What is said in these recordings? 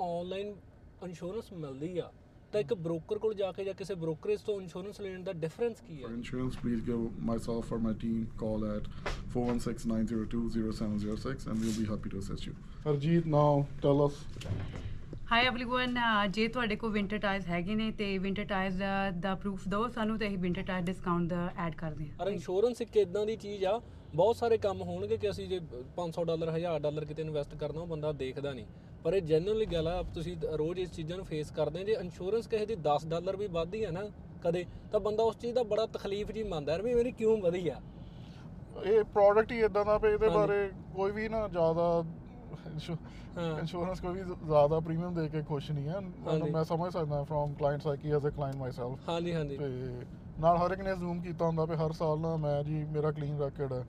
Online insurance ਮਿਲਦੀ ਆ ਤਾਂ ਇੱਕ ਬ੍ਰੋਕਰ ਕੋਲ ਜਾ ਕੇ ਜਾਂ ਕਿਸੇ ਬ੍ਰੋਕਰੇਜ ਤੋਂ ਇੰਸ਼ੋਰੈਂਸ ਲੈਣ ਦਾ ਡਿਫਰੈਂਸ ਕੀ For ਹੈ insurance, please give myself or my team call at 416-902-0706 and we'll be happy to assist you. Harjeet, now tell us. Hi everyone ਜੇ ਤੁਹਾਡੇ ਕੋਲ ਵਿੰਟਰ ਟਾਇਰਸ ਹੈਗੇ ਨੇ ਤੇ ਵਿੰਟਰ ਟਾਇਰਸ ਦਾ ਦਾ proof ਦਿਓ ਸਾਨੂੰ ਤੇ ਅਸੀਂ ਵਿੰਟਰ ਟਾਇਰ ਡਿਸਕਾਊਂਟ ਦਾ ਐਡ ਕਰਦੇ ਹਾਂ ਪਰ ਇੰਸ਼ੋਰੈਂਸ ਇੱਕ ਇਦਾਂ ਦੀ ਚੀਜ਼ ਆ ਬਹੁਤ ਸਾਰੇ ਕੰਮ ਹੋਣਗੇ ਕਿ ਅਸੀਂ ਜੇ 500 ਡਾਲਰ 1000 ਡਾਲਰ ਕਿਤੇ ਇਨਵੈਸਟ ਕਰਨਾ ਉਹ ਬੰਦਾ ਦੇਖਦਾ ਨਹੀਂ ਪਰ ਇਹ ਜੈਨੂਇਨਲੀ ਗੱਲ ਆ ਤੁਸੀਂ ਰੋਜ਼ ਇਸ ਚੀਜ਼ਾਂ ਨੂੰ ਫੇਸ ਕਰਦੇ ਆ ਜੇ ਇੰਸ਼ੋਰੈਂਸ ਕਿਸੇ ਦੀ 10 ਡਾਲਰ ਵੀ ਵੱਧਦੀ ਹੈ ਨਾ ਕਦੇ ਤਾਂ ਬੰਦਾ ਉਸ ਚੀਜ਼ ਦਾ ਬੜਾ ਤਕਲੀਫ ਜੀ ਮੰਨਦਾ ਯਾਰ ਵੀ ਮੇਰੀ ਕਿਉਂ ਵਧੀ ਆ? ਇਹ ਪ੍ਰੋਡਕਟ ਹੀ ਇਦਾਂ ਦਾ ਵੀ ਇਹਦੇ। ਬਾਰੇ ਕੋਈ ਵੀ ਨਾ ਜ਼ਿਆਦਾ ਇੰਸ਼ੋਰੈਂਸ ਕੋਈ ਵੀ ਜ਼ਿਆਦਾ ਪ੍ਰੀਮੀਅਮ ਦੇ ਕੇ ਖੁਸ਼ ਨਹੀਂ ਹੈ। ਮੈਂ ਸਮਝ ਸਕਦਾ from client psyche as a client myself ਹਾਂਜੀ ਹਾਂਜੀ। ਤੇ ਨਾਲ ਹਰ ਇੱਕ ਨੇ ਜ਼ੂਮ ਕੀਤਾ ਹੁੰਦਾ ਵੀ ਹਰ ਸਾਲ ਨਾ ਮੈਂ ਜੀ ਮੇਰਾ ਕਲੀਨ ਰੈਕਡ ਹੈ।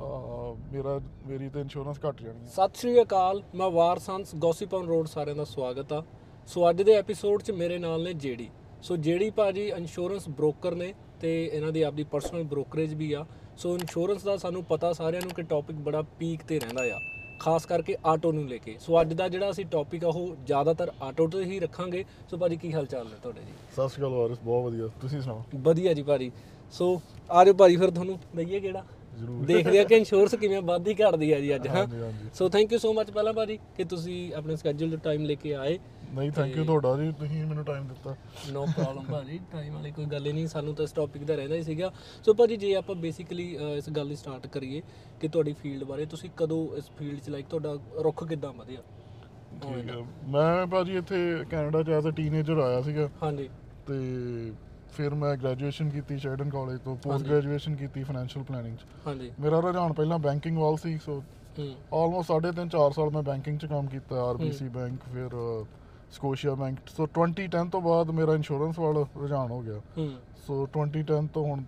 ਮੇਰਾ ਮੇਰੀ ਤੇ ਇੰਸ਼ੋਰੈਂਸ ਘਟ ਜਾਣੀ ਹੈ। ਸਤਿ ਸ਼੍ਰੀ ਅਕਾਲ ਮੈਂ ਵਾਰ ਸੰਸ ਗੋਸੀਪਨ ਰੋਡ ਸਾਰਿਆਂ ਦਾ ਸਵਾਗਤ ਆ। ਸੋ ਅੱਜ ਦੇ ਐਪੀਸੋਡ 'ਚ ਮੇਰੇ ਨਾਲ ਨੇ ਜੇਡੀ। ਸੋ ਜੇਡੀ ਭਾਜੀ ਇੰਸ਼ੋਰੈਂਸ ਬ੍ਰੋਕਰ ਨੇ ਤੇ ਇਹਨਾਂ ਦੀ ਆਪਦੀ ਪਰਸਨਲ ਬ੍ਰੋਕਰੇਜ ਵੀ ਆ। ਸੋ ਇੰਸ਼ੋਰੈਂਸ ਦਾ ਸਾਨੂੰ ਪਤਾ ਸਾਰਿਆਂ ਨੂੰ ਕਿ ਟੌਪਿਕ ਬੜਾ ਪੀਕ ਤੇ ਰਹਿੰਦਾ ਆ ਖਾਸ ਕਰਕੇ ਆਟੋ ਨੂੰ ਲੈ ਕੇ। ਸੋ ਅੱਜ ਦਾ ਜਿਹੜਾ ਅਸੀਂ ਟੌਪਿਕ ਆ ਉਹ ਜ਼ਿਆਦਾਤਰ ਆਟੋ ਤੇ ਹੀ ਰੱਖਾਂਗੇ। ਸੋ ਭਾਜੀ ਕੀ ਹਾਲ ਚਾਲ ਨੇ ਤੁਹਾਡੇ ਜੀ? ਸਤਿ ਸ਼੍ਰੀ ਅਕਾਲ ਵਾਰਿਸ ਬਹੁਤ ਵਧੀਆ। ਤੁਸੀਂ ਸੁਣਾਓ? ਵਧੀਆ ਜੀ ਭਾਜੀ। ਸੋ ਆ ਜਾਓ ਭਾਜੀ ਫਿਰ ਤੁਹਾਨੂੰ ਦਈਏ ਕਿਹੜਾ ਜ਼ਰੂਰ। ਦੇਖਦੇ ਆ ਕਿ ਇੰਸ਼ੋਰੈਂਸ ਕਿਵੇਂ ਵੱਧਦੀ ਘਟਦੀ ਆ ਜੀ ਅੱਜ ਹਾਂ। ਹਾਂਜੀ ਹਾਂਜੀ। So thank you so much ਪਹਿਲਾਂ ਭਾਜੀ ਕਿ ਤੁਸੀਂ ਆਪਣੇ ਸਕੇਜੂਲ ਟਾਈਮ ਲੈ ਕੇ ਆਏ। ਨਹੀਂ ਥੈਂਕ ਯੂ ਤੁਹਾਡਾ ਜੀ ਤੁਸੀਂ ਮੈਨੂੰ ਟਾਈਮ ਦਿੱਤਾ। ਨੋ ਪ੍ਰੋਬਲਮ ਭਾਜੀ ਟਾਈਮ ਵਾਲੀ ਕੋਈ ਗੱਲ ਹੀ ਨਹੀਂ ਸਾਨੂੰ ਤਾਂ ਇਸ ਟੌਪਿਕ ਦਾ ਰਹਿੰਦਾ ਹੀ ਸੀਗਾ। ਸੋ ਭਾਜੀ ਜੇ ਆਪਾਂ ਬੇਸਿਕਲੀ ਇਸ ਗੱਲ ਦੀ ਸਟਾਰਟ ਕਰੀਏ ਕਿ ਤੁਹਾਡੀ ਫੀਲਡ ਬਾਰੇ ਤੁਸੀਂ ਕਦੋਂ ਇਸ ਫੀਲਡ 'ਚ ਲਾਈਕ ਤੁਹਾਡਾ ਰੁੱਖ ਕਿੱਦਾਂ ਵਧਿਆ? ਠੀਕ ਹੈ ਮੈਂ ਭਾਜੀ ਇੱਥੇ ਕੈਨੇਡਾ ਚ ਐਜ਼ ਅ ਟੀਨੇਜਰ ਆਇਆ ਸੀਗਾ। ਹਾਂਜੀ। ਤੇ ਫਿਰ ਮੈਂ ਗ੍ਰੈਜੂਏਸ਼ਨ ਕੀਤੀ ਸ਼ੈਡਨ ਕਾਲਜ ਤੋਂ ਪੋਸਟ। ਗ੍ਰੈਜੂਏਸ਼ਨ ਕੀਤੀ ਫਾਈਨੈਂਸ਼ੀਅਲ ਪਲੈਨਿੰਗ ਚ। ਹਾਂਜੀ। ਮੇਰਾ ਰੁਝਾਨ ਪਹਿਲਾਂ ਬੈਂਕਿੰਗ ਵੱਲ ਸੀ ਸੋ ਆਲਮੋਸਟ ਸਾਢੇ ਤਿੰਨ 4 ਸਾਲ ਮੈਂ ਬੈਂਕਿੰਗ ਚ ਕੰਮ ਕੀਤਾ ਆਰਬੀਸੀ ਬੈਂਕ ਫਿਰ ਸਕੋਸ਼ੀਆ ਬੈਂਕ ਸੋ 2010 ਤੋਂ ਬਾਅਦ ਮੇਰਾ ਇੰਸ਼ੋਰੈਂਸ ਵੱਲ ਰੁਝਾਨ ਹੋ ਗਿਆ। ਸੋ 2010 ਤੋਂ ਹੁਣ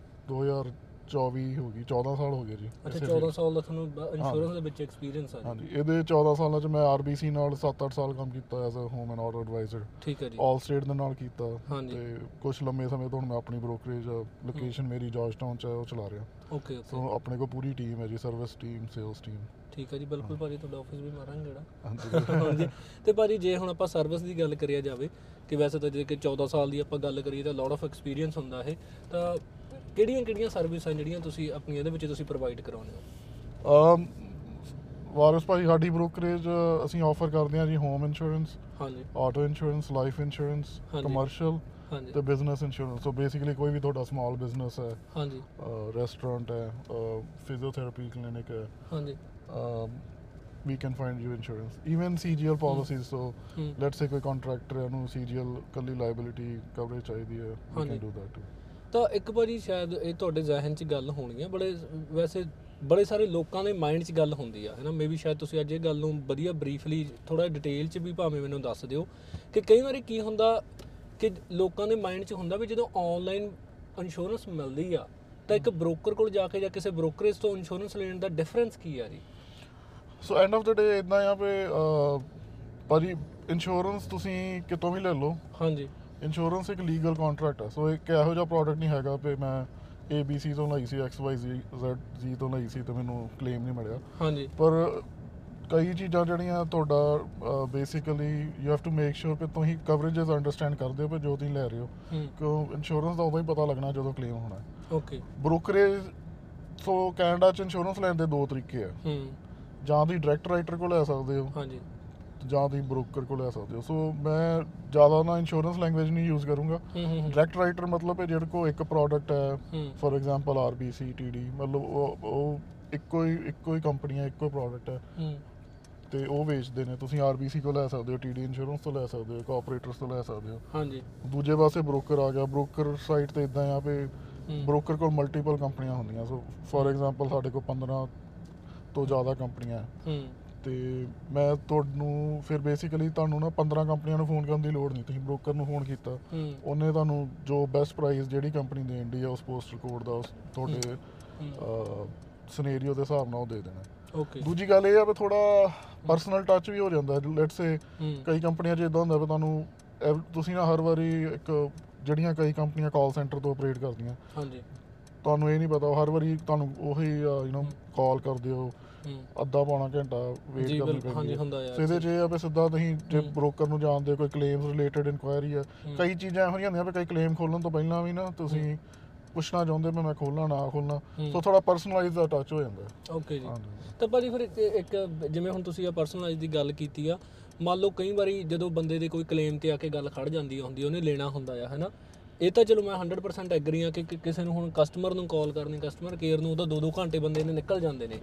2024 ਹੋ ਗਈ 14 ਸਾਲ ਹੋ ਗਏ ਜੀ ਅੱਛਾ ਇਸੇ 14 ਸਾਲ ਦਾ ਤੁਹਾਨੂੰ ਇੰਸ਼ੋਰੈਂਸ ਦੇ ਵਿੱਚ ਐਕਸਪੀਰੀਅੰਸ ਆ ਜੀ। ਹਾਂਜੀ ਇਹਦੇ 14 ਸਾਲਾਂ ਚ ਮੈਂ ਆਰਬੀਸੀ ਨਾਲ 7-8 ਸਾਲ ਕੰਮ ਕੀਤਾ as a home and auto advisor ਠੀਕ ਹੈ ਜੀ। ਆਲ ਸਟੇਟ ਦੇ ਨਾਲ ਕੀਤਾ। ਹਾਂਜੀ। ਤੇ ਕੁਝ ਲੰਮੇ ਸਮੇਂ ਤੋਂ ਹੁਣ ਮੈਂ ਆਪਣੀ ਬ੍ਰੋਕਰੇਜ ਲੋਕੇਸ਼ਨ ਮੇਰੀ ਜਾਰਜਟਾਊਨ ਚ ਹੈ ਉਹ ਚਲਾ ਰਿਹਾ। ਓਕੇ ਓਕੇ ਸੋ ਆਪਣੇ ਕੋਲ ਪੂਰੀ ਟੀਮ ਹੈ ਜੀ ਸਰਵਿਸ ਟੀਮ ਸੇਲਸ ਟੀਮ ਠੀਕ ਹੈ ਜੀ ਬਿਲਕੁਲ ਭਾਜੀ ਤੁਹਾਡਾ ਆਫਿਸ ਵੀ ਮਾਰਾਂਗੇ ਜਿਹੜਾ। ਹਾਂਜੀ। ਹਾਂਜੀ। ਤੇ ਭਾਜੀ ਜੇ ਹੁਣ ਆਪਾਂ ਸਰਵਿਸ ਦੀ ਗੱਲ ਕਰਿਆ ਜਾਵੇ ਕਿ ਵੈਸੇ ਤਾਂ ਜੇ ਕਿ 14 ਸਾਲ ਦੀ ਆਪਾਂ ਗੱਲ ਕਰੀਏ ਤਾਂ ਲੋਟ ਆਫ ਐਕਸਪੀਰੀਅੰਸ ਹੁੰਦਾ ਇਹ ਤਾਂ ਕਿਹੜੀਆਂ ਕਿਹੜੀਆਂ ਸਰਵਿਸ ਜਿਹੜੀਆਂ ਤੁਸੀਂ ਆਪਣੀ ਇਹਦੇ ਵਿੱਚ ਤੁਸੀਂ ਪ੍ਰੋਵਾਈਡ ਕਰਾਉਂਦੇ ਹੋ? ਅਮ ਵਾਰਿਸ ਭਾਈ ਸਾਡੀ ਬ੍ਰੋਕਰੇਜ ਅਸੀਂ ਆਫਰ ਕਰਦੇ ਹਾਂ ਜੀ ਹੋਮ ਇੰਸ਼ੋਰੈਂਸ ਹਾਂਜੀ। Auto insurance life insurance. Commercial ਹਾਂਜੀ। ਤੇ ਬਿਜ਼ਨਸ ਇੰਸ਼ੋਰੈਂਸ ਸੋ ਬੇਸਿਕਲੀ ਕੋਈ ਵੀ ਤੁਹਾਡਾ ਸਮਾਲ ਬਿਜ਼ਨਸ ਹੈ ਹਾਂਜੀ। ਰੈਸਟੋਰੈਂਟ ਹੈ ਫਿਜ਼ੀਓਥੈਰੇਪੀ ਕਲੀਨਿਕ ਹੈ ਹਾਂਜੀ। we can find you insurance. Even CGL policies so ਹੂੰ। let's say ਕੋਈ ਕੰਟਰੈਕਟਰ ਹੈ ਉਹਨੂੰ CGL ਕੱਲੀ liability coverage ਚਾਹੀਦੀ ਹੈ we can do that too. ਤਾਂ ਇੱਕ ਭਾਜੀ ਸ਼ਾਇਦ ਇਹ ਤੁਹਾਡੇ ਜ਼ਿਹਨ 'ਚ ਗੱਲ ਹੋਣੀ ਹੈ ਬੜੇ ਵੈਸੇ ਬੜੇ ਸਾਰੇ ਲੋਕਾਂ ਦੇ ਮਾਈਂਡ 'ਚ ਗੱਲ ਹੁੰਦੀ ਆ ਹੈਨਾ? ਮੇਬੀ ਸ਼ਾਇਦ ਤੁਸੀਂ ਅੱਜ ਇਹ ਗੱਲ ਨੂੰ ਵਧੀਆ ਬਰੀਫਲੀ ਥੋੜਾ ਡਿਟੇਲ 'ਚ ਵੀ ਭਾਵੇਂ ਮੈਨੂੰ ਦੱਸ ਦਿਓ ਕਿ ਕਈ ਵਾਰੀ ਕੀ ਹੁੰਦਾ ਕਿ ਲੋਕਾਂ ਦੇ ਮਾਈਂਡ 'ਚ ਹੁੰਦਾ ਵੀ ਜਦੋਂ ਆਨਲਾਈਨ ਇੰਸ਼ੋਰੈਂਸ ਮਿਲਦੀ ਆ ਤਾਂ ਇੱਕ ਬ੍ਰੋਕਰ ਕੋਲ ਜਾ ਕੇ ਜਾਂ ਕਿਸੇ ਬ੍ਰੋਕਰੇਜ ਤੋਂ ਇੰਸ਼ੋਰੈਂਸ ਲੈਣ ਦਾ ਡਿਫਰੈਂਸ ਕੀ ਆ ਜੀ? ਸੋ ਐਂਡ ਆਫ ਦ ਡੇ ਇਦਾਂ ਆ ਵੀ ਭਾਜੀ ਇੰਸ਼ੋਰੈਂਸ ਤੁਸੀਂ ਕਿਤੋਂ ਵੀ ਲੈ ਲਓ। ਹਾਂਜੀ। ਇੰਸ਼ੋਰੈਂਸ ਇੱਕ ਲੀਗਲ ਕੰਟਰੈਕਟ ਹੈ ਸੋ ਇੱਕ ਇਹੋ ਜਿਹਾ ਪ੍ਰੋਡਕਟ ਨਹੀਂ ਹੈਗਾ ਵੀ ਮੈਂ ABC ਤੋਂ ਲਈ ਸੀ XYZ Z ਤੋਂ ਲਈ ਸੀ ਤੇ ਮੈਨੂੰ ਕਲੇਮ ਨਹੀਂ ਮਿਲਿਆ। ਹਾਂਜੀ। ਪਰ ਕਈ ਚੀਜ਼ਾਂ ਜਿਹੜੀਆਂ ਤੁਹਾਡਾ basically you have to make sure ਕਿ ਤੁਸੀਂ ਕਵਰੇजेस ਅੰਡਰਸਟੈਂਡ ਕਰਦੇ ਹੋ ਕਿ ਜੋ ਤੁਸੀਂ ਲੈ ਰਹੇ ਹੋ। ਹੂੰ। ਕਿਉਂ ਇੰਸ਼ੋਰੈਂਸ ਦਾ ਉਦੋਂ ਹੀ ਪਤਾ ਲੱਗਣਾ ਜਦੋਂ ਕਲੇਮ ਹੋਣਾ ਹੈ। ਓਕੇ ਬ੍ਰੋਕਰੇਜ ਸੋ ਕੈਨੇਡਾ ਚ ਇੰਸ਼ੋਰੈਂਸ ਲੈਣ ਦੇ ਦੋ ਤਰੀਕੇ ਆ। ਹੂੰ। ਜਾਂ ਤੁਸੀਂ ਡਾਇਰੈਕਟ ਰਾਈਟਰ ਕੋਲ ਲੈ ਸਕਦੇ ਹੋ। ਹਾਂਜੀ। ਜਾਂ ਤੁਸੀਂ ਬ੍ਰੋਕਰ ਕੋਲ ਲੈ ਸਕਦੇ ਹੋ। ਸੋ ਮੈਂ ਜ਼ਿਆਦਾ ਨਾ ਇੰਸ਼ੋਰੈਂਸ ਲੈਂਗੁਏਜ ਨਹੀਂ ਯੂਜ਼ ਕਰੂੰਗਾ। ਡਾਇਰੈਕਟ ਰਾਈਟਰ ਮਤਲਬ ਹੈ ਜਿਹੜੇ ਕੋ ਇੱਕ ਪ੍ਰੋਡਕਟ ਹੈ। ਫੋਰ ਐਗਜ਼ਾਮਪਲ ਆਰਬੀਸੀ ਟੀਡੀ ਮਤਲਬ ਉਹ ਉਹ ਇੱਕੋ ਹੀ ਇੱਕੋ ਹੀ ਕੰਪਨੀ ਹੈ ਇੱਕੋ ਪ੍ਰੋਡਕਟ ਹੈ। ਤੇ ਉਹ ਵੇਚਦੇ ਨੇ। ਤੁਸੀਂ ਆਰਬੀਸੀ ਕੋਲ ਲੈ ਸਕਦੇ ਹੋ ਟੀਡੀ ਇੰਸ਼ੋਰੈਂਸ ਤੋਂ ਲੈ ਸਕਦੇ ਹੋ ਕੋਆਪਰੇਟਰਸ ਤੋਂ ਲੈ ਸਕਦੇ ਹੋ। ਹਾਂਜੀ। ਦੂਜੇ ਪਾਸੇ ਬ੍ਰੋਕਰ ਆ ਗਿਆ। ਬ੍ਰੋਕਰ ਸਾਈਟ ਤੇ ਇਦਾਂ ਆ ਵੀ ਬ੍ਰੋਕਰ ਕੋਲ ਮਲਟੀਪਲ ਕੰਪਨੀਆਂ ਹੁੰਦੀਆਂ। ਸੋ ਫੋਰ ਐਗਜ਼ਾਮਪਲ ਸਾਡੇ ਕੋਲ 15 ਤੋਂ ਜ਼ਿਆਦਾ ਕੰਪਨੀਆਂ ਹੂੰ। ਤੇ ਮੈਂ ਤੁਹਾਨੂੰ ਫਿਰ ਬੇਸਿਕਲੀ ਤੁਹਾਨੂੰ ਨਾ 15 ਕੰਪਨੀਆਂ ਨੂੰ ਫੋਨ ਕਰਨ ਦੀ ਲੋੜ ਨਹੀਂ ਤੁਸੀਂ ਬ੍ਰੋਕਰ ਨੂੰ ਫੋਨ ਕੀਤਾ। ਉਹਨੇ ਤੁਹਾਨੂੰ ਜੋ ਬੈਸਟ ਪ੍ਰਾਈਸ ਜਿਹੜੀ ਕੰਪਨੀ ਦੇਣ ਦੀ ਆ ਉਸ ਪੋਸਟਲ ਕੋਡ ਦਾ ਉਸ ਤੁਹਾਡੇ ਸਿਨੈਰੀਓ ਦੇ ਹਿਸਾਬ ਨਾਲ ਉਹ ਦੇ ਦੇਣਾ। ਓਕੇ ਦੂਜੀ ਗੱਲ ਇਹ ਆ ਵੀ ਥੋੜਾ ਪਰਸਨਲ ਟੱਚ ਵੀ ਹੋ ਜਾਂਦਾ। ਲੈਟਸ ਸੇ ਕਈ ਕੰਪਨੀਆਂ 'ਚ ਇਦਾਂ ਹੁੰਦਾ ਵੀ ਤੁਹਾਨੂੰ ਤੁਸੀਂ ਨਾ ਹਰ ਵਾਰੀ ਇੱਕ ਜਿਹੜੀਆਂ ਕਈ ਕੰਪਨੀਆਂ ਕਾਲ ਸੈਂਟਰ ਤੋਂ ਆਪਰੇਟ ਕਰਦੀਆਂ। ਹਾਂਜੀ। ਤੁਹਾਨੂੰ ਇਹ ਨਹੀਂ ਪਤਾ ਹਰ ਵਾਰੀ ਤੁਹਾਨੂੰ ਉਹੀ ਯੂ نو ਕਾਲ ਕਰਦੇ ਹੂੰ। ਅੱਧਾ ਪੌਣਾ ਘੰਟਾ ਵੇਟ ਜੀ, ਕਰਨੀ ਬਿਲਕੁਲ, ਹਾਂਜੀ, ਪੈਂਦੀ ਹੁੰਦਾ ਹੈ ਆ ਸੋ ਇਹਦੇ 'ਚ ਇਹ ਆ ਵੀ ਸਿੱਧਾ ਤੁਸੀਂ ਜੇ। ਬ੍ਰੋਕਰ ਨੂੰ ਜਾਣਦੇ ਹੋ, ਕੋਈ ਕਲੇਮਸ ਰਿਲੇਟਡ ਇਨਕੁਆਇਰੀ ਆ। ਕਈ ਚੀਜ਼ਾਂ ਇਹੋ ਜਿਹੀਆਂ ਹੁੰਦੀਆਂ ਵੀ ਕਈ ਕਲੇਮ ਖੋਲਣ ਤੋਂ ਪਹਿਲਾਂ ਵੀ ਨਾ ਤੁਸੀਂ ਪੁੱਛਣਾ ਚਾਹੁੰਦੇ ਵੀ ਮੈਂ ਖੋਲਣਾ ਨਾ ਖੋਲਣਾ। ਸੋ ਥੋੜਾ ਪਰਸਨਲਾਈਜ਼ ਦਾ ਟੱਚ ਹੋ ਜਾਂਦਾ ਹੈ। ਓਕੇ ਜੀ। ਹਾਂਜੀ। ਤਾਂ ਭਾਜੀ ਫਿਰ ਇੱਕ ਇੱਕ ਜਿਵੇਂ ਹੁਣ ਤੁਸੀਂ ਆ ਪਰਸਨਲਾਈਜ਼ ਦੀ ਗੱਲ ਕੀਤੀ ਆ ਮੰਨ ਲਓ ਕਈ ਵਾਰੀ ਜਦੋਂ ਬੰਦੇ ਦੇ ਕੋਈ ਕਲੇਮ ਤੇ ਆ ਕੇ ਗੱਲ ਖੜ ਜਾਂਦੀ ਆ ਹੁੰਦੀ ਉਹਨੇ ਲੈਣਾ ਹੁੰਦਾ ਆ ਹੈਨਾ? ਇਹ ਤਾਂ ਚਲੋ ਮੈਂ 100% ਐਗਰੀ ਆ ਕਿ ਕਿ ਕਿਸੇ ਨੂੰ ਹੁਣ ਕਸਟਮਰ ਨੂੰ ਕਾਲ ਕਰਨੀ ਕਸਟਮਰ ਕੇਅਰ ਨੂੰ ਉਹਦਾ 2-2 ਘੰਟੇ ਬੰਦੇ ਨੇ ਨਿਕਲ ਜਾਂਦੇ ਨੇ।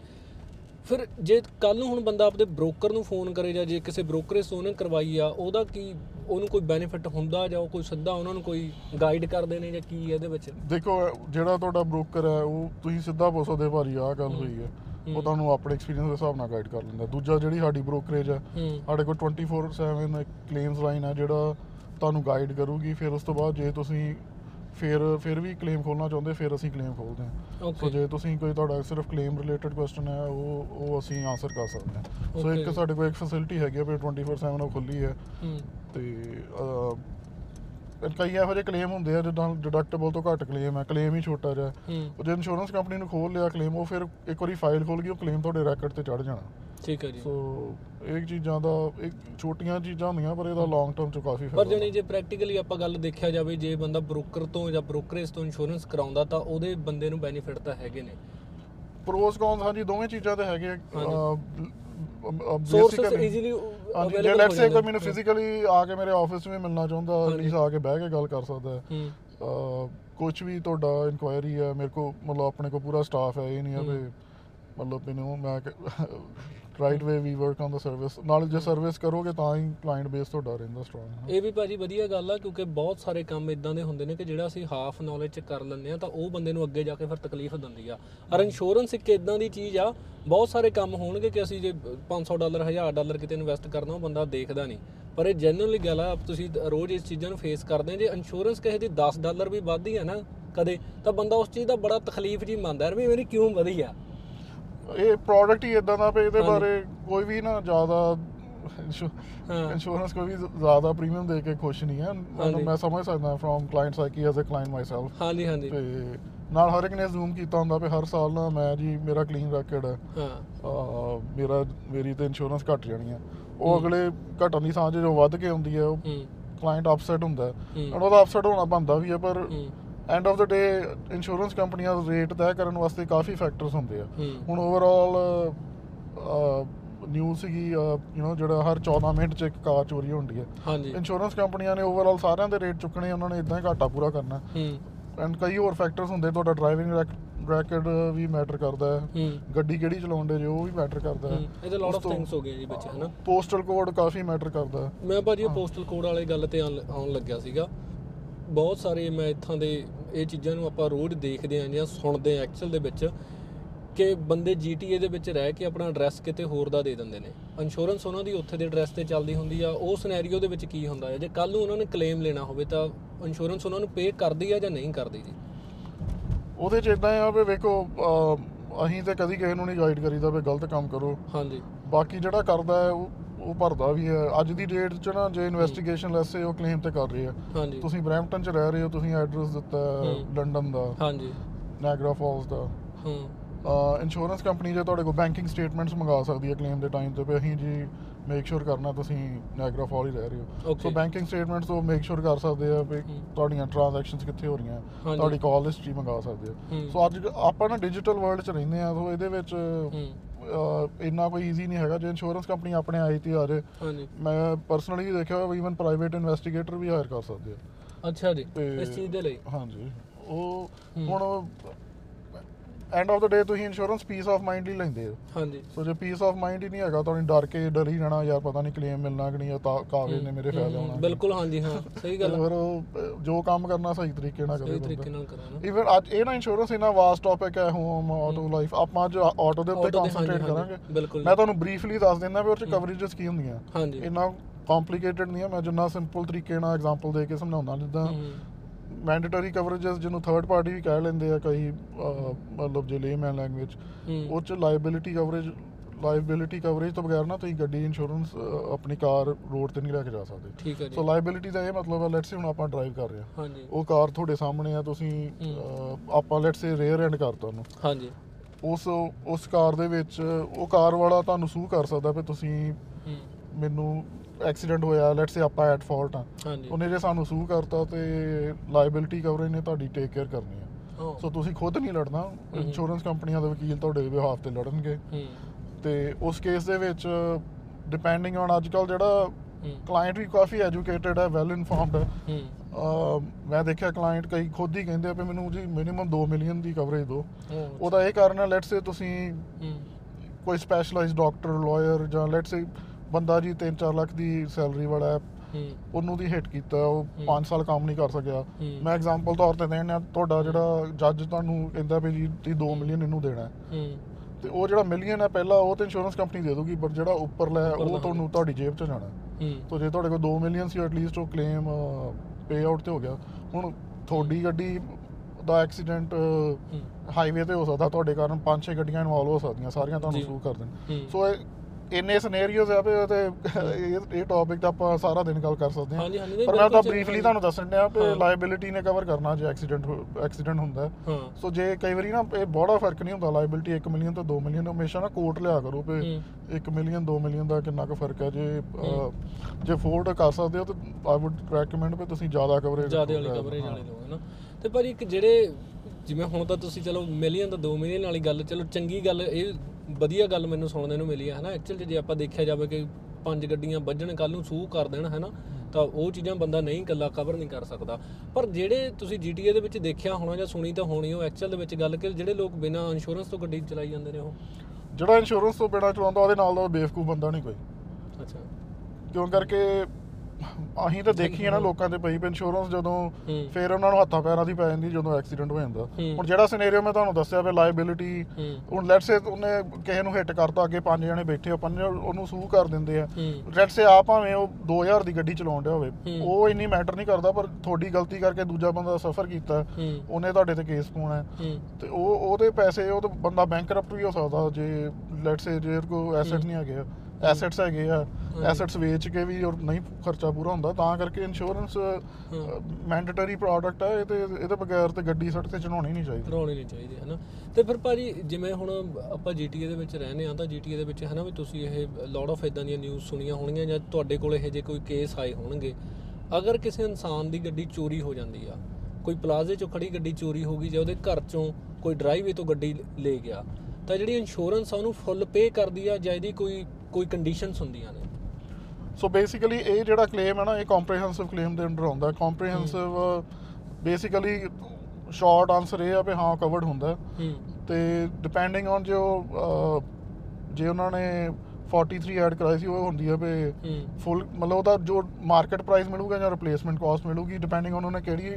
ਫਿਰ ਜੇ ਕੱਲ ਨੂੰ ਹੁਣ ਬੰਦਾ ਆਪਦੇ ਬ੍ਰੋਕਰ ਨੂੰ ਫੋਨ ਕਰੇ ਜਾਂ ਜੇ ਕਿਸੇ ਬ੍ਰੋਕਰੇਜ ਤੋਂ ਉਹਨੇ ਕਰਵਾਈ ਆ ਉਹਦਾ ਕੀ ਉਹਨੂੰ ਕੋਈ ਬੈਨੀਫਿਟ ਹੁੰਦਾ ਜਾਂ ਉਹ ਕੋਈ ਸਿੱਧਾ ਉਹਨਾਂ ਨੂੰ ਕੋਈ ਗਾਈਡ ਕਰਦੇ ਨੇ ਜਾਂ ਕੀ ਇਹਦੇ ਵਿੱਚ? ਦੇਖੋ ਜਿਹੜਾ ਤੁਹਾਡਾ ਬ੍ਰੋਕਰ ਹੈ ਉਹ ਤੁਸੀਂ ਸਿੱਧਾ ਪੁੱਛ ਸਕਦੇ ਭਾਜੀ ਆਹ ਗੱਲ ਹੋਈ ਹੈ। ਉਹ ਤੁਹਾਨੂੰ ਆਪਣੇ ਐਕਸਪੀਰੀਅੰਸ ਦੇ ਹਿਸਾਬ ਨਾਲ ਗਾਈਡ ਕਰ ਲੈਂਦਾ। ਦੂਜਾ ਜਿਹੜੀ ਸਾਡੀ ਬ੍ਰੋਕਰੇਜ ਹੂੰ ਸਾਡੇ ਕੋਲ 24/7 ਕਲੇਮਸ ਲਾਈਨ ਹੈ ਜਿਹੜਾ ਤੁਹਾਨੂੰ ਗਾਈਡ ਕਰੂਗੀ। ਫਿਰ ਉਸ ਤੋਂ ਬਾਅਦ ਜੇ ਤੁਸੀਂ ਫਿਰ ਫਿਰ ਵੀ ਕਲੇਮ ਖੋਲਣਾ ਚਾਹੁੰਦੇ ਫਿਰ ਅਸੀਂ ਕਲੇਮ ਖੋਲਦੇ ਹਾਂ। ਸੋ ਜੇ ਤੁਸੀਂ ਕੋਈ ਤੁਹਾਡਾ ਸਿਰਫ ਕਲੇਮ ਰਿਲੇਟਡ ਕੁਐਸਚਨ ਹੈ ਉਹ ਉਹ ਅਸੀਂ ਆਨਸਰ ਕਰ ਸਕਦੇ ਹਾਂ। ਸੋ ਇੱਕ. ਸਾਡੇ ਕੋਲ ਇੱਕ ਫੈਸਿਲਿਟੀ ਹੈਗੀ ਆ ਵੀ 24/7 ਉਹ ਖੁੱਲੀ ਹੈ। ਤੇ ਕਈ ਇਹੋ ਜਿਹੇ ਕਲੇਮ ਹੁੰਦੇ ਆ ਜਿੱਦਾਂ ਡਿਡਕਟੇਬਲ ਤੋਂ ਘੱਟ ਕਲੇਮ ਹੈ ਕਲੇਮ ਹੀ ਛੋਟਾ ਜਿਹਾ। ਉਹ ਜੇ ਇੰਸ਼ੋਰੈਂਸ ਕੰਪਨੀ ਨੂੰ ਖੋਲ ਲਿਆ ਕਲੇਮ ਉਹ ਫਿਰ ਇੱਕ ਵਾਰੀ ਫਾਈਲ ਖੋਲ ਗਈ ਉਹ ਕਲੇਮ ਤੁਹਾਡੇ ਰੈਕੋਰਡ ਤੇ ਚੜ ਜਾਣਾ। ਠੀਕ ਹੈ ਜੀ। ਸੋ ਇਹ ਚੀਜ਼ਾਂ ਦਾ ਇੱਕ ਛੋਟੀਆਂ ਚੀਜ਼ਾਂ ਹੁੰਦੀਆਂ ਪਰ ਇਹਦਾ ਲੌਂਗ ਟਰਮ ਚ ਕਾਫੀ ਪਰ ਫਾਇਦਾ ਜਣੀ ਜੇ ਪ੍ਰੈਕਟੀਕਲੀ ਆਪਾਂ ਗੱਲ ਦੇਖਿਆ ਜਾਵੇ ਜੇ ਬੰਦਾ ਬ੍ਰੋਕਰ ਤੋਂ ਜਾਂ ਬ੍ਰੋਕਰੇਜ ਤੋਂ ਇੰਸ਼ੋਰੈਂਸ ਕਰਾਉਂਦਾ ਤਾਂ ਉਹਦੇ ਬੰਦੇ ਨੂੰ ਬੈਨੀਫਿਟ ਤਾਂ ਹੈਗੇ ਨੇ। ਪ੍ਰੋਸ ਕੌਨਸ ਹਾਂਜੀ ਦੋਵੇਂ ਚੀਜ਼ਾਂ ਤੇ ਹੈਗੇ ਸੋਰਸਸ ਈਜ਼ੀਲੀ ਜੇ ਲੈਟਸ ਸੇ ਕੋਈ ਮੈਨੂੰ ਫਿਜ਼ੀਕਲੀ ਆ ਕੇ ਮੇਰੇ ਆਫਿਸ ਵਿੱਚ ਮਿਲਣਾ ਚਾਹੁੰਦਾ। ਪਲੀਜ਼ ਆ ਕੇ ਬਹਿ ਕੇ ਗੱਲ ਕਰ ਸਕਦਾ ਹੈ ਕੁਝ ਵੀ ਤੁਹਾਡਾ ਇਨਕੁਆਇਰੀ ਹੈ ਮੇਰੇ ਕੋ ਮਤਲਬ ਆਪਣੇ ਕੋ ਪੂਰਾ ਸਟਾਫ ਹੈ ਇਹ ਨਹੀਂ ਹੈ। ਵੀ ਮਤਲਬ ਮੈਨੂੰ ਮੈਂ right way we work on the service ਨਾਲ ਜੇ ਸਰਵਿਸ ਕਰੋਗੇ ਤਾਂ ਹੀ ਕਲਾਇੰਟ ਬੇਸ ਤੁਹਾਡਾ ਰਹਿੰਦਾ ਸਟਰੋਂਗ ਇਹ ਵੀ ਭਾਜੀ ਵਧੀਆ ਗੱਲ ਆ ਕਿਉਂਕਿ ਬਹੁਤ ਸਾਰੇ ਕੰਮ ਇਦਾਂ ਦੇ ਹੁੰਦੇ ਨੇ ਕਿ ਜਿਹੜਾ ਅਸੀਂ ਹਾਫ ਨੌਲੇਜ ਚ ਕਰ ਲੈਂਦੇ ਆ ਤਾਂ ਉਹ ਬੰਦੇ ਨੂੰ ਅੱਗੇ ਜਾ ਕੇ ਫਿਰ ਤਕਲੀਫ ਦਿੰਦੀ ਆ। ਔਰ ਇੰਸ਼ੋਰੈਂਸ ਇੱਕ ਇਦਾਂ ਦੀ ਚੀਜ਼ ਆ ਬਹੁਤ ਸਾਰੇ ਕੰਮ ਹੋਣਗੇ ਕਿ ਅਸੀਂ ਜੇ 500 ਡਾਲਰ 1000 ਡਾਲਰ ਕਿਤੇ ਇਨਵੈਸਟ ਕਰਨਾ ਉਹ ਬੰਦਾ ਦੇਖਦਾ ਨਹੀਂ। ਪਰ ਇਹ ਜੈਨੂਇਨਲੀ ਗੱਲ ਆ ਤੁਸੀਂ ਰੋਜ਼ ਇਸ ਚੀਜ਼ਾਂ ਨੂੰ ਫੇਸ ਕਰਦੇ ਆ ਜੇ ਇੰਸ਼ੋਰੈਂਸ ਕਿਸੇ ਦੀ 10 ਡਾਲਰ ਵੀ ਵੱਧਦੀ ਆ ਨਾ ਕਦੇ ਤਾਂ ਬੰਦਾ ਉਸ ਚੀਜ਼ ਦਾ ਬੜਾ ਤਕਲੀਫ ਜੀ ਮੰਨਦਾ ਯਾਰ ਵੀ ਮੇਰੀ ਕਿਉਂ ਵਧੀ ਆ? ਇਹ ਪ੍ਰੋਡਕਟ ਹੀ ਇਦਾਂ ਦਾ ਵੀ ਇਹਦੇ। ਬਾਰੇ ਕੋਈ ਵੀ ਨਾ ਜ਼ਿਆਦਾ ਹਾਂ। ਇੰਸ਼ੋਰੈਂਸ ਕੋਈ ਵੀ ਜ਼ਿਆਦਾ ਪ੍ਰੀਮੀਅਮ ਦੇ ਕੇ ਖੁਸ਼ ਨਹੀਂ ਹੈ ਮੈਂ ਸਮਝ ਸਕਦਾ from client psyche as a client myself ਹਾਂਜੀ ਹਾਂਜੀ। ਤੇ ਨਾਲ ਹਰ ਇੱਕ ਨੇ ਜ਼ੂਮ ਕੀਤਾ ਹੁੰਦਾ ਵੀ ਹਰ ਸਾਲ ਨਾ ਮੈਂ ਜੀ ਮੇਰਾ ਕਲੀਨ ਰੈਕਡ ਹੈ। ਹਾਂ ਮੇਰਾ ਮੇਰੀ ਤੇ ਇੰਸ਼ੋਰੈਂਸ ਘਟ ਜਾਣੀ ਆ। ਉਹ ਹੂੰ। ਅਗਲੇ ਘਟਣ ਦੀ 'ਚ ਜੋ ਵੱਧ ਕੇ ਆਉਂਦੀ ਹੈ ਉਹ ਹੂੰ। ਕਲਾਇੰਟ ਅਪਸੈਟ ਹੁੰਦਾ। ਹੈ। ਹੂੰ। ਉਹਦਾ ਅਪਸੈਟ ਹੋਣਾ ਬੰਦਾ ਵੀ ਹੈ ਪਰ ਹੂੰ। End of the day insurance ਕੰਪਨੀਆਂ ਰੇਟ ਤੈਅ ਕਰਨ ਵਾਸਤੇ ਕਾਫੀ ਫੈਕਟਰਸ ਹੁੰਦੇ ਆ। ਹੁਣ ਓਵਰਆਲ ਨਿਊਜ਼ ਸੀਗੀ ਯੂ نو ਜਿਹੜਾ ਹਰ 14 ਮਿੰਟ 'ਚ ਇੱਕ ਕਾਰ ਚੋਰੀ ਹੁੰਦੀ ਹੈ ਇੰਸ਼ੋਰੈਂਸ ਕੰਪਨੀਆਂ ਨੇ ਓਵਰਆਲ ਸਾਰਿਆਂ ਦੇ ਰੇਟ ਚੁੱਕਣੇ ਉਹਨਾਂ ਨੇ ਇਦਾਂ ਹੀ ਘਾਟਾ ਪੂਰਾ ਕਰਨਾ। ਹੂੰ। ਐਂਡ ਕਈ ਹੋਰ ਫੈਕਟਰਸ ਹੁੰਦੇ ਤੁਹਾਡਾ ਡਰਾਈਵਿੰਗ ਰੈਕਡ ਵੀ ਮੈਟਰ ਕਰਦਾ ਹੈ। ਗੱਡੀ ਕਿਹੜੀ ਚਲਾਉਂਦੇ ਜੇ ਉਹ ਵੀ ਮੈਟਰ ਕਰਦਾ ਹੈ। ਇਹਦੇ ਲੋਟ ਆਫ ਥਿੰਗਸ ਹੋ ਗਏ ਜੀ ਵਿੱਚ ਹਨਾ। ਪੋਸਟਲ ਕੋਡ ਕਾਫੀ ਮੈਟਰ ਕਰਦਾ ਹੈ। ਮੈਂ ਭਾਜੀ ਉਹ ਪੋਸਟਲ ਕੋਡ ਵਾਲੇ ਗੱਲ ਤੇ ਆਉਣ ਆਉਣ ਲੱਗਿਆ ਸੀਗਾ। ਬਹੁਤ ਸਾਰੇ ਮੈਂ ਇੱਥਾਂ ਦੇ ਇਹ ਚੀਜ਼ਾਂ ਨੂੰ ਆਪਾਂ ਰੋਜ਼ ਦੇਖਦੇ ਆਂ ਜਾਂ ਸੁਣਦੇ ਆਂ ਐਕਚੁਅਲ ਦੇ ਵਿੱਚ ਕਿ ਬੰਦੇ GTA ਦੇ ਵਿੱਚ ਰਹਿ ਕੇ ਆਪਣਾ ਐਡਰੈਸ ਕਿਤੇ ਹੋਰ ਦਾ ਦੇ ਦਿੰਦੇ ਨੇ। ਇੰਸ਼ੋਰੈਂਸ ਉਹਨਾਂ ਦੀ ਉੱਥੇ ਦੇ ਐਡਰੈਸ ਤੇ ਚੱਲਦੀ ਹੁੰਦੀ ਆ ਉਹ ਸਿਨੈਰੀਓ ਦੇ ਵਿੱਚ ਕੀ ਹੁੰਦਾ ਹੈ? ਜੇ ਕੱਲ ਨੂੰ ਉਹਨਾਂ ਨੇ ਕਲੇਮ ਲੈਣਾ ਹੋਵੇ ਤਾਂ ਇੰਸ਼ੋਰੈਂਸ ਉਹਨਾਂ ਨੂੰ ਪੇ ਕਰਦੀ ਆ ਜਾਂ ਨਹੀਂ ਕਰਦੀ ਜੀ? ਉਹਦੇ 'ਚ ਇਦਾਂ ਆ ਵੀ ਵੇਖੋ ਅਹ, ਅਸੀਂ ਤੇ ਕਦੀ ਕਿਸੇ ਨੂੰ ਨਹੀਂ ਗਾਈਡ ਕਰੀਦਾ ਵੀ ਗਲਤ ਕੰਮ ਕਰੋ। ਹਾਂਜੀ। ਬਾਕੀ ਜਿਹੜਾ ਕਰਦਾ ਹੈ ਉਹ ਉਹ ਭਰਦਾ ਵੀ ਹੈ ਅੱਜ ਦੀ ਡੇਟ 'ਚ ਨਾ ਜੇ ਇਨਵੈਸਟੀਗੇਸ਼ਨ ਲੈਸੇ ਉਹ ਕਲੇਮ ਤੇ ਕਰ ਰਹੇ ਆ ਤੁਸੀਂ ਬ੍ਰੈਂਪਟਨ 'ਚ ਰਹਿ ਰਹੇ ਹੋ ਤੁਸੀਂ ਐਡਰੈਸ ਦਿੱਤਾ ਹੈ ਹੂੰ। ਲੰਡਨ ਦਾ ਹਾਂਜੀ ਨਾਇਗਰਾ ਫਾਲਸ ਦਾ ਹੂੰ ਇੰਸ਼ੋਰੈਂਸ ਕੰਪਨੀ ਜੇ ਤੁਹਾਡੇ ਕੋਲ ਬੈਂਕਿੰਗ ਸਟੇਟਮੈਂਟਸ ਮੰਗਾ ਸਕਦੀ ਹੈ ਕਲੇਮ ਦੇ ਟਾਈਮ ਤੇ ਵੀ ਅਸੀਂ ਜੀ ਮੇਕ ਸ਼ੋਰ ਕਰਨਾ ਤੁਸੀਂ ਨਾਇਗਰਾ ਫਾਲ ਹੀ ਰਹਿ ਰਹੇ ਹੋ. ਸੋ ਬੈਂਕਿੰਗ ਸਟੇਟਮੈਂਟਸ ਉਹ ਮੇਕ ਸ਼ੋਰ ਕਰ ਸਕਦੇ ਆ ਵੀ ਹੂੰ। ਤੁਹਾਡੀਆਂ ਟ੍ਰਾਂਜੈਕਸ਼ਨਸ ਕਿੱਥੇ ਹੋ ਰਹੀਆਂ। ਤੁਹਾਡੀ ਕਾਲ ਹਿਸਟਰੀ ਮੰਗਾ ਸਕਦੇ ਹੂੰ। ਆ ਸੋ ਅੱਜ ਆਪਾਂ ਨਾ ਡਿਜੀਟਲ ਵਰਲਡ 'ਚ ਰਹਿੰਦੇ ਆ ਸੋ ਇਹਦੇ ਵਿੱਚ ਹੂੰ ਇੰਨਾ ਕੋਈ ਈਜ਼ੀ ਨਹੀਂ ਹੈਗਾ ਜੇ ਇੰਸ਼ੋਰੈਂਸ ਕੰਪਨੀ ਆਪਣੇ ਆਈ ਤੇ ਆ ਜਾਏ ਹਾਂਜੀ। ਮੈਂ ਪਰਸਨਲੀ ਦੇਖਿਆ ਇਵਨ ਪ੍ਰਾਈਵੇਟ ਇਨਵੈਸਟੀਗੇਟਰ ਵੀ ਹਾਇਰ ਕਰ ਸਕਦੇ ਆ। ਅੱਛਾ ਜੀ ਇਸ ਚੀਜ਼ ਦੇ ਲਈ? ਹਾਂਜੀ। ਉਹ। ਹੁਣ ਐਂਡ ਆਫ ਦਾ ਡੇ ਤੁਸੀਂ ਇੰਸ਼ੋਰੈਂਸ ਪੀਸ ਆਫ ਮਾਈਂਡ ਹੀ ਲੈਂਦੇ ਹੋ। ਹਾਂਜੀ। ਸੋ ਜੇ ਪੀਸ ਆਫ ਮਾਈਂਡ ਹੀ ਨਹੀਂ ਹੈਗਾ ਤੁਹਾਨੂੰ ਡਰ ਕੇ ਡਰ ਹੀ ਰਹਿਣਾ ਯਾਰ ਪਤਾ ਨਹੀਂ ਕਲੇਮ ਮਿਲਣਾ ਕਿ ਨਹੀਂ ਤਾਂ ਕਾਗਜ਼ ਨੇ ਮੇਰੇ ਫਾਇਦਾ ਹੋਣਾ ਬਿਲਕੁਲ ਹਾਂਜੀ ਹਾਂ ਸਹੀ ਗੱਲ ਤੇ ਆ। ਫਿਰ ਉਹ ਜੋ ਕੰਮ ਕਰਨਾ ਸਹੀ ਤਰੀਕੇ ਨਾਲ ਸਹੀ ਕਰੇ ਤਰੀਕੇ ਨਾਲ ਕਰਾਂ ਨਾ ਇਵਨ ਅੱਜ ਇਹ ਨਾ ਇੰਸ਼ੋਰੈਂਸ ਇੰਨਾ ਵਾਸਟ ਟਾਪਿਕ ਹੈ ਹੋਮ ਆਟੋ ਲਾਈਫ ਆਪਾਂ ਅੱਜ ਆਟੋ ਦੇ ਉੱਤੇ ਕਨਸੈਂਟਰੇਟ ਕਰਾਂਗੇ। ਮੈਂ ਤੁਹਾਨੂੰ ਬਰੀਫਲੀ ਦੱਸ ਦਿੰਦਾ ਵੀ ਉਹ ਚ ਕਵਰੇजेस ਕੀ ਹੁੰਦੀਆਂ। ਹਾਂਜੀ। ਇੰਨਾ ਕੰਪਲਿਕੇਟਡ ਨਹੀਂ ਹੈ ਮੈਂ ਜਿੰਨਾ ਸਿੰਪਲ ਤਰੀਕੇ ਨਾਲ ਐਗਜ਼ਾਮਪਲ ਦੇ ਕੇ ਸਮਝਾਉਂਦਾ ਜਿੱਦਾਂ ਮੈਂਡੇਟਰੀ ਕਵਰੇजेस ਜਿਹਨੂੰ ਥਰਡ ਪਾਰਟੀ ਵੀ ਕਹਿ ਲੈਂਦੇ ਆ ਕਈ ਮਤਲਬ ਜੇ ਲੇਮੈਨ ਲੈਂਗੁਏਜ ਉਹ ਚ ਲਾਇਬਿਲਿਟੀ ਕਵਰੇਜ ਲਾਇਬਿਲਿਟੀ ਕਵਰੇਜ ਤੋਂ ਬਗੈਰ ਨਾ ਤੁਸੀਂ ਗੱਡੀ ਇੰਸ਼ੋਰੈਂਸ ਆਪਣੀ ਕਾਰ ਰੋਡ ਤੇ ਨਹੀਂ ਲੈ ਕੇ ਜਾ ਸਕਦੇ। ਠੀਕ ਹੈ ਜੀ। ਸੋ ਲਾਇਬਿਲਿਟੀ ਦਾ ਇਹ ਮਤਲਬ ਹੈ ਲੈਟਸ ਸੇ ਹੁਣ ਆਪਾਂ ਡਰਾਈਵ ਕਰ ਰਹੇ ਹਾਂ। ਉਹ ਕਾਰ ਤੁਹਾਡੇ ਸਾਹਮਣੇ ਆ ਤੁਸੀਂ ਆਪਾਂ ਲੈਟਸ ਸੇ ਰੇਅਰ ਐਂਡ ਕਰਤਾ ਉਹਨੂੰ ਹਾਂਜੀ। ਉਸ ਉਸ ਕਾਰ ਦੇ ਵਿੱਚ ਉਹ ਕਾਰ ਵਾਲਾ ਤੁਹਾਨੂੰ ਸੂ ਕਰ ਸਕਦਾ ਵੀ ਤੁਸੀਂ ਮੈਨੂੰ ਐਕਸੀਡੈਂਟ ਹੋਇਆ ਲੈਟਸ ਸੇ ਆਪਾਂ ਐਟ ਫਾਲਟ ਆ ਹਾਂਜੀ। ਉਹਨੇ ਜੇ ਸਾਨੂੰ ਸੂ ਕਰਤਾ ਤੇ ਲਾਇਬਿਲਿਟੀ ਕਵਰੇਜ ਨੇ ਤੁਹਾਡੀ ਟੇਕ ਕੇਅਰ ਕਰਨੀ ਆ ਸੋ ਤੁਸੀਂ ਖੁਦ ਨਹੀਂ ਲੜਨਾ ਇੰਸ਼ੋਰੈਂਸ ਕੰਪਨੀਆਂ ਦੇ ਵਕੀਲ ਤੁਹਾਡੇ ਬਿਹਾਫ ਤੇ ਲੜਨਗੇ। ਤੇ ਉਸ ਕੇਸ ਦੇ ਵਿੱਚ ਡਿਪੈਂਡਿੰਗ ਔਨ ਅੱਜ ਕੱਲ ਜਿਹੜਾ ਕਲਾਇੰਟ ਵੀ ਕਾਫੀ ਐਜੂਕੇਟਡ ਹੈ ਵੈਲ ਇਨਫਾਰਮਡ ਹੈ। ਮੈਂ ਦੇਖਿਆ ਕਲਾਇੰਟ ਕਈ ਖੁਦ ਹੀ ਕਹਿੰਦੇ ਆ ਵੀ ਮੈਨੂੰ ਜੀ ਮਿਨੀਮਮ 2 ਮਿਲੀਅਨ ਦੀ ਕਵਰੇਜ ਦਿਓ। ਉਹਦਾ ਇਹ ਕਾਰਨ ਹੈ ਲੈਟਸ ਸੇ ਤੁਸੀਂ ਕੋਈ ਸਪੈਸ਼ਲਾਈਜ਼ਡ ਡਾਕਟਰ ਲਾਇਰ ਜਾਂ ਲੈਟਸ ਸੇ ਬੰਦਾ ਜੀ 3-4 ਲੱਖ ਦੀ ਸੈਲਰੀ ਵਾਲਾ ਹੈ ਉਹਨੂੰ ਦੀ ਹਿੱਟ ਕੀਤਾ ਉਹ ਹੂੰ। 5 ਸਾਲ ਕੰਮ ਨਹੀਂ ਕਰ ਸਕਿਆ। ਮੈਂ ਐਗਜ਼ਾਮਪਲ ਤੌਰ ਤੇ ਦੇਣਾ ਤੁਹਾਡਾ ਜਿਹੜਾ ਜੱਜ ਤੁਹਾਨੂੰ ਕਹਿੰਦਾ ਵੀ ਜੀ ਤੁਸੀਂ 2 ਮਿਲੀਅਨ ਇਹਨੂੰ ਦੇਣਾ ਹੈ। ਤੇ ਉਹ ਜਿਹੜਾ ਮਿਲੀਅਨ ਹੈ ਪਹਿਲਾਂ ਉਹ ਤੇ ਇੰਸ਼ੋਰੈਂਸ ਕੰਪਨੀ ਦੇ ਦੂਗੀ ਪਰ ਜਿਹੜਾ ਉੱਪਰਲਾ ਹੈ ਉਹ ਤੁਹਾਨੂੰ ਤੁਹਾਡੀ ਜੇਬ 'ਚ ਜਾਣਾ ਤੋ ਜੇ ਤੁਹਾਡੇ ਕੋਲ 2 ਮਿਲੀਅਨ ਸੀ ਐਟਲੀਸਟ ਉਹ ਕਲੇਮ ਪੇ ਆਊਟ ਤੇ ਹੋ ਗਿਆ। ਹੁਣ ਤੁਹਾਡੀ ਗੱਡੀ ਦਾ ਐਕਸੀਡੈਂਟ ਹਾਈਵੇ ਤੇ ਹੋ ਸਕਦਾ ਤੁਹਾਡੇ ਕਾਰਨ 5-6 ਗੱਡੀਆਂ ਇਨਵੋਲਵ ਹੋ ਸਕਦੀਆਂ ਸਾਰੀਆਂ ਤੁਹਾਨੂੰ। ਸੂ ਕਰ ਦੇਣ। ਸੋ ਇੰਨੇ ਸਿਨੈਰੀਓਜ਼ ਆ ਵੀ ਤੇ ਇਹ ਟੌਪਿਕ ਤਾਂ ਆਪਾਂ ਸਾਰਾ ਦਿਨ ਗੱਲ ਕਰ ਸਕਦੇ ਹਾਂ ਹਾਂਜੀ ਹਾਂਜੀ ਨਹੀਂ, ਪਰ ਮੈਂ ਤਾਂ ਬਰੀਫਲੀ। ਤੁਹਾਨੂੰ ਦੱਸਣ ਡਿਆ ਕਿ ਹਾਂ। ਲਾਇਬਿਲਿਟੀ ਨੇ ਕਵਰ ਕਰਨਾ ਜੇ ਐਕਸੀਡੈਂਟ ਐਕਸੀਡੈਂਟ ਹੁੰਦਾ ਹੈ। ਹਾਂ ਸੋ ਜੇ ਕਈ ਵਾਰੀ ਨਾ ਇਹ ਬੜਾ ਫ਼ਰਕ ਨਹੀਂ ਹੁੰਦਾ ਲਾਇਬਿਲਿਟੀ 1 ਮਿਲੀਅਨ ਤੋਂ 2 ਮਿਲੀਅਨ ਹਮੇਸ਼ਾ ਨਾ ਕੋਰਟ ਲਿਆ ਕਰੋ ਵੀ ਹੂੰ 1 ਮਿਲੀਅਨ 2 ਮਿਲੀਅਨ ਦਾ ਕਿੰਨਾ ਕੁ ਫ਼ਰਕ ਹੈ ਜੇ ਹੂੰ। ਜੇ ਅਫੋਰਡ ਕਰ ਸਕਦੇ ਹੋ ਤਾਂ ਆਈ ਊਡ ਰეკਮੈਂਡ ਵੀ ਤੁਸੀਂ ਜ਼ਿਆਦਾ ਕਵਰੇਜ ਜਿਆਦੇ ਵਾਲੀ ਕਵਰੇਜ ਵਾਲੀ ਲਓ ਨਾ ਤੇ ਪਰ ਇੱਕ ਜਿਹੜੇ ਜਿਵੇਂ ਹੁਣ ਤਾਂ ਤੁਸੀਂ ਚਲੋ ਮਿਲੀਅਨ ਤੋਂ 2 ਮਿਲੀਅਨ ਵਾਲੀ ਗੱਲ ਚਲੋ ਚੰਗੀ ਗੱਲ ਇਹ ਵਧੀਆ ਗੱਲ ਮੈਨੂੰ ਸੁਣਨ ਨੂੰ ਮਿਲੀ ਹੈ ਹਨਾ? ਐਕਚੁਅਲ ਜੇ ਆਪਾਂ ਦੇਖਿਆ ਜਾਵੇ ਕਿ ਪੰਜ ਗੱਡੀਆਂ ਵੱਜਣ ਕੱਲ ਨੂੰ ਸੂਹ ਕਰ ਦੇਣ ਹੈਨਾ? ਤਾਂ ਉਹ ਚੀਜ਼ਾਂ ਬੰਦਾ ਨਹੀਂ ਇਕੱਲਾ ਕਵਰ ਨਹੀਂ ਕਰ ਸਕਦਾ। ਪਰ ਜਿਹੜੇ ਤੁਸੀਂ GTA ਦੇ ਵਿੱਚ ਦੇਖਿਆ ਹੋਣਾ ਜਾਂ ਸੁਣੀ ਤਾਂ ਹੋਣੀ ਉਹ ਐਕਚੁਅਲ ਦੇ ਵਿੱਚ ਗੱਲ ਕਿ ਜਿਹੜੇ ਲੋਕ ਬਿਨਾਂ ਇੰਸ਼ੋਰੈਂਸ ਤੋਂ ਗੱਡੀ ਚਲਾਈ ਜਾਂਦੇ ਨੇ ਉਹ? ਜਿਹੜਾ ਇੰਸ਼ੋਰੈਂਸ ਤੋਂ ਬਿਨਾਂ ਚਲਾਉਂਦਾ ਉਹਦੇ ਨਾਲ ਦਾ ਬੇਵਕੂਫ ਬੰਦਾ ਨਹੀਂ ਕੋਈ। ਅੱਛਾ। ਕਿਉਂ ਕਰਕੇ ਅਸੀਂ ਤਾਂ ਦੇਖੀ ਹੈ ਨਾ ਲੋਕਾਂ ਦੇ ਪਈ ਇੰਸ਼ੋਰੈਂਸ ਜਦੋਂ ਹੂੰ। ਫਿਰ ਉਹਨਾਂ ਨੂੰ ਹੱਥਾਂ ਪੈਰਾਂ ਦੀ ਪੈ ਜਾਂਦੀ ਜਦੋਂ ਐਕਸੀਡੈਂਟ ਹੋ ਜਾਂਦਾ। ਹੂੰ। ਹੁਣ ਜਿਹੜਾ ਸਿਨੈਰੀਓ ਮੈਂ ਤੁਹਾਨੂੰ ਦੱਸਿਆ ਵੀ ਲਾਇਬਿਲਿਟੀ ਹੂੰ। ਹੁਣ ਲੈਟਸ ਸੇ ਉਹਨੇ ਕਿਸੇ ਨੂੰ ਹਿੱਟ ਕਰਤਾ ਅੱਗੇ ਪੰਜ ਜਣੇ ਬੈਠੇ ਆ ਪੰਜ ਉਹਨੂੰ ਸੂ ਕਰ ਦਿੰਦੇ ਆ। ਹੂੰ। ਲੈਟਸ ਸੇ ਆ ਭਾਵੇਂ ਉਹ 2000 ਦੀ ਗੱਡੀ ਚਲਾਉਣ ਡਿਆ ਹੋਵੇ ਹੂੰ। ਉਹ ਇੰਨੀ ਮੈਟਰ ਨਹੀਂ ਕਰਦਾ ਪਰ ਤੁਹਾਡੀ ਗਲਤੀ ਕਰਕੇ ਦੂਜਾ ਬੰਦਾ ਸਫਰ ਕੀਤਾ ਹੂੰ। ਉਹਨੇ ਤੁਹਾਡੇ ਤੇ ਕੇਸ ਪਾਉਣਾ ਹੈ। ਹੂੰ। ਤੇ ਉਹ ਉਹਦੇ ਪੈਸੇ ਉਹ ਤਾਂ ਬੰਦਾ ਬੈਂਕਰਪਟ ਵੀ ਹੋ ਸਕਦਾ ਜੇ ਲੈਟਸ ਸੇ ਜੇ ਕੋ ਐਸੈਟ ਨਹੀਂ ਹੈਗੇ ਐਸੈਟਸ ਹੈਗੇ ਆ। ਐਸੈਟਸ ਵੇਚ ਕੇ ਵੀ ਔਰ ਨਹੀਂ ਖਰਚਾ ਪੂਰਾ ਹੁੰਦਾ ਤਾਂ ਕਰਕੇ ਇੰਸ਼ੋਰੈਂਸ ਮੈਂਡੇਟਰੀ ਪ੍ਰੋਡਕਟ ਹੈ ਇਹ ਤੇ ਇਹਦੇ ਬਗੈਰ ਤੇ ਗੱਡੀ ਸੜਕ ਤੇ ਚੜਾਉਣੀ ਨਹੀਂ ਚਾਹੀਦੀ। ਕਰਾਉਣੀ ਨਹੀਂ ਚਾਹੀਦੀ ਹਨਾ? ਤੇ ਫਿਰ ਭਾਜੀ ਜਿਵੇਂ ਹੁਣ ਆਪਾਂ GTA ਦੇ ਵਿੱਚ ਰਹਿੰਦੇ ਆ ਤਾਂ GTA ਦੇ ਵਿੱਚ ਹਨਾ ਵੀ ਤੁਸੀਂ ਇਹ ਲੋਟ ਆਫ ਇਦਾਂ ਦੀਆਂ ਨਿਊਜ਼ ਸੁਣੀਆਂ ਹੋਣਗੀਆਂ ਜਾਂ ਤੁਹਾਡੇ ਕੋਲ ਇਹ ਜੇ ਕੋਈ ਕੇਸ ਆਏ ਹੋਣਗੇ ਅਗਰ ਕਿਸੇ ਇਨਸਾਨ ਦੀ ਗੱਡੀ ਚੋਰੀ ਹੋ ਜਾਂਦੀ ਆ ਕੋਈ ਪਲਾਜ਼ੇ 'ਚੋਂ ਖੜੀ ਗੱਡੀ ਚੋਰੀ ਹੋ ਗਈ ਜਾਂ ਉਹਦੇ ਘਰ 'ਚੋਂ ਕੋਈ ਡਰਾਈਵੇ ਤੋਂ ਗੱਡੀ ਲੈ ਗਿਆ ਤਾਂ ਜਿਹੜੀ ਇੰਸ਼ੋਰੈਂਸ ਆ ਉਹਨੂੰ ਫੁੱਲ ਪੇ ਕਰਦੀ ਆ ਜਾਂ ਇਹਦੀ ਕੋਈ ਕੋਈ ਕੰਡੀਸ਼ਨਸ ਹੁੰਦੀਆਂ ਨੇ। ਸੋ ਬੇਸਿਕਲੀ ਇਹ ਜਿਹੜਾ ਕਲੇਮ ਹੈ ਨਾ ਇਹ ਕੰਪਰੀਹੈਂਸਿਵ ਕਲੇਮ ਦੇ ਅੰਡਰ ਆਉਂਦਾ। ਕੰਪਰੀਹੈਂਸਿਵ ਬੇਸਿਕਲੀ ਸ਼ਾਰਟ ਆਨਸਰ ਇਹ ਆ ਵੀ ਹਾਂ ਕਵਰਡ ਹੁੰਦਾ। ਤੇ ਡਿਪੈਂਡਿੰਗ ਔਨ ਜੋ ਜੇ ਉਹਨਾਂ ਨੇ 43 ਐਡ ਕਰਾਈ ਸੀ ਉਹ ਹੁੰਦੀ ਹੈ ਵੀ ਫੁੱਲ ਮਤਲਬ ਉਹਦਾ ਜੋ ਮਾਰਕੀਟ ਪ੍ਰਾਈਸ ਮਿਲੂਗਾ ਜਾਂ ਰਿਪਲੇਸਮੈਂਟ ਕਾਸਟ ਮਿਲੂਗੀ ਡਿਪੈਂਡਿੰਗ ਔਨ ਉਹਨੇ ਕਿਹੜੀ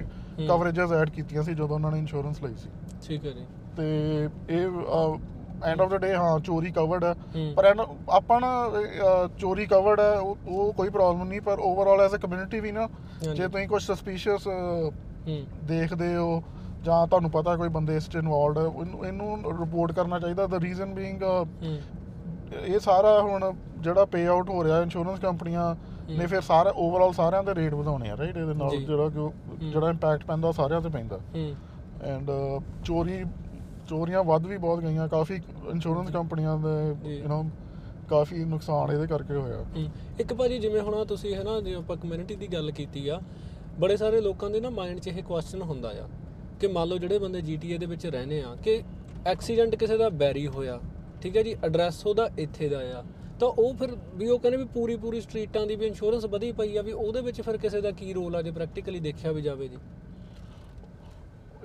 ਕਵਰੇजेस ਐਡ ਕੀਤੀਆਂ ਸੀ ਜਦੋਂ ਉਹਨਾਂ ਨੇ ਇੰਸ਼ੋਰੈਂਸ ਲਈ ਸੀ। ਠੀਕ ਹੈ ਜੀ। ਤੇ ਇਹ ਐਂਡ ਆਫ ਦਾ ਡੇ ਹਾਂ ਚੋਰੀ ਕਵਰਡ ਹੈ। ਪਰ ਆਪਾਂ ਨਾ ਚੋਰੀ ਕਵਰਡ ਹੈ ਉਹ ਕੋਈ ਪ੍ਰੋਬਲਮ ਨਹੀਂ ਪਰ ਓਵਰਆਲ ਐਜ਼ ਅ ਕਮਿਊਨਿਟੀ ਵੀ ਨਾ। ਜੇ ਤੁਸੀਂ ਕੁਝ ਸਸਪੀਸ਼ੀਅਸ ਦੇਖਦੇ ਹੋ ਜਾਂ ਤੁਹਾਨੂੰ ਪਤਾ ਕੋਈ ਬੰਦੇ ਇਸ 'ਚ ਇਨਵੋਲਡ ਹੈ ਇਹਨੂੰ- ਰਿਪੋਰਟ ਕਰਨਾ ਚਾਹੀਦਾ। ਦ ਰੀਜ਼ਨ ਬੀਇੰਗ ਇਹ ਸਾਰਾ ਹੁਣ ਜਿਹੜਾ ਪੇ ਆਊਟ ਹੋ ਰਿਹਾ ਇੰਸ਼ੋਰੈਂਸ ਕੰਪਨੀਆਂ ਨੇ ਫਿਰ ਸਾਰਾ ਓਵਰਆਲ ਸਾਰਿਆਂ ਦੇ ਰੇਟ ਵਧਾਉਣੇ ਆ ਰਾਈਟ ਇਹਦੇ ਨਾਲ। ਜਿਹੜਾ ਜਿਹੜਾ ਇੰਪੈਕਟ ਪੈਂਦਾ ਸਾਰਿਆਂ ਤੇ ਪੈਂਦਾ। ਐਂਡ ਚੋਰੀ ਚੋਰੀਆਂ ਵੱਧ ਵੀ ਬਹੁਤ ਗਈਆਂ ਕਾਫੀ ਇੰਸ਼ੋਰੈਂਸ ਕੰਪਨੀਆਂ ਦੇ। ਯੂ نو ਕਾਫੀ ਨੁਕਸਾਨ ਇਹਦੇ ਕਰਕੇ ਹੋਇਆ ਇੱਕ ਭਾਜੀ ਜਿਵੇਂ ਹੁਣ ਤੁਸੀਂ ਹੈ ਨਾ ਜੇ ਆਪਾਂ ਕਮਿਊਨਿਟੀ ਦੀ ਗੱਲ ਕੀਤੀ ਆ ਬੜੇ ਸਾਰੇ ਲੋਕਾਂ ਦੇ ਨਾ ਮਾਈਂਡ 'ਚ ਇਹ ਕੁਐਸਚਨ ਹੁੰਦਾ ਆ ਕਿ ਮੰਨ ਲਓ ਜਿਹੜੇ ਬੰਦੇ GTA ਦੇ ਵਿੱਚ ਰਹਿੰਦੇ ਆ ਕਿ ਐਕਸੀਡੈਂਟ ਕਿਸੇ ਦਾ ਬੈਰੀ ਹੋਇਆ ਠੀਕ ਹੈ ਜੀ ਐਡਰੈਸ ਉਹਦਾ ਇੱਥੇ ਦਾ ਆ ਤਾਂ ਉਹ ਫਿਰ ਵੀ ਉਹ ਕਹਿੰਦੇ ਵੀ ਪੂਰੀ ਪੂਰੀ ਸਟਰੀਟਾਂ ਦੀ ਵੀ ਇੰਸ਼ੋਰੈਂਸ ਵਧੀ ਪਈ ਆ ਵੀ ਉਹਦੇ ਵਿੱਚ ਫਿਰ ਕਿਸੇ ਦਾ ਕੀ ਰੋਲ ਆ ਜੇ ਪ੍ਰੈਕਟੀਕਲੀ ਦੇਖਿਆ ਵੀ ਜਾਵੇ ਜੀ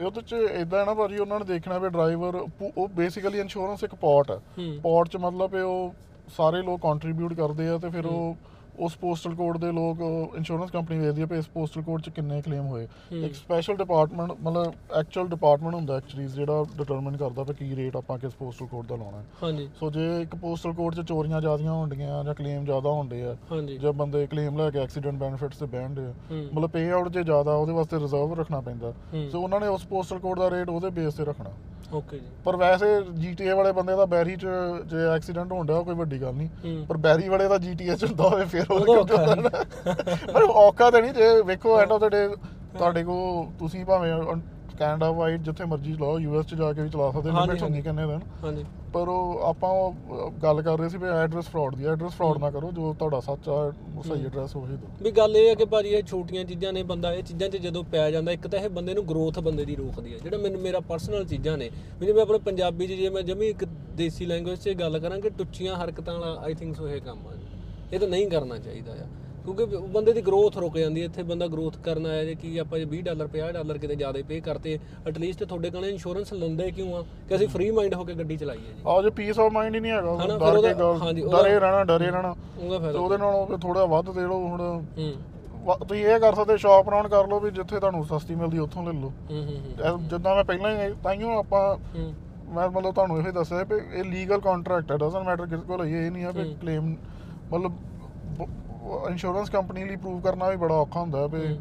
ਉਹਦੇ ਚ ਇਦਾਂ ਨਾ ਭਾਜੀ ਉਹਨਾਂ ਨੇ ਦੇਖਣਾ ਵੀ ਡਰਾਈਵਰ ਉਹ ਬੇਸਿਕਲੀ ਇੰਸ਼ੋਰੈਂਸ ਇੱਕ ਪੋਰਟ ਹੈ। ਪੋਰਟ ਚ ਮਤਲਬ ਇਹ ਉਹ ਸਾਰੇ ਲੋਕ ਕੰਟਰੀਬਿਊਟ ਕਰਦੇ ਆ ਤੇ ਫਿਰ ਉਹ ਉਸ ਪੋਸਟਲ ਕੋਡ ਦੇ ਲੋਕ ਇੰਸ਼ੋਰੈਂਸ ਕੰਪਨੀ ਵੇਖਦੀ ਆ ਵੀ ਇਸ ਪੋਸਟਲ ਕੋਡ ਚ ਕਿੰਨੇ ਕਲੇਮ ਹੋਏ। ਹੂੰ। ਇੱਕ ਸਪੈਸ਼ਲ ਡਿਪਾਰਟਮੈਂਟ ਮਤਲਬ ਐਕਚੁਅਲ ਡਿਪਾਰਟਮੈਂਟ ਹੁੰਦਾ ਐਕਚੁਅਲੀ ਜਿਹੜਾ ਡਿਟਰਮਿਨ ਕਰਦਾ ਵੀ ਕੀ ਰੇਟ ਆਪਾਂ ਕਿਸ ਪੋਸਟਲ ਕੋਡ ਦਾ ਲਾਉਣਾ ਹੈ। ਹਾਂਜੀ। ਸੋ ਜੇ ਇੱਕ ਪੋਸਟਲ ਕੋਡ 'ਚ ਚੋਰੀਆਂ ਜ਼ਿਆਦੀਆਂ ਹੁੰਦੀਆਂ ਜਾਂ ਕਲੇਮ ਜ਼ਿਆਦਾ ਹੁੰਦੇ ਆ ਜਾਂ ਬੰਦੇ ਕਲੇਮ ਲੈ ਕੇ ਐਕਸੀਡੈਂਟ ਬੈਨੀਫਿਟਸ ਤੇ ਬਹਿਣਦੇ ਆ ਹੂੰ। ਮਤਲਬ ਪੇ ਆਊਟ ਜੇ ਜ਼ਿਆਦਾ ਉਹਦੇ ਵਾਸਤੇ ਰਿਜ਼ਰਵ ਰੱਖਣਾ ਪੈਂਦਾ। ਹੂੰ। ਸੋ ਉਹਨਾਂ ਨੇ ਉਸ ਪੋਸਟਲ ਕੋਡ ਦਾ ਰੇਟ ਉਹਦੇ ਬੇਸ ਤੇ ਰੱਖਣਾ। ਓਕੇ ਜੀ। ਪਰ ਵੈਸੇ GTA ਵਾਲੇ ਬੰਦੇ ਦਾ ਬੈਰੀ 'ਚ ਜੇ ਐਕਸੀਡੈਂਟ ਹੁੰਦਾ ਕੋਈ ਵੱਡੀ ਗੱਲ ਨਹੀਂ। ਪਰ ਬੈਰੀ ਵਾਲੇ ਦਾ GTA 'ਚ ਹੁੰਦਾ ਹੋਵੇ ਫਿਰ ਉਹ ਹੈ। ਪਰ ਔਖਾ ਤਾਂ ਨਹੀਂ ਜੇ ਵੇਖੋ ਐਂਡ ਆਫ ਦਾ ਡੇ ਤੁਹਾਡੇ ਕੋ ਤੁਸੀਂ ਭਾਵੇਂ ਕੈਨੇਡਾ ਵਾਈਡ ਜਿੱਥੇ ਮਰਜ਼ੀ ਚਲਾਓ ਯੂਐਸ ਚ ਜਾ ਕੇ ਵੀ ਚਲਾ ਸਕਦੇ ਲਿਮਿਟਸ ਹੁੰਦੀ। ਕਿੰਨੇ ਦਿਨ ਹਾਂਜੀ। ਪਰ ਉਹ ਆਪਾਂ ਉਹ ਗੱਲ ਕਰ ਰਹੇ ਸੀ ਵੀ ਐਡਰੈਸ ਫਰਾਡ ਦੀ ਐਡਰੈਸ ਫਰਾਡ ਨਾ ਕਰੋ ਜੋ ਤੁਹਾਡਾ ਸੱਚ ਸਹੀ ਐਡਰੈਸ ਉਹੀ ਦਿਓ ਵੀ ਗੱਲ ਇਹ ਹੈ ਕਿ ਭਾਜੀ ਇਹ ਛੋਟੀਆਂ ਚੀਜ਼ਾਂ ਨੇ ਬੰਦਾ ਇਹ ਚੀਜ਼ਾਂ 'ਚ ਜਦੋਂ ਪੈ ਜਾਂਦਾ ਇੱਕ ਤਾਂ ਇਹ ਬੰਦੇ ਨੂੰ ਗਰੋਥ ਬੰਦੇ ਦੀ ਰੋਕਦੀ ਹੈ ਜਿਹੜਾ ਮੈਨੂੰ ਮੇਰਾ ਪਰਸਨਲ ਚੀਜ਼ਾਂ ਨੇ। ਵੀ ਜਿਵੇਂ ਆਪਣੇ ਪੰਜਾਬੀ 'ਚ ਜੇ ਮੈਂ ਜਮੀ ਇੱਕ ਦੇਸੀ ਲੈਂਗੁਏਜ 'ਚ ਗੱਲ ਕਰਾਂ ਕਿ ਟੁੱਚੀਆਂ ਹਰਕਤਾਂ ਵਾਲਾ ਆਈ ਥਿੰਕ ਸੋ ਇਹ ਕੰਮ ਆ। ਇਹ ਤਾਂ ਨਹੀਂ ਕਰਨਾ ਚਾਹੀਦਾ ਆ। ਕਿਉਂਕਿ ਬੰਦੇ ਦੀ ਗਰੋਥ ਰੁਕ ਜਾਂਦੀ ਹੈ ਇੱਥੇ ਬੰਦਾ ਗਰੋਥ ਕਰਨ ਆਇਆ ਜੇ ਕੀ ਆਪਾਂ ਜੇ 20 ਡਾਲਰ 50 ਡਾਲਰ ਕਿਤੇ ਜ਼ਿਆਦਾ ਪੇ ਕਰਤੇ ਐਟਲੀਸਟ ਤੁਹਾਡੇ ਕੋਲ ਇੰਸ਼ੋਰੈਂਸ ਲੈਂਦੇ ਕਿਉਂ ਆ ਕਿ ਅਸੀਂ ਫ੍ਰੀ ਮਾਈਂਡ ਹੋ ਕੇ ਗੱਡੀ ਚਲਾਈਏ ਜੀ। ਆ ਜੇ ਪੀਸ ਆਫ ਮਾਈਂਡ ਹੀ ਨਹੀਂ ਹੈਗਾ ਡਰ ਕੇ ਡਰੇ ਰਹਿਣਾ ਡਰੇ ਰਹਿਣਾ। ਉਹਦਾ ਤੇ ਫਾਇਦਾ ਉਹਦੇ ਨਾਲੋਂ ਥੋੜਾ ਵੱਧ ਦੇ ਲਓ ਹੁਣ। ਤੁਸੀਂ ਇਹ ਕਰ ਸਕਦੇ ਸ਼ਾਪ ਰਾਉਂਡ ਕਰ ਲਓ ਵੀ ਜਿੱਥੇ ਤੁਹਾਨੂੰ ਸਸਤੀ ਮਿਲਦੀ ਉੱਥੋਂ ਲੈ ਲਓ। ਜਿੱਦਾਂ ਮੈਂ ਪਹਿਲਾਂ ਹੀ ਤਾਈਓ ਆਪਾਂ ਮੈਂ ਮਤਲਬ ਤੁਹਾਨੂੰ ਇਹੋ ਦੱਸਿਆ ਵੀ ਇਹ ਲੀਗਲ ਕੰਟਰੈਕਟ ਹੈ ਡਸਨਟ ਮੈਟਰ ਕਿਸ ਕੋਲ ਹੈ ਇਹ ਨਹੀਂ ਹੈ ਵੀ। ਕਲੇਮ ਮਤਲਬ ਇੰਸ਼ੋਰੈਂਸ ਕੰਪਨੀ ਲਈ ਪ੍ਰੂਵ ਕਰਨਾ ਵੀ ਬੜਾ ਔਖਾ ਹੁੰਦਾ ਵੀ।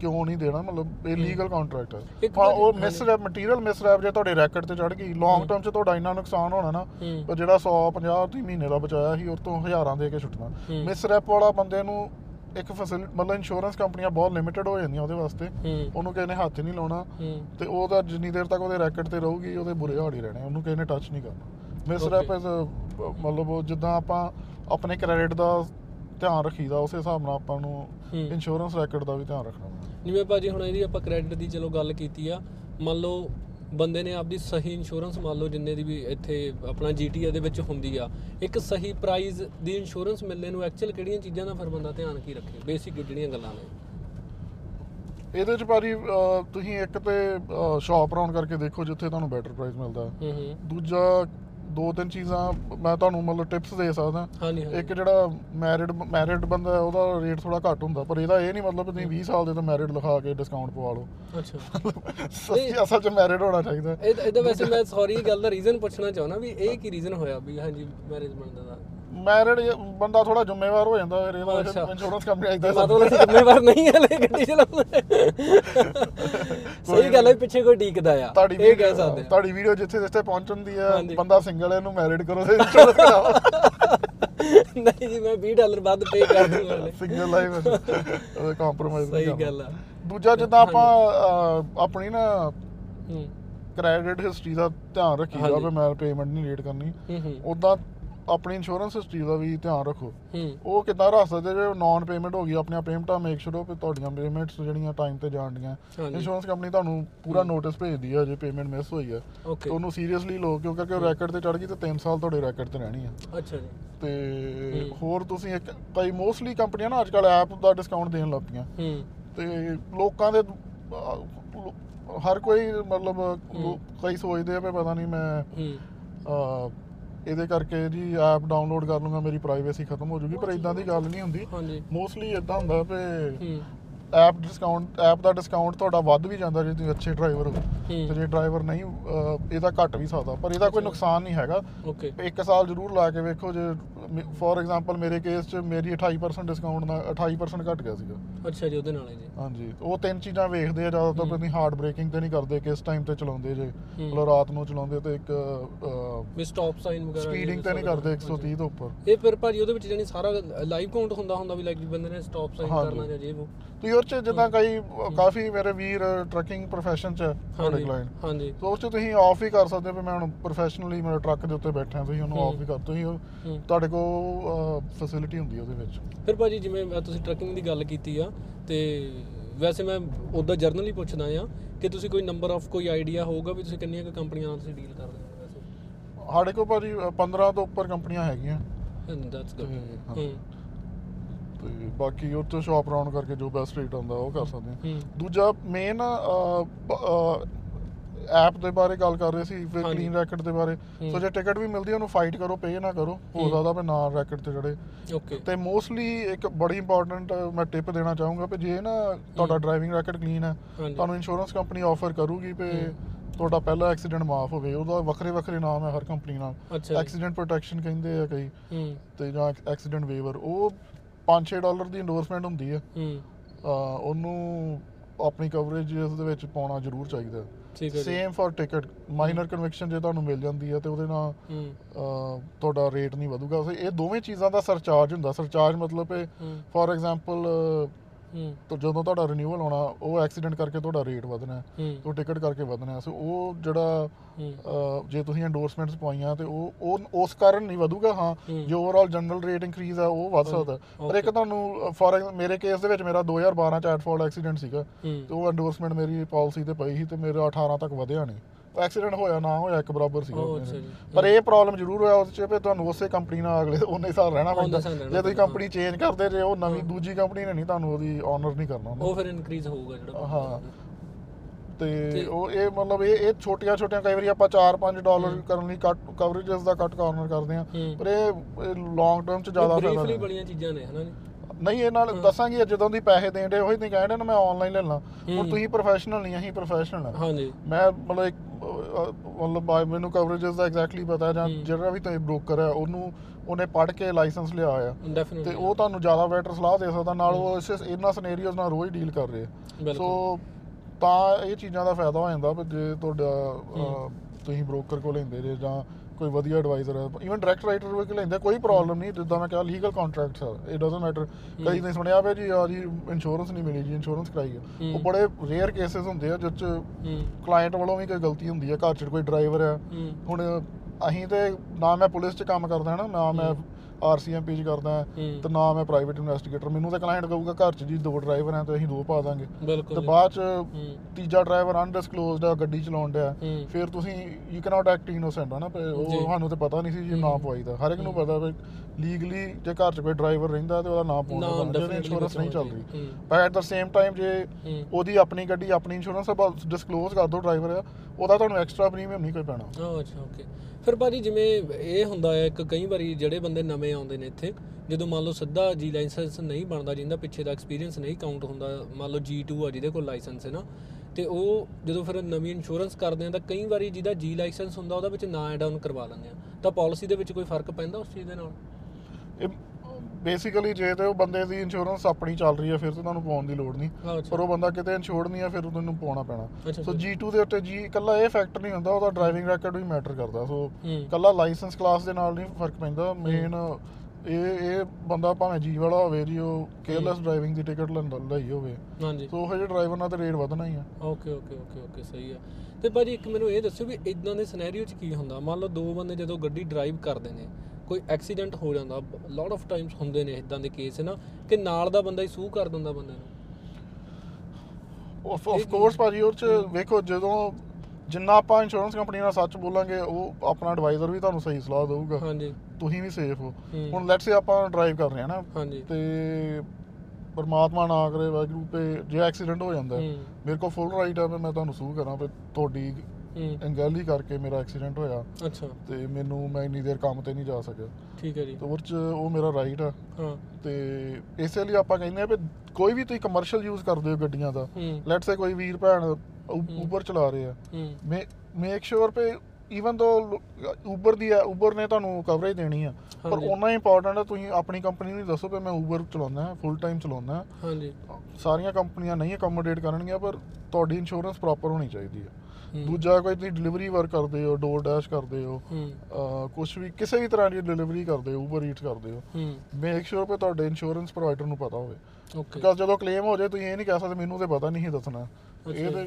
ਕਿਉਂ ਨਹੀਂ ਦੇਣਾ ਮਤਲਬ ਇਹ ਲੀਗਲ ਕੰਟਰੈਕਟ ਹੈ। ਉਹ ਮਿਸਰੈਪ ਮਟੀਰੀਅਲ ਮਿਸਰੈਪ ਜੇ ਤੁਹਾਡੇ ਰੈਕਟ ਤੇ ਚੜ ਗਈ ਲੌਂਗ ਟਰਮ 'ਚ ਤੁਹਾਡਾ ਇੰਨਾ ਨੁਕਸਾਨ ਹੋਣਾ ਨਾ। ਪਰ ਜਿਹੜਾ 100 50 ਦੀ ਮਹੀਨੇ ਦਾ ਬਚਾਇਆ ਸੀ ਉਹ ਤੋਂ ਹਜ਼ਾਰਾਂ ਦੇ ਕੇ ਛੁੱਟਣਾ। ਹੂੰ। ਮਿਸਰੈਪ ਵਾਲਾ ਬੰਦੇ ਨੂੰ ਇੱਕ ਫੈਸਿਲਿਟੀ ਮਤਲਬ ਇੰਸ਼ੋਰੈਂਸ ਕੰਪਨੀਆਂ ਬਹੁਤ ਲਿਮਿਟਡ ਹੋ ਜਾਂਦੀਆਂ ਉਹਦੇ ਵਾਸਤੇ। ਉਹਨੂੰ ਕਿਸੇ ਨੇ ਹੱਥ ਨਹੀਂ ਲਾਉਣਾ। ਤੇ ਉਹ ਤਾਂ ਜਿੰਨੀ ਦੇਰ ਤੱਕ ਉਹਦੇ ਰੈਕਟ ਤੇ ਰਹੂਗੀ ਉਹਦੇ ਬੁਰੇ ਹਾਲ ਹੀ ਰਹਿਣੇ ਉਹਨੂੰ ਕਿਸੇ ਨੇ ਟੱਚ ਨਹੀਂ ਕਰਨਾ। ਮਿਸਰੈਪ ਇਜ਼ ਮਤਲਬ ਜਿੱਦਾਂ ਆਪਾਂ ਆਪਣੇ ਕ੍ਰੈਡਿਟ ਦਾ ਧਿਆਨ ਰੱਖੀਦਾ ਉਸੇ ਹਿਸਾਬ ਨਾਲ ਆਪਾਂ ਨੂੰ ਹੂੰ। ਇੰਸ਼ੋਰੈਂਸ ਰੈਕਟ ਦਾ ਵੀ ਧਿਆਨ ਰੱਖਣਾ ਜਿਵੇਂ ਭਾਜੀ ਹੁਣ ਇਹਦੀ ਆਪਾਂ ਕ੍ਰੈਡਿਟ ਦੀ ਚਲੋ ਗੱਲ ਕੀਤੀ ਆ ਮੰਨ ਲਓ ਬੰਦੇ ਨੇ ਆਪਦੀ ਸਹੀ ਇੰਸ਼ੋਰੈਂਸ ਮੰਨ ਲਓ ਜਿੰਨੇ ਦੀ ਵੀ ਇੱਥੇ ਆਪਣਾ ਜੀਟੀਏ ਦੇ ਵਿੱਚ ਹੁੰਦੀ ਆ ਇੱਕ ਸਹੀ ਪ੍ਰਾਈਸ ਦੀ ਇੰਸ਼ੋਰੈਂਸ ਮਿਲਣੇ ਨੂੰ ਐਕਚੁਅਲ ਕਿਹੜੀਆਂ ਚੀਜ਼ਾਂ ਦਾ ਫਿਰ ਬੰਦਾ ਧਿਆਨ ਕੀ ਰੱਖੇ? ਬੇਸਿਕ ਜਿਹੜੀਆਂ ਗੱਲਾਂ ਨੇ। ਇਹਦੇ ਚ ਭਾਜੀ ਅਹ, ਤੁਸੀਂ ਇੱਕ ਤੇ ਸ਼ਾਪ ਰਾਉਂਡ ਕਰਕੇ ਦੇਖੋ ਜਿੱਥੇ ਤੁਹਾਨੂੰ ਬੈਟਰ ਪ੍ਰਾਈਸ ਮਿਲਦਾ। ਹੂੰ ਹੂੰ। ਦੂਜਾ ਦੋ ਤਿੰਨ ਚੀਜ਼ਾਂ ਮੈਂ ਤੁਹਾਨੂੰ ਮਤਲਬ ਟਿਪਸ ਦੇ ਸਕਦਾ। ਹਾਂਜੀ ਹਾਂਜੀ। ਇੱਕ ਜਿਹੜਾ ਮੈਰਿਡ ਮੈਰਿਡ ਬੰਦਾ ਉਹਦਾ ਰੇਟ ਥੋੜਾ ਘੱਟ ਹੁੰਦਾ ਪਰ ਇਹਦਾ ਇਹ ਨਹੀਂ ਮਤਲਬ ਤੁਸੀਂ 20 ਸਾਲ ਦੇ ਤਾਂ ਮੈਰਿਡ ਲਿਖਾ ਕੇ ਡਿਸਕਾਊਂਟ ਪਵਾ ਲਓ। ਅੱਛਾ। ਸੱਚੀ ਅਸਲ ਚ ਮੈਰਿਡ ਹੋਣਾ ਚਾਹੀਦਾ। ਇਹ ਇਹਦਾ ਵੈਸੇ ਮੈਂ ਸੌਰੀ ਗੱਲ ਦਾ ਰੀਜ਼ਨ ਪੁੱਛਣਾ ਚਾਹੁੰਦਾ ਵੀ ਇਹ ਕੀ ਰੀਜ਼ਨ ਹੋਇਆ ਵੀ ਹਾਂਜੀ ਮੈਰਿਜ ਬਣਦਾ ਦਾ। ਮੈਰਿਡ ਬੰਦਾ ਥੋੜਾ ਜ਼ਿੰਮੇਵਾਰ ਹੋ ਜਾਂਦਾ ਫਿਰ। ਇਹਦਾ ਇੰਸ਼ੋਰੈਂਸ ਕੰਪਨੀ ਇਦਾਂ ਮਤਲਬ ਅਸੀਂ ਜ਼ਿੰਮੇਵਾਰ ਨਹੀਂ ਹੈ ਲੈ ਗੱਡੀ ਚਲਾਉਂਦੇ ਸਹੀ ਗੱਲ ਹੈ ਪਿੱਛੇ ਕੋਈ ਡੀਕਦਾ ਆ। ਇਹ ਕਹਿ ਸਕਦੇ ਆ। ਤੁਹਾਡੀ ਵੀਡੀਓ ਜਿੱਥੇ ਜਿੱਥੇ ਪਹੁੰਚਦੀ ਹੈ ਹਾਂਜੀ। ਬੰਦਾ ਸਿੰਗਲ ਹੈ ਇਹਨੂੰ ਮੈਰਿਡ ਕਰੋ ਤੇ ਇੰਸ਼ੋਰੈਂਸ ਕਰਾਓ। ਨਹੀਂ ਜੀ ਮੈਂ 20 ਡਾਲਰ ਵੱਧ ਪੇ ਕਰ ਦੂੰਗਾ। ਸਿੰਗਲ ਲਾਈਫ ਉਹ ਕੰਪਰੋਮਾਈਜ਼ ਸਹੀ ਗੱਲ ਆ। ਦੂਜਾ ਜਿੱਦਾਂ ਆਪਾਂ ਆਪਣੀ ਨਾ ਕ੍ਰੈਡਿਟ ਹਿਸਟਰੀ ਦਾ ਧਿਆਨ ਰੱਖੀਦਾ। ਵੀ ਮੈਂ ਪੇਮੈਂਟ ਨਹੀਂ ਲੇਟ ਕਰਨੀ। ਉਦਾਂ ਆਪਣੀ ਇੰਸ਼ੋਰੈਂਸ ਹਿਸਟਰੀ ਦਾ ਵੀ ਧਿਆਨ ਰੱਖੋ। ਉਹ ਕਿੱਦਾਂ ਰੱਖ ਸਕਦੇ ਜੇ ਨਾਨ ਪੇਮੈਂਟ ਹੋ ਗਈ ਆਪਣੀਆਂ ਪੇਮੈਂਟਾਂ ਮੇਕ ਸ਼ੋਰ ਵੀ ਤੁਹਾਡੀਆਂ ਪੇਮੈਂਟਸ ਜਿਹੜੀਆਂ ਟਾਈਮ ਤੇ ਜਾਣਦੀਆਂ ਹਾਂਜੀ। ਇੰਸ਼ੋਰੈਂਸ ਕੰਪਨੀ ਤੁਹਾਨੂੰ ਪੂਰਾ ਨੋਟਿਸ ਭੇਜਦੀ ਹੈ ਜੇ ਪੇਮੈਂਟ ਮਿਸ ਹੋਈ ਹੈ ਓਕੇ ਤੇ ਉਹਨੂੰ ਸੀਰੀਅਸਲੀ ਲਓ ਕਿਉਂਕਿ ਉਹ ਰੈਕਡ ਤੇ ਚੜ ਗਈ ਤੇ 3 ਸਾਲ ਤੁਹਾਡੇ ਰੈਕਡ ਤੇ ਰਹਿਣੀ ਹੈ ਅੱਛਾ ਜੀ। ਤੇ। ਹੋਰ ਤੁਸੀਂ ਇੱਕ ਕਈ ਮੋਸਟਲੀ ਕੰਪਨੀਆਂ ਨਾ ਅੱਜਕੱਲ ਐਪ ਦਾ ਡਿਸਕਾਊਂਟ ਦੇਣ ਲੱਗ ਪਈਆਂ। ਤੇ ਲੋਕਾਂ ਦੇ ਹਰ ਕੋਈ ਮਤਲਬ ਕਈ ਸੋਚਦੇ ਆ ਪਤਾ ਨਹੀਂ ਮੈਂ ਇਹਦੇ ਕਰਕੇ ਜੀ ਐਪ ਡਾਊਨਲੋਡ ਕਰ ਲੂੰਗਾ ਮੇਰੀ ਪ੍ਰਾਈਵੇਸੀ ਖਤਮ ਹੋ ਜੂਗੀ ਪਰ ਇਦਾਂ ਦੀ ਗੱਲ ਨਹੀਂ ਹੁੰਦੀ। ਮੋਸਟਲੀ ਇਦਾਂ ਹੁੰਦਾ ਵੀ ਐਪ ਡਿਸਕਾਊਂਟ ਐਪ ਦਾ ਡਿਸਕਾਊਂਟ ਤੁਹਾਡਾ ਵੱਧ ਵੀ ਜਾਂਦਾ ਜੇ ਤੁਸੀਂ ਅੱਛੇ ਡਰਾਈਵਰ ਹੋ। ਤੇ ਜੇ ਡਰਾਈਵਰ ਨਹੀਂ ਅਹ, ਇਹਦਾ ਘੱਟ ਵੀ ਸਕਦਾ ਪਰ ਇਹਦਾ ਕੋਈ। ਨੁਕਸਾਨ ਨਹੀਂ ਹੈਗਾ। ਓਕੇ। ਇੱਕ ਸਾਲ ਜ਼ਰੂਰ ਲਾ ਕੇ ਵੇਖੋ ਜੇ ਫੋਰ ਐਗਜ਼ਾਮਪਲ ਮੇਰੇ ਕੇਸ 'ਚ ਮੇਰੀ 28% ਡਿਸਕਾਊਂਟ ਨਾਲ 28% ਘਟ ਗਿਆ ਸੀਗਾ। ਅੱਛਾ ਜੀ ਉਹਦੇ ਨਾਲ ਹੀ ਜੀ। ਹਾਂਜੀ ਉਹ ਤਿੰਨ ਚੀਜ਼ਾਂ ਵੇਖਦੇ ਆ ਜ਼ਿਆਦਾਤਰ ਤੁਸੀਂ ਹਾਰਡ ਬ੍ਰੇਕਿੰਗ ਤੇ ਨਹੀਂ ਕਰਦੇ ਕਿਸ ਟਾਈਮ ਤੇ ਚਲਾਉਂਦੇ ਜੇ। ਮਤਲਬ ਰਾਤ ਨੂੰ ਚਲਾਉਂਦੇ ਤੇ ਇੱਕ ਵੀ ਸਟਾਪ ਸਾਈਨ ਵਗੈਰਾ ਸਪੀਡਿੰਗ ਤੇ ਨਹੀਂ ਕਰਦੇ 130 ਤੋਂ ਉੱਪਰ। ਇਹ ਫਿਰ ਭਾਜੀ ਉਹਦੇ ਵਿੱਚ ਜਾਨੀ ਸਾਰਾ ਲਾਈਵ ਕਾਊਂਟ ਹੁੰਦਾ ਹੁੰਦਾ ਵੀ ਲਾਈਕ ਬੰਦੇ ਨੇ ਸਟਾਪ ਸਾਈਨ। ਕਰਨਾ ਜਾਂ ਜੇ ਉਹ। ਤੁਸੀਂ ਉਹ 'ਚ ਜਿੱਦਾਂ ਕਈ ਕਾਫੀ ਮੇਰੇ ਵੀਰ ਟਰੱਕਿੰਗ profession 'ਚ ਹੈ ਹਾਂਜੀ ਕਲਾਇੰਟ ਹਾਂਜੀ। ਸੋ ਉਸ 'ਚ ਤੁਸੀਂ ਆਫ ਹੀ ਕਰ ਸਕਦੇ ਹੋ ਵੀ ਮੈਂ ਹੁਣ ਪ੍ਰੋਫੈਸ਼ਨਲੀ ਮੇਰੇ ਟਰੱਕ ਦੇ ਉੱਤੇ ਬੈਠਾ ਤੁਸੀਂ ਉਹਨੂੰ ਹੂੰ। ਆਫ ਹੀ ਕਰ ਤੁਸੀਂ ਹੂੰ। ਤੁਹਾਡੇ ਕੋਲ ਫੈਸਿਲਿਟੀ ਹੁੰਦੀ ਹੈ ਉਹਦੇ ਵਿੱਚ। ਫਿਰ ਭਾਜੀ ਜਿਵੇਂ ਤੁਸੀਂ ਟਰੱਕਿੰਗ ਦੀ ਗੱਲ ਕੀਤੀ ਆ ਤੇ ਵੈਸੇ ਮੈਂ ਉਹਦਾ ਜਰਨਲੀ ਪੁੱਛਦਾ ਆ ਕਿ ਤੁਸੀਂ ਕੋਈ ਨੰਬਰ ਆਫ ਕੋਈ ਆਈਡੀਆ ਹੋਊਗਾ ਵੀ ਤੁਸੀਂ ਕਿੰਨੀਆਂ ਕੰਪਨੀਆਂ ਨਾਲ ਤੁਸੀਂ ਡੀਲ ਕਰਦੇ ਹੋ ਵੈਸੇ? ਸਾਡੇ ਕੋਲ ਭਾਜੀ ਅ, 15 ਤੋਂ ਉੱਪਰ ਕੰਪਨੀਆਂ ਹੈਗੀਆਂ। ਦੈਟਸ ਗੁੱਡ ਤੇ, ਹਾਂ। ਤੇ ਬਾਕੀ ਤੋਂ ਸ਼ਾਪ ਰਾਉਂਡ ਕਰਕੇ ਜੋ ਬੈਸਟ ਰੇਟ ਆਉਂਦਾ ਉਹ ਕਰ ਸਕਦੇ ਹਾਂ ਦੂਜਾ ਮੇਨ ਐਪ ਦੇ ਬਾਰੇ ਗੱਲ ਕਰ ਰਹੇ ਸੀ ਫਿਰ। ਕਲੀਨ ਰੈਕਟ ਦੇ ਬਾਰੇ। ਸੋ ਜੇ ਟਿਕਟ ਵੀ ਮਿਲਦੀ ਹੈ ਉਹਨੂੰ ਫਾਈਟ ਕਰੋ ਪੇ ਨਾ ਕਰੋ ਹੋ। ਸਕਦਾ ਵੀ ਨਾ ਰੈਕਟ ਤੇ ਚੜੇ ਓਕੇ ਤੇ ਮੋਸਟਲੀ ਇੱਕ ਬੜੀ ਇੰਪੋਰਟੈਂਟ ਮੈਂ ਟਿਪ ਦੇਣਾ ਚਾਹੂੰਗਾ ਕਿ ਜੇ ਨਾ ਤੁਹਾਡਾ। ਡਰਾਈਵਿੰਗ ਰੈਕਟ ਕਲੀਨ ਹੈ ਤੁਹਾਨੂੰ ਇੰਸ਼ੋਰੈਂਸ ਕੰਪਨੀ ਆਫਰ ਕਰੂਗੀ ਹੂੰ। ਤੁਹਾਡਾ ਪਹਿਲਾ ਐਕਸੀਡੈਂਟ ਮਾਫ ਹੋਵੇ ਉਹਦਾ ਵੱਖਰੇ ਵੱਖਰੇ ਨਾਮ ਹੈ ਹਰ ਕੰਪਨੀ ਨਾਲ। ਐਕਸੀਡੈਂਟ ਪ੍ਰੋਟੈਕਸ਼ਨ ਕਹਿੰਦੇ ਆ ਕਈ ਤੇ ਜਾਂ ਐਕਸੀਡੈਂਟ ਵੇਵਰ ਉਹ 5-6 ਡਾਲਰ ਦੀ ਇੰਡੋਰਸਮੈਂਟ ਹੁੰਦੀ ਹੈ। ਉਹਨੂੰ ਆਪਣੀ ਕਵਰੇਜ ਇਸ ਦੇ ਵਿੱਚ ਪਾਉਣਾ ਜ਼ਰੂਰ ਚਾਹੀਦਾ। Same for ticket minor conviction ਜੇ ਤੁਹਾਨੂੰ ਮਿਲ ਜਾਂਦੀ ਹੈ ਤੇ ਉਹਦੇ ਨਾਲ ਤੁਹਾਡਾ ਰੇਟ ਨਹੀਂ ਵਧੂਗਾ। ਇਹ ਦੋਵੇਂ ਚੀਜ਼ਾਂ ਦਾ ਸਰਚਾਰਜ ਹੁੰਦਾ। ਸਰਚਾਰਜ ਮਤਲਬ ਹੈ। ਫੋਰ ਐਗਜ਼ਾਮਪਲ ਤਾਂ ਜਦੋਂ ਤੁਹਾਡਾ ਰਿਨਿਊਅਲ ਹੋਣਾ ਉਹ ਐਕਸੀਡੈਂਟ ਕਰਕੇ ਤੁਹਾਡਾ ਰੇਟ ਵਧਣਾ ਉਹ ਟਿਕਟ ਕਰਕੇ ਵਧਣਾ। ਸੋ ਉਹ ਜਿਹੜਾ ਜੇ ਤੁਸੀਂ ਐਂਡੋਰਸਮੈਂਟਸ ਪਾਈਆਂ ਤੇ ਉਹ ਉਹ ਉਸ ਕਾਰਨ ਨਹੀਂ ਵਧੂਗਾ ਹਾਂ। ਜੋ ਓਵਰਆਲ ਜਨਰਲ ਰੇਟ ਇੰਕਰੀਜ਼ ਆ ਉਹ ਵੱਧ ਸਕਦਾ ਪਰ ਇੱਕ. ਤੁਹਾਨੂੰ ਫੋਰ ਮੇਰੇ ਕੇਸ ਦੇ ਵਿੱਚ ਮੇਰਾ 2012 ਚ ਐਟਫੋਲਡ ਐਕਸੀਡੈਂਟ ਸੀਗਾ। ਤੇ ਉਹ ਐਂਡੋਰਸਮੈਂਟ ਮੇਰੀ ਪਾਲਿਸੀ ਤੇ ਪਈ ਸੀ ਤੇ ਮੇਰਾ 18 ਤੱਕ ਵਧਿਆ ਨਹੀਂ। ਐਕਸੀਡੈਂਟ ਹੋਇਆ ਨਾ ਹੋਇਆ ਇੱਕ ਬਰਾਬਰ ਸੀਗਾ ਉਹ। ਅੱਛਾ ਜੀ ਪਰ ਇਹ ਪ੍ਰੋਬਲਮ ਜ਼ਰੂਰ ਹੋਇਆ ਉਸ ਚ ਵੀ ਤੁਹਾਨੂੰ ਉਸੇ ਕੰਪਨੀ ਨਾਲ ਅਗਲੇ ਉਹਨੇ ਸਾਲ ਰਹਿਣਾ ਉਹਨੇ ਪੈਂਦਾ ਸਾਲ ਰਹਿਣਾ ਜੇ ਤੁਸੀਂ ਕੰਪਨੀ ਚੇਂਜ ਕਰਦੇ ਜੇ ਉਹ ਨਵੀਂ। ਦੂਜੀ ਕੰਪਨੀ ਨੇ ਨਹੀਂ ਤੁਹਾਨੂੰ ਉਹਦੀ ਆਨਰ ਨਹੀਂ ਕਰਨਾ ਉਹਨੇ। ਉਹ ਫਿਰ ਇਨਕਰੀਜ਼ ਹੋਊਗਾ ਜਿਹੜਾ ਹਾਂ। ਤੇ ਤੇ- ਉਹ ਇਹ ਮਤਲਬ ਇਹ ਇਹ ਛੋਟੀਆਂ ਛੋਟੀਆਂ ਕਈ ਵਾਰੀ ਆਪਾਂ 4-5 ਡਾਲਰ। ਕਰਨ ਲਈ ਕੱਟ ਕਵਰੇजेस ਦਾ ਕੱਟ ਕਾਰਨਰ ਕਰਦੇ ਆ ਹੂੰ ਪਰ ਇਹ ਲੌਂਗ ਟਰਮ ਚ ਜ਼ਿਆਦਾ ਫਾਇਦਾ ਬਰੀਫਲੀ ਨਹੀਂ। ਬੜੀਆਂ ਚੀਜ਼ਾਂ ਨੇ ਹਨਾ ਜੀ ਨਹੀਂ ਇਹ ਨਾਲ। ਦੱਸਾਂਗੇ ਜਦੋਂ ਦੀ ਪੈਸੇ ਦੇਣ ਦੇ ਉਹੀ ਨਹੀਂ ਕਹਿੰਦੇ ਨਾ ਮੈਂ ਆਨਲਾਈਨ ਲੈ ਲਾਂ ਹੁਣ ਹੂੰ। ਤੁਸੀਂ ਪ੍ਰੋਫੈਸ਼ਨਲ ਨਹੀਂ ਅਸੀਂ ਪ੍ਰੋਫੈਸ਼ਨਲ ਆ ਹਾਂਜੀ ਮੈਂ ਮਤਲਬ ਇੱਕ ਮਤਲਬ ਮੈਨੂੰ ਕਵਰੇजेस ਦਾ ਐਗਜ਼ੈਕਟਲੀ ਪਤਾ ਜਾਂ। ਜਿਹੜਾ ਵੀ ਤੁਸੀਂ ਬ੍ਰੋਕਰ ਹੈ ਉਹਨੂੰ ਉਹਨੇ ਪੜ੍ਹ ਕੇ ਲਾਇਸੈਂਸ ਲਿਆ ਆ ਤੇ ਉਹ ਤੁਹਾਨੂੰ ਜ਼ਿਆਦਾ ਬੈਟਰ ਸਲਾਹ ਦੇ ਸਕਦਾ ਨਾਲ ਉਹ ਇਸ ਇਹਨਾਂ ਸਿਨੈਰੀਓਜ਼ ਨਾਲ ਰੋਜ਼ ਡੀਲ ਕਰ ਰਹੇ ਸੋ ਤਾਂ ਇਹ ਚੀਜ਼ਾਂ ਦਾ ਫਾਇਦਾ ਹੋ ਜਾਂਦਾ ਜੇ ਤੁਹਾਡਾ ਤੁਸੀਂ ਬ੍ਰੋਕਰ ਕੋਲ ਲੈਂਦੇ ਜੇ ਜਾਂ ਕੋਈ ਵਧੀਆ ਐਡਵਾਈਜ਼ਰ ਹੈ। ਇਵਨ ਡਾਇਰੈਕਟ ਰਾਈਟਰ ਵੀ ਲੈਂਦੇ ਕੋਈ ਪ੍ਰੋਬਲਮ ਨਹੀਂ। ਜਿੱਦਾਂ ਮੈਂ ਕਿਹਾ ਲੀਗਲ ਕੰਟਰੈਕਟਸ ਆ ਇਟ ਡਸਨਟ ਮੈਟਰ ਕਈ ਨੇ ਸੁਣਿਆ ਵੇ ਜੀ ਆ ਜੀ ਇੰਸ਼ੋਰੈਂਸ ਨਹੀਂ ਮਿਲੀ ਜੀ ਇੰਸ਼ੋਰੈਂਸ ਕਰਾਈ ਆ। ਹੂੰ। ਉਹ ਬੜੇ ਰੇਅਰ ਕੇਸਿਸ ਹੁੰਦੇ ਆ ਜਿਸ ਚ ਹੂੰ। ਕਲਾਇੰਟ ਵੱਲੋਂ ਵੀ ਕੋਈ ਗਲਤੀ ਹੁੰਦੀ ਹੈ ਘਰ ਚ ਕੋਈ ਡਰਾਈਵਰ ਆ। ਹੂੰ। ਹੁਣ ਅਸੀਂ ਤੇ ਨਾ ਮੈਂ ਪੁਲਿਸ 'ਚ ਕੰਮ ਕਰਦਾ ਨਾ ਨਾ ਮੈਂ ਆਰਸੀਐਮਪੀ 'ਚ ਕਰਦਾ ਤੇ ਨਾ ਮੈਂ ਪ੍ਰਾਈਵੇਟ ਇਨਵੈਸਟੀਗੇਟਰ ਮੈਨੂੰ ਤਾਂ ਕਲਾਇੰਟ ਕਹੂਗਾ ਘਰ 'ਚ ਜੀ ਦੋ ਡਰਾਈਵਰ ਆ ਤੇ ਅਸੀਂ ਦੋ ਪਾ ਦਾਂਗੇ। ਤੇ। ਬਾਅਦ 'ਚ ਤੀਜਾ ਡਰਾਈਵਰ ਅਨਡਿਸਕਲੋਜ਼ਡ ਆ ਗੱਡੀ ਚਲਾਉਣ ਡਿਆ। ਫਿਰ ਤੁਸੀਂ ਯੂ ਕੈਨੋਟ ਐਕਟ ਇਨੋਸੈਂਟ ਆ ਨਾ ਉਹ। ਸਾਨੂੰ ਤੇ ਪਤਾ ਨਹੀਂ ਸੀ ਜੀ ਨਾ। ਪਵਾਈਦਾ ਹਰ ਇੱਕ ਨੂੰ। ਪਤਾ ਵੀ ਲੀਗਲੀ ਜੇ ਘਰ 'ਚ ਕੋਈ ਡਰਾਈਵਰ ਰਹਿੰਦਾ ਤੇ ਉਹਦਾ ਨਾਮ ਪਾਉਣਾ ਪੈਂਦਾ ਇੰਸ਼ੋਰੈਂਸ ਨਹੀਂ ਚੱਲ ਰਹੀ ਪਰ ਐਟ ਦਾ ਸੇਮ ਟਾਈਮ ਜੇ ਉਹਦੀ ਆਪਣੀ ਗੱਡੀ ਆਪਣੀ ਇੰਸ਼ੋਰੈਂਸ ਆ ਡਿਸਕਲੋਜ਼ ਕਰ ਦੋ ਡਰਾਈਵਰ ਆ ਉਹਦਾ ਤੁਹਾਨੂੰ ਐਕਸਟਰਾ ਪ੍ਰੀਮੀਅਮ ਨਹੀਂ ਕੋਈ ਪੈਣਾ। ਅੱਛਾ ਓਕੇ ਫਿਰ ਭਾਜੀ ਜਿਵੇਂ ਇਹ ਹੁੰਦਾ ਹੈ, ਇੱਕ ਕਈ ਵਾਰੀ ਜਿਹੜੇ ਬੰਦੇ ਨਵੇਂ ਆਉਂਦੇ ਨੇ ਇੱਥੇ, ਜਦੋਂ ਮੰਨ ਲਓ ਸਿੱਧਾ ਜੀ ਲਾਇਸੈਂਸ ਨਹੀਂ ਬਣਦਾ, ਜਿੰਦਾ ਪਿੱਛੇ ਦਾ ਐਕਸਪੀਰੀਅੰਸ ਨਹੀਂ ਕਾਊਂਟ ਹੁੰਦਾ, ਮੰਨ ਲਓ G2 ਆ ਜਿਹਦੇ ਕੋਲ ਲਾਇਸੈਂਸ ਹੈ ਨਾ, ਤੇ ਉਹ ਜਦੋਂ ਫਿਰ ਨਵੀਂ ਇੰਸ਼ੋਰੈਂਸ ਕਰਦੇ ਆ ਤਾਂ ਕਈ ਵਾਰੀ ਜਿਹਦਾ ਜੀ ਲਾਇਸੈਂਸ ਹੁੰਦਾ ਉਹਦਾ ਵਿੱਚ ਨਾਂ ਐਡ ਆਨ ਕਰਵਾ ਲੈਂਦੇ ਆ। ਤਾਂ ਪਾਲਿਸੀ ਦੇ ਵਿੱਚ ਕੋਈ ਫ਼ਰਕ ਪੈਂਦਾ ਉਸ ਚੀਜ਼ ਦੇ ਨਾਲ? ਇਹ ਬੇਸਿਕਲੀ ਜੇ ਤੇ ਉਹ ਬੰਦੇ ਦੀ ਇੰਸ਼ੋਰੈਂਸ ਆਪਣੀ ਚੱਲ ਰਹੀ ਹੈ ਫਿਰ ਤਾਂ ਤੁਹਾਨੂੰ ਪਾਉਣ ਦੀ ਲੋੜ ਨਹੀਂ। ਪਰ ਉਹ ਬੰਦਾ ਕਿਤੇ ਇੰਸ਼ੋਰਡ ਨਹੀਂ ਹੈ ਫਿਰ ਤੁਹਾਨੂੰ ਪਾਉਣਾ ਪੈਣਾ। ਸੋ ਫਿਰ- G2 ਦੇ ਉੱਤੇ ਜੀ ਇਕੱਲਾ ਇਹ ਫੈਕਟਰ ਨਹੀਂ ਹੁੰਦਾ ਉਹਦਾ ਡਰਾਈਵਿੰਗ ਰੈਕੋਰਡ ਵੀ ਮੈਟਰ ਕਰਦਾ। ਸੋ ਇਕੱਲਾ ਲਾਇਸੈਂਸ ਕਲਾਸ ਦੇ ਨਾਲ ਨਹੀਂ ਫ਼ਰਕ ਪੈਂਦਾ। ਮੇਨ ਇਹ ਇਹ ਬੰਦਾ ਭਾਵੇਂ ਜੀ ਵਾਲਾ ਹੋਵੇ ਜੀ ਉਹ ਕੇਅਰਲੈਸ ਡਰਾਈਵਿੰਗ ਦੀ ਟਿਕਟ ਲਈ ਹੋਵੇ। ਹਾਂਜੀ। ਸੋ ਉਹ ਜਿਹੇ ਡਰਾਈਵਰ ਨਾਲ ਤਾਂ ਰੇਟ ਵਧਣਾ ਹੀ ਆ। ਓਕੇ ਓਕੇ ਓਕੇ ਓਕੇ ਸਹੀ ਆ। ਤੇ ਭਾਜੀ ਇੱਕ ਮੈਨੂੰ ਇਹ ਦੱਸਿਓ ਵੀ ਇਦਾਂ ਦੇ ਸਿਨੈਰੀਓ 'ਚ ਕੀ ਹੁੰਦਾ? ਮੰਨ ਲਓ ਦੋ ਬੰਦੇ ਜਦੋਂ ਗੱਡੀ ਡਰਾਈਵ ਕਰਦੇ ਨੇ ਕੋਈ ਐਕਸੀਡੈਂਟ ਹੋ ਜਾਂਦਾ ਲੋਟ ਆਫ ਟਾਈਮਸ ਹੁੰਦੇ ਨੇ ਇਦਾਂ ਦੇ ਕੇਸ ਨਾ ਕਿ ਨਾਲ ਦਾ ਬੰਦਾ ਹੀ ਸੂਹ ਕਰ ਦਿੰਦਾ ਬੰਦੇ ਨੂੰ। ਆਫ ਕੀ- ਕੋਰਸ ਭਾਜੀ ਉਹ ਚ ਵੇਖੋ ਜਦੋਂ ਜਿੰਨਾ ਆਪਾਂ ਇੰਸ਼ੋਰੈਂਸ ਕੰਪਨੀ ਨਾਲ ਸੱਚ ਬੋਲਾਂਗੇ ਉਹ ਆਪਣਾ ਐਡਵਾਈਜ਼ਰ ਵੀ ਤੁਹਾਨੂੰ ਸਹੀ ਸਲਾਹ ਦੇਊਗਾ। ਹਾਂਜੀ। ਤੁਸੀਂ ਵੀ ਸੇਫ ਹੋ। ਹੂੰ। ਹੁਣ ਲੈਟਸ ਸੇ ਆਪਾਂ ਡਰਾਈਵ ਕਰ ਰਹੇ ਹਾਂ ਨਾ ਹਾਂਜੀ। ਤੇ ਪਰਮਾਤਮਾ ਨਾ ਕਰੇ ਵਾਹਿਗੁਰੂ ਤੇ ਜੇ ਐਕਸੀਡੈਂਟ ਹੋ ਜਾਂਦਾ ਹੈ, ਹੂੰ ਮੇਰੇ ਕੋਲ ਫੁੱਲ ਰਾਈਟ ਵੀ ਮੈਂ ਤੁਹਾਨੂੰ ਸੂਹ ਕਰਾਂ ਵੀ ਤੁਹਾਡੀ ਹੂੰ ਅੰਗੈਲੀ ਕਰਕੇ ਮੇਰਾ ਐਕਸੀਡੈਂਟ ਹੋਇਆ। ਅੱਛਾ। ਤੇ ਮੈਨੂੰ ਮੈਂ ਇੰਨੀ ਦੇਰ ਕੰਮ ਤੇ ਨਹੀਂ ਜਾ ਸਕਿਆ। ਠੀਕ ਹੈ ਜੀ। ਤੇ ਉਹ ਚ ਉਹ ਮੇਰਾ ਰਾਈਟ ਆ। ਹਾਂ। ਤੇ ਇਸੇ ਲਈ ਆਪਾਂ ਕਹਿੰਦੇ ਆ ਵੀ ਕੋਈ ਵੀ ਤੁਸੀਂ ਕਮਰਸ਼ੀਅਲ ਯੂਜ਼ ਕਰਦੇ ਹੋ ਗੱਡੀਆਂ ਦਾ ਲੈਟਸ ਸੇ ਕੋਈ ਵੀਰ ਭੈਣ ਉਬਰ ਚਲਾ ਰਹੇ ਆ। ਹੂੰ। Make sure pay even though Uber ਦੀ ਆ ਉਬਰ ਨੇ ਤੁਹਾਨੂੰ ਕਵਰੇਜ ਦੇਣੀ ਆ ਪਰ। ਉਹਨਾਂ ਇੰਪੋਰਟੈਂਟ ਆ ਤੁਸੀਂ ਆਪਣੀ ਕੰਪਨੀ ਨੂੰ ਦੱਸੋ ਕਿ ਮੈਂ ਉਬਰ ਚਲਾਉਂਦਾ ਫੁੱਲ ਟਾਈਮ ਚਲਾਉਂਦਾ। ਹਾਂਜੀ। ਸਾਰੀਆਂ ਕੰਪਨੀਆਂ ਨਹੀਂ ਅਕੋਮੋਡੇਟ ਕਰਨਗੀਆਂ ਪਰ ਤੁਹਾਡੀ ਇੰਸ਼ੋਰੈਂਸ ਪ੍ਰੋਪਰ ਹੋਣੀ ਚਾਹੀਦੀ ਹੂੰ, ਦੂਜਾ ਕੋਈ ਤੁਸੀਂ ਡਿਲੀਵਰੀ ਵਰਕ ਕਰਦੇ ਹੋ ਡੋਰ ਡੈਸ਼ ਕਰਦੇ ਹੋ ਕੁਝ ਵੀ ਕਿਸੇ ਵੀ ਤਰ੍ਹਾਂ ਦੀ ਡਿਲੀਵਰੀ ਕਰਦੇ ਹੋ ਉਬਰ ਈਟਸ ਕਰਦੇ ਹੋ ਮੇਕ ਸ਼ੋਰ ਕਿ ਤੁਹਾਡੇ ਇੰਸ਼ੋਰੈਂਸ ਪ੍ਰੋਵਾਈਡਰ ਨੂੰ ਪਤਾ ਹੋਵੇ। ਓਕੇ ਬਿਕਾਜ਼ ਜਦੋਂ ਕਲੇਮ ਹੋ ਜਾਏ ਤੁਸੀਂ ਇਹ ਨਹੀਂ ਕਹਿ ਸਕਦੇ ਮੈਨੂੰ ਤੇ ਪਤਾ ਨਹੀਂ ਸੀ ਦੱਸਣਾ। ਇਹ ਤੇ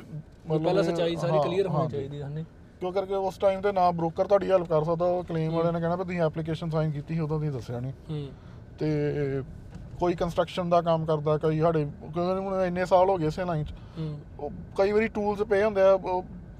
ਪਹਿਲਾਂ ਸੱਚਾਈ ਸਾਰੀ ਕਲੀਅਰ ਹੋਣੀ। ਚਾਹੀਦੀ ਹੈ ਕਿਉਂ ਕਰਕੇ ਉਸ ਟਾਈਮ ਤੇ ਨਾ ਬ੍ਰੋਕਰ ਤੁਹਾਡੀ ਹੈਲਪ ਕਰ ਸਕਦਾ ਉਹ ਕਲੇਮ ਵਾਲਿਆਂ ਨੇ ਕਹਿਣਾ ਵੀ ਤੁਸੀਂ ਐਪਲੀਕੇਸ਼ਨ ਸਾਈਨ ਕੀਤੀ ਸੀ ਉਦੋਂ ਤੁਸੀਂ ਦੱਸਿਆ ਨਹੀਂ। ਤੇ ਕੋਈ ਕੰਸਟਰਕਸ਼ਨ ਦਾ ਕੰਮ ਕਰਦਾ ਕਈ ਸਾਡੇ ਕਿਉਂਕਿ ਹੁਣ ਇੰਨੇ ਸਾਲ ਹੋ ਗਏ ਇਸੇ ਲਾਈਨ 'ਚ। ਕਈ ਵਾਰੀ ਟੂਲਸ ਪਏ ਹੁੰਦੇ ਆ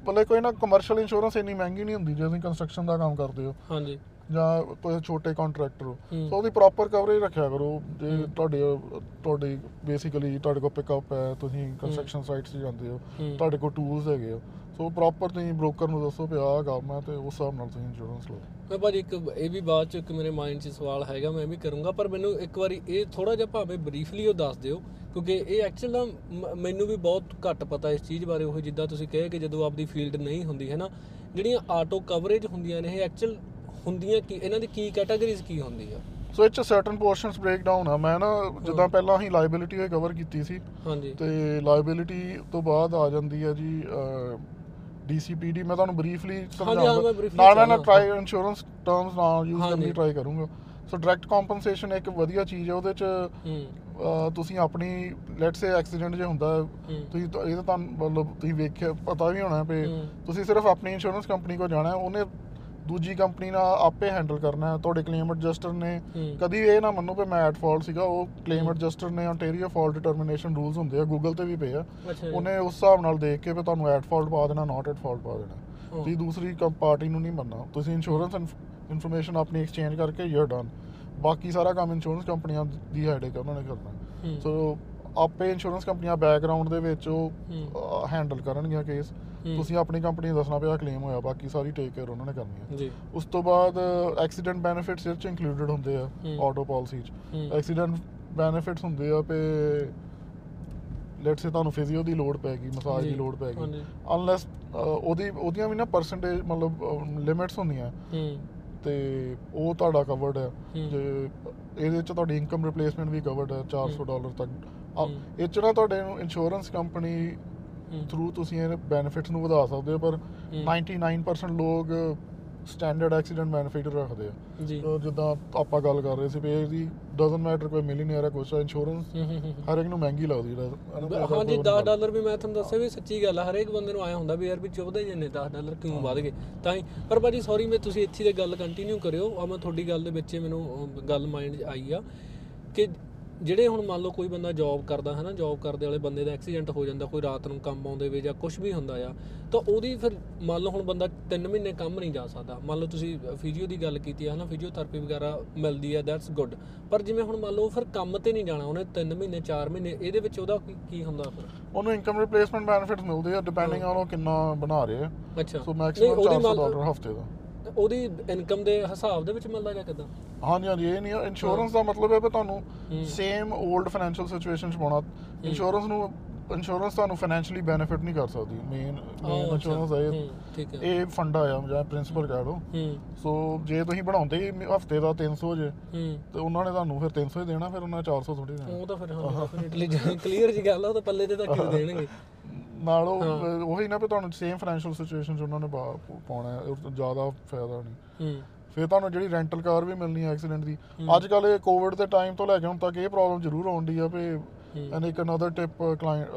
ਭਲੇ ਕੋਈ ਨਾ ਕਮਰਸ਼ੀਅਲ ਇੰਸ਼ੋਰੈਂਸ ਇੰਨੀ ਮਹਿੰਗੀ ਨਹੀਂ ਹੁੰਦੀ ਜੇ ਤੁਸੀਂ ਕੰਸਟਰਕਸ਼ਨ ਦਾ ਕੰਮ ਕਰਦੇ ਹੋ। ਹਾਂਜੀ। ਜਾਂ ਕੋਈ ਛੋਟੇ ਕੰਟਰੈਕਟਰ ਹੋ। ਸੋ ਉਹਦੀ ਪ੍ਰੋਪਰ ਕਵਰੇਜ ਰੱਖਿਆ ਕਰੋ। ਜੇ। ਤੁਹਾਡੇ ਤੁਹਾਡੇ ਬੇਸਿਕਲੀ ਤੁਹਾਡੇ ਕੋਲ ਪਿਕਅਪ ਹੈ ਤੁਸੀਂ ਕੰਸਟਰਕਸ਼ਨ ਸਾਈਟਸ 'ਤੇ ਜਾਂਦੇ ਹੂੰ। ਤੁਹਾਡੇ ਕੋਲ ਟੂਲਸ ਹੈਗੇ ਹੋ। ਸੋ ਪ੍ਰੋਪਰ ਤੁਸੀਂ ਬ੍ਰੋਕਰ ਨੂੰ ਦੱਸੋ ਵੀ ਆਹ ਕੰਮ ਹੈ ਤੇ ਉਸ ਹਿਸਾਬ ਨਾਲ ਤੁਸੀਂ ਇੰਸ਼ੋਰੈਂਸ ਲਓ। ਮੈਂ ਭਾਜੀ ਇੱਕ ਇਹ ਵੀ ਬਾਅਦ ਚ ਇੱਕ ਮੇਰੇ ਮਾਈਂਡ 'ਚ ਸਵਾਲ ਹੈਗਾ ਮੈਂ ਵੀ ਕਰੂੰਗਾ ਪਰ ਮੈਨੂੰ ਇੱਕ ਵਾਰੀ ਇਹ ਥੋੜਾ ਜਿਹਾ ਭਾਵੇਂ ਬਰੀਫਲੀ ਉਹ ਦੱਸ ਦਿਓ ਕਿਉਂਕਿ ਇਹ ਐਕਚੁਅਲ ਨਾ ਮੈਨੂੰ ਵੀ ਬਹੁਤ ਘੱਟ ਪਤਾ ਇਸ ਚੀਜ਼ ਬਾਰੇ ਉਹ ਜਿੱਦਾਂ ਤੁਸੀਂ ਕਹੇ ਕਿ ਜਦੋਂ ਆਪਦੀ ਫੀਲਡ ਨਹੀਂ ਹੁੰਦੀ ਹੈ ਨਾ? ਜਿਹੜੀਆਂ ਆਟੋ ਕਵਰੇਜ ਹੁੰਦੀਆਂ ਨੇ ਇਹ ਐਕਚੁਅਲ ਹੁੰਦੀਆਂ ਕੀ ਇਹਨਾਂ ਦੀ ਕੀ ਕੈਟਾਗਰੀਜ਼ ਕੀ ਹੁੰਦੀ ਆ ਸੋ ਇਹ ਚ ਸਰਟਨ ਪੋਰਸ਼ਨਸ ਬ੍ਰੇਕ ਡਾਊਨ ਆ। ਮੈਂ ਨਾ ਜਿੱਦਾਂ ਪਹਿਲਾਂ ਅਸੀਂ ਲਾਇਬਿਲਿਟੀ ਹੋਈ ਕਵਰ ਕੀਤੀ ਸੀ। ਹਾਂਜੀ। ਤੇ ਲਾਇਬਿਲਿਟੀ ਤੋਂ ਬਾਅਦ ਆ ਜਾਂਦੀ ਹੈ ਜੀ ਡੀਸੀਪੀਡੀ ਮੈਂ ਤੁਹਾਨੂੰ ਬਰੀਫਲੀ briefly ਨਾਲ ਮੈਂ। ਟਰਾਈ ਇੰਸ਼ੋਰੈਂਸ ਟਰਮਸ ਨਾਲ ਯੂਜ਼ ਕਰਨ। ਦੀ ਟਰਾਈ ਕਰੂੰਗਾ ਸੋ ਡਾਇਰੈਕਟ ਕੰਪਨਸੇਸ਼ਨ ਇੱਕ ਵਧੀਆ ਚੀਜ਼ ਹੈ ਉਹਦੇ ਚ ਤੁਸੀਂ ਆਪਣੀ ਲੈਟਸ ਸੇ ਐਕਸੀਡੈਂਟ ਜੇ ਹੁੰਦਾ। ਤੁਸੀਂ ਇਹ ਤਾਂ ਤੁਹਾਨੂੰ ਮਤਲਬ ਤੁਸੀਂ ਵੇਖਿਆ ਪਤਾ ਵੀ ਹੋਣਾ ਵੀ। ਤੁਸੀਂ ਸਿਰਫ ਆਪਣੀ ਇੰਸ਼ੋਰੈਂਸ ਕੰਪਨੀ ਕੋਲ ਜਾਣਾ ਉਹਨੇ ਦੂਜੀ ਕੰਪਨੀ ਨਾਲ ਆਪੇ ਹੈਂਡਲ ਕਰਨਾ ਹੈ ਤੁਹਾਡੇ ਕਲੇਮ ਐਡਜਸਟਰ ਨੇ। ਕਦੀ ਇਹ ਨਾ ਮੰਨੋ ਕਿ ਮੈਂ ਐਟ ਫਾਲਟ ਸੀਗਾ ਉਹ ਕਲੇਮ ਐਡਜਸਟਰ ਨੇ ontario ਫਾਲਟ ਡਿਟਰਮੀਨੇਸ਼ਨ ਰੂਲਸ ਹੁੰਦੇ ਆ ਗੂਗਲ ਤੇ ਵੀ ਪਏ ਆ। ਉਹਨੇ ਉਸ ਹਿਸਾਬ ਨਾਲ ਦੇਖ ਕੇ ਵੀ ਤੁਹਾਨੂੰ ਐਟ ਫਾਲਟ ਪਾ ਦੇਣਾ ਨਾਟ ਐਟ ਫਾਲਟ ਪਾ ਦੇਣਾ। ਤੁਸੀਂ ਦੂਸਰੀ ਪਾਰਟੀ ਨੂੰ ਨਹੀਂ ਮੰਨਣਾ ਤੁਸੀਂ ਇੰਸ਼ੋਰੈਂਸ ਇਨਫੋਰਮੇਸ਼ਨ ਆਪਣੀ ਐਕਸਚੇਂਜ ਕਰਕੇ ਯੂਰ ਡਨ ਬਾਕੀ ਸਾਰਾ ਕੰਮ ਇੰਸ਼ੋਰੈਂਸ ਕੰਪਨੀਆਂ ਦੀ ਹੈਡੇਕ ਉਹਨਾਂ ਨੇ ਕਰਨਾ। ਸੋ ਆਪੇ ਇੰਸ਼ੋਰੈਂਸ ਕੰਪਨੀਆਂ ਬੈਕਗ੍ਰਾਉਂਡ ਦੇ ਵਿੱਚ ਉਹ। ਹੈਂਡਲ ਕਰਨਗੀਆਂ ਕੇਸ। ਤੁਸੀਂ ਆਪਣੀ ਕੰਪਨੀ ਨੂੰ ਦੱਸਣਾ ਪਿਆ ਕਲੇਮ ਹੋਇਆ ਬਾਕੀ ਸਾਰੀ ਟੇਕ ਕੇਅਰ ਉਹਨਾਂ ਨੇ ਕਰਨੀ ਹੈ ਜੀ ਉਸ ਤੋਂ ਬਾਅਦ ਐਕਸੀਡੈਂਟ ਬੈਨੀਫਿਟਸ ਇਹ ਚ ਇੰਕਲੂਡਡ ਹੁੰਦੇ ਆ। ਆਟੋ ਪਾਲਿਸੀ ਚ। ਐਕਸੀਡੈਂਟ ਬੈਨੀਫਿਟਸ ਹੁੰਦੇ ਆ ਪੇ ਲੈਟਸ ਸੇ ਤੁਹਾਨੂੰ ਫਿਜ਼ੀਓ ਦੀ ਲੋੜ ਪੈ ਗਈ ਮਸਾਜ ਦੀ ਲੋੜ ਪੈ। ਗਈ ਅਨਲੈਸ ਉਹਦੀ ਉਹਦੀਆਂ ਵੀ ਨਾ ਪਰਸੈਂਟੇਜ ਮਤਲਬ ਲਿਮਿਟਸ ਹੁੰਦੀਆਂ ਤੇ ਉਹ ਤੁਹਾਡਾ ਕਵਰਡ ਹੈ। ਜੇ ਇਹਦੇ ਚ ਤੁਹਾਡੀ ਇਨਕਮ ਰਿਪਲੇਸਮੈਂਟ ਵੀ ਕਵਰਡ ਹੈ 400 ਹੂੰ। ਡਾਲਰ ਤੱਕ। ਇਹ ਚ ਨਾ ਤੁਹਾਡੇ ਨੂੰ ਇੰਸ਼ੋਰੈਂਸ ਕੰਪਨੀ। ਥਰੂ ਤੁਸੀਂ ਇਹ ਬੈਨੀਫਿਟਸ ਨੂੰ ਵਧਾ ਸਕਦੇ ਹੋ ਪਰ ਹੂੰ। 99% ਲੋਕ ਸਟੈਂਡਰਡ ਐਕਸੀਡੈਂਟ ਬੈਨੀਫਿਟ ਰੱਖਦੇ ਆ। ਜੀ। ਤਾਂ ਜਿੱਦਾਂ ਆਪਾਂ ਗੱਲ ਕਰ ਰਹੇ ਸੀ ਵੀ ਇਹਦੀ ਡਸਨਟ ਮੈਟਰ ਕੋਈ ਮਿਲੀਨੀਅਰ ਹੈ ਕੁਛ ਇੰਸ਼ੋਰੈਂਸ ਹੂੰ ਹੂੰ ਹੂੰ। ਹਰ ਇੱਕ ਨੂੰ ਮਹਿੰਗੀ ਲੱਗਦੀ ਹੈ। ਤੇ ਇਹਦਾ ਹਾਂਜੀ ਕੋਈ 10 ਨਹੀਂ ਡਾਲਰ ਵੀ ਮੈਂ ਤੁਹਾਨੂੰ ਦੱਸਿਆ ਵੀ ਸੱਚੀ ਗੱਲ ਆ ਹਰੇਕ ਬੰਦੇ ਨੂੰ ਆਇਆ ਹੁੰਦਾ ਵੀ ਯਾਰ ਵੀ ਚੁੱਭਦੇ ਜਿੰਨੇ 10 ਡਾਲਰ ਕਿਉਂ ਵੱਧ ਗਏ? ਤਾਂ ਹੀ ਪਰ ਭਾਜੀ ਸੌਰੀ ਮੈਂ ਤੁਸੀਂ ਇੱਥੇ ਦੇ ਗੱਲ ਕੰਟੀਨਿਊ ਕਰਿਓ। ਆ ਮੈਂ ਤੁਹਾਡੀ ਗੱਲ ਦੇ ਵਿੱਚ ਹੀ ਮੈਨੂੰ ਗੱਲ ਮਾਈਂਡ 'ਚ ਆਈ ਆ ਕਿ ਜਿਹੜੇ ਹੁਣ ਮੰਨ ਲਓ ਕੋਈ ਬੰਦਾ ਜੌਬ ਕਰਦਾ ਹੈ ਨਾ ਜੌਬ ਕਰਦੇ ਵਾਲੇ ਬੰਦੇ ਦਾ ਐਕਸੀਡੈਂਟ ਹੋ ਜਾਂਦਾ ਕੋਈ ਰਾਤ ਨੂੰ ਕੰਮ ਆਉਂਦੇ ਵੇ ਜਾਂ ਕੁਝ ਵੀ ਹੁੰਦਾ ਆ ਤਾਂ ਉਹਦੀ ਫਿਰ ਮੰਨ ਲਓ ਹੁਣ ਬੰਦਾ 3 ਮਹੀਨੇ ਕੰਮ ਨਹੀਂ ਜਾ ਸਕਦਾ। ਮੰਨ ਲਓ ਤੁਸੀਂ ਫਿਜ਼ੀਓ ਦੀ ਗੱਲ ਕੀਤੀ ਹੈ ਨਾ ਫਿਜ਼ੀਓਥੈਰੇਪੀ ਵਗੈਰਾ ਮਿਲਦੀ ਆ ਦੈਟਸ ਗੁੱਡ ਪਰ ਜਿਵੇਂ ਹੁਣ ਮੰਨ ਲਓ ਫਿਰ ਕੰਮ ਤੇ ਨਹੀਂ ਜਾਣਾ ਉਹਨੇ 3 ਮਹੀਨੇ 4 ਮਹੀਨੇ ਇਹਦੇ ਵਿੱਚ ਉਹਦਾ ਕੀ- ਹੁੰਦਾ ਫਿਰ? ਉਹਨੂੰ ਇਨਕਮ ਰਿਪਲੇਸਮੈਂਟ ਬੈਨੀਫਿਟਸ ਮਿਲਦੇ ਆ ਡਿਪੈਂਡਿੰਗ ਔਨ ਉਹ ਕਿੰਨਾ ਬਣਾ ਰਹੇ। ਅੱਛਾ। ਸੋ ਮੈਕਸਿਮਮ ਉਹਦੀ 400 ਮੰਨ- ਡਾਲਰ ਹਫ਼ਤੇ ਦਾ। ਉਹਦੀ ਇਨਕਮ ਦੇ ਹਿਸਾਬ ਦੇ ਵਿੱਚ ਮਿਲਦਾ ਜਾਂ ਕਿਦਾਂ? ਹਾਂਜੀ ਹਾਂਜੀ ਇਹ ਨਹੀਂ ਇੰਸ਼ੋਰੈਂਸ ਦਾ ਮਤਲਬ ਹੈ ਵੀ ਤੁਹਾਨੂੰ। ਸੇਮ 올ਡ ਫਾਈਨੈਂਸ਼ੀਅਲ ਸਿਚੁਏਸ਼ਨ ਚ ਪਾਉਣਾ। ਇੰਸ਼ੋਰੈਂਸ ਨੂੰ ਇੰਸ਼ੋਰੈਂਸ ਤੁਹਾਨੂੰ ਫਾਈਨੈਂਸ਼ੀਅਲੀ ਬੈਨੀਫਿਟ ਨਹੀਂ ਕਰ ਸਕਦੀ। ਮੇਨ ਮੇਨ ਇੰਸ਼ੋਰੈਂਸ ਹੈ ਇਹ- ਠੀਕ ਹੈ। ਇਹ ਫੰਡਾ ਆ ਜਾਂ ਪ੍ਰਿੰਸੀਪਲ ਕਹਿ ਲਓ। ਸੋ ਜੇ ਤੁਸੀਂ ਬਣਾਉਂਦੇ ਹਫ਼ਤੇ ਦਾ 300 ਜੇ ਹੂੰ। ਤੇ ਉਹਨਾਂ ਨੇ ਤੁਹਾਨੂੰ ਫਿਰ 300 ਹੀ ਦੇਣਾ ਫਿਰ ਉਹਨਾਂ ਨੇ 400 ਥੋੜੀ ਦੇਣਾ। ਉਹ ਤਾਂ ਫਿਰ ਹਾਂ ਡੈਫੀਨਿਟਲੀ ਕਲੀਅਰ ਜੀ ਗੱਲ ਆ ਉਹ ਤਾਂ ਪੱਲੇ ਤੇ ਤਾਂ ਕਿਉਂ ਦੇਣਗੇ। ਨਾਲ ਉਹ ਉਹੀ ਨਾ ਵੀ ਤੁਹਾਨੂੰ ਸੇਮ ਫਾਈਨੈਂਸ਼ੀਅਲ ਸਿਚੁਏਸ਼ਨ ਚ ਉਹਨਾਂ ਨੇ ਪਾ- ਪਾਉਣਾ ਹੈ ਉਹ ਤੋਂ ਜ਼ਿਆਦਾ ਫਾਇਦਾ ਨਹੀਂ। ਹੂੰ। ਫਿਰ ਤੁਹਾਨੂੰ ਜਿਹੜੀ ਰੈਂਟਲ ਕਾਰ ਵੀ ਮਿਲਣੀ ਹੈ ਐਕਸੀਡੈਂਟ ਦੀ ਅੱਜ ਕੱਲ ਇਹ ਕੋਵਿਡ ਦੇ ਟਾਈਮ ਤੋਂ ਲੈ ਕੇ ਹੁਣ ਤੱਕ ਇਹ ਪ੍ਰੋਬਲਮ ਜ਼ਰੂਰ ਆਉਂਦੀ ਆ ਵੀ ਐਂਡ ਇੱਕ ਅਨਦਰ ਟਿਪ ਕਲਾਇੰਟ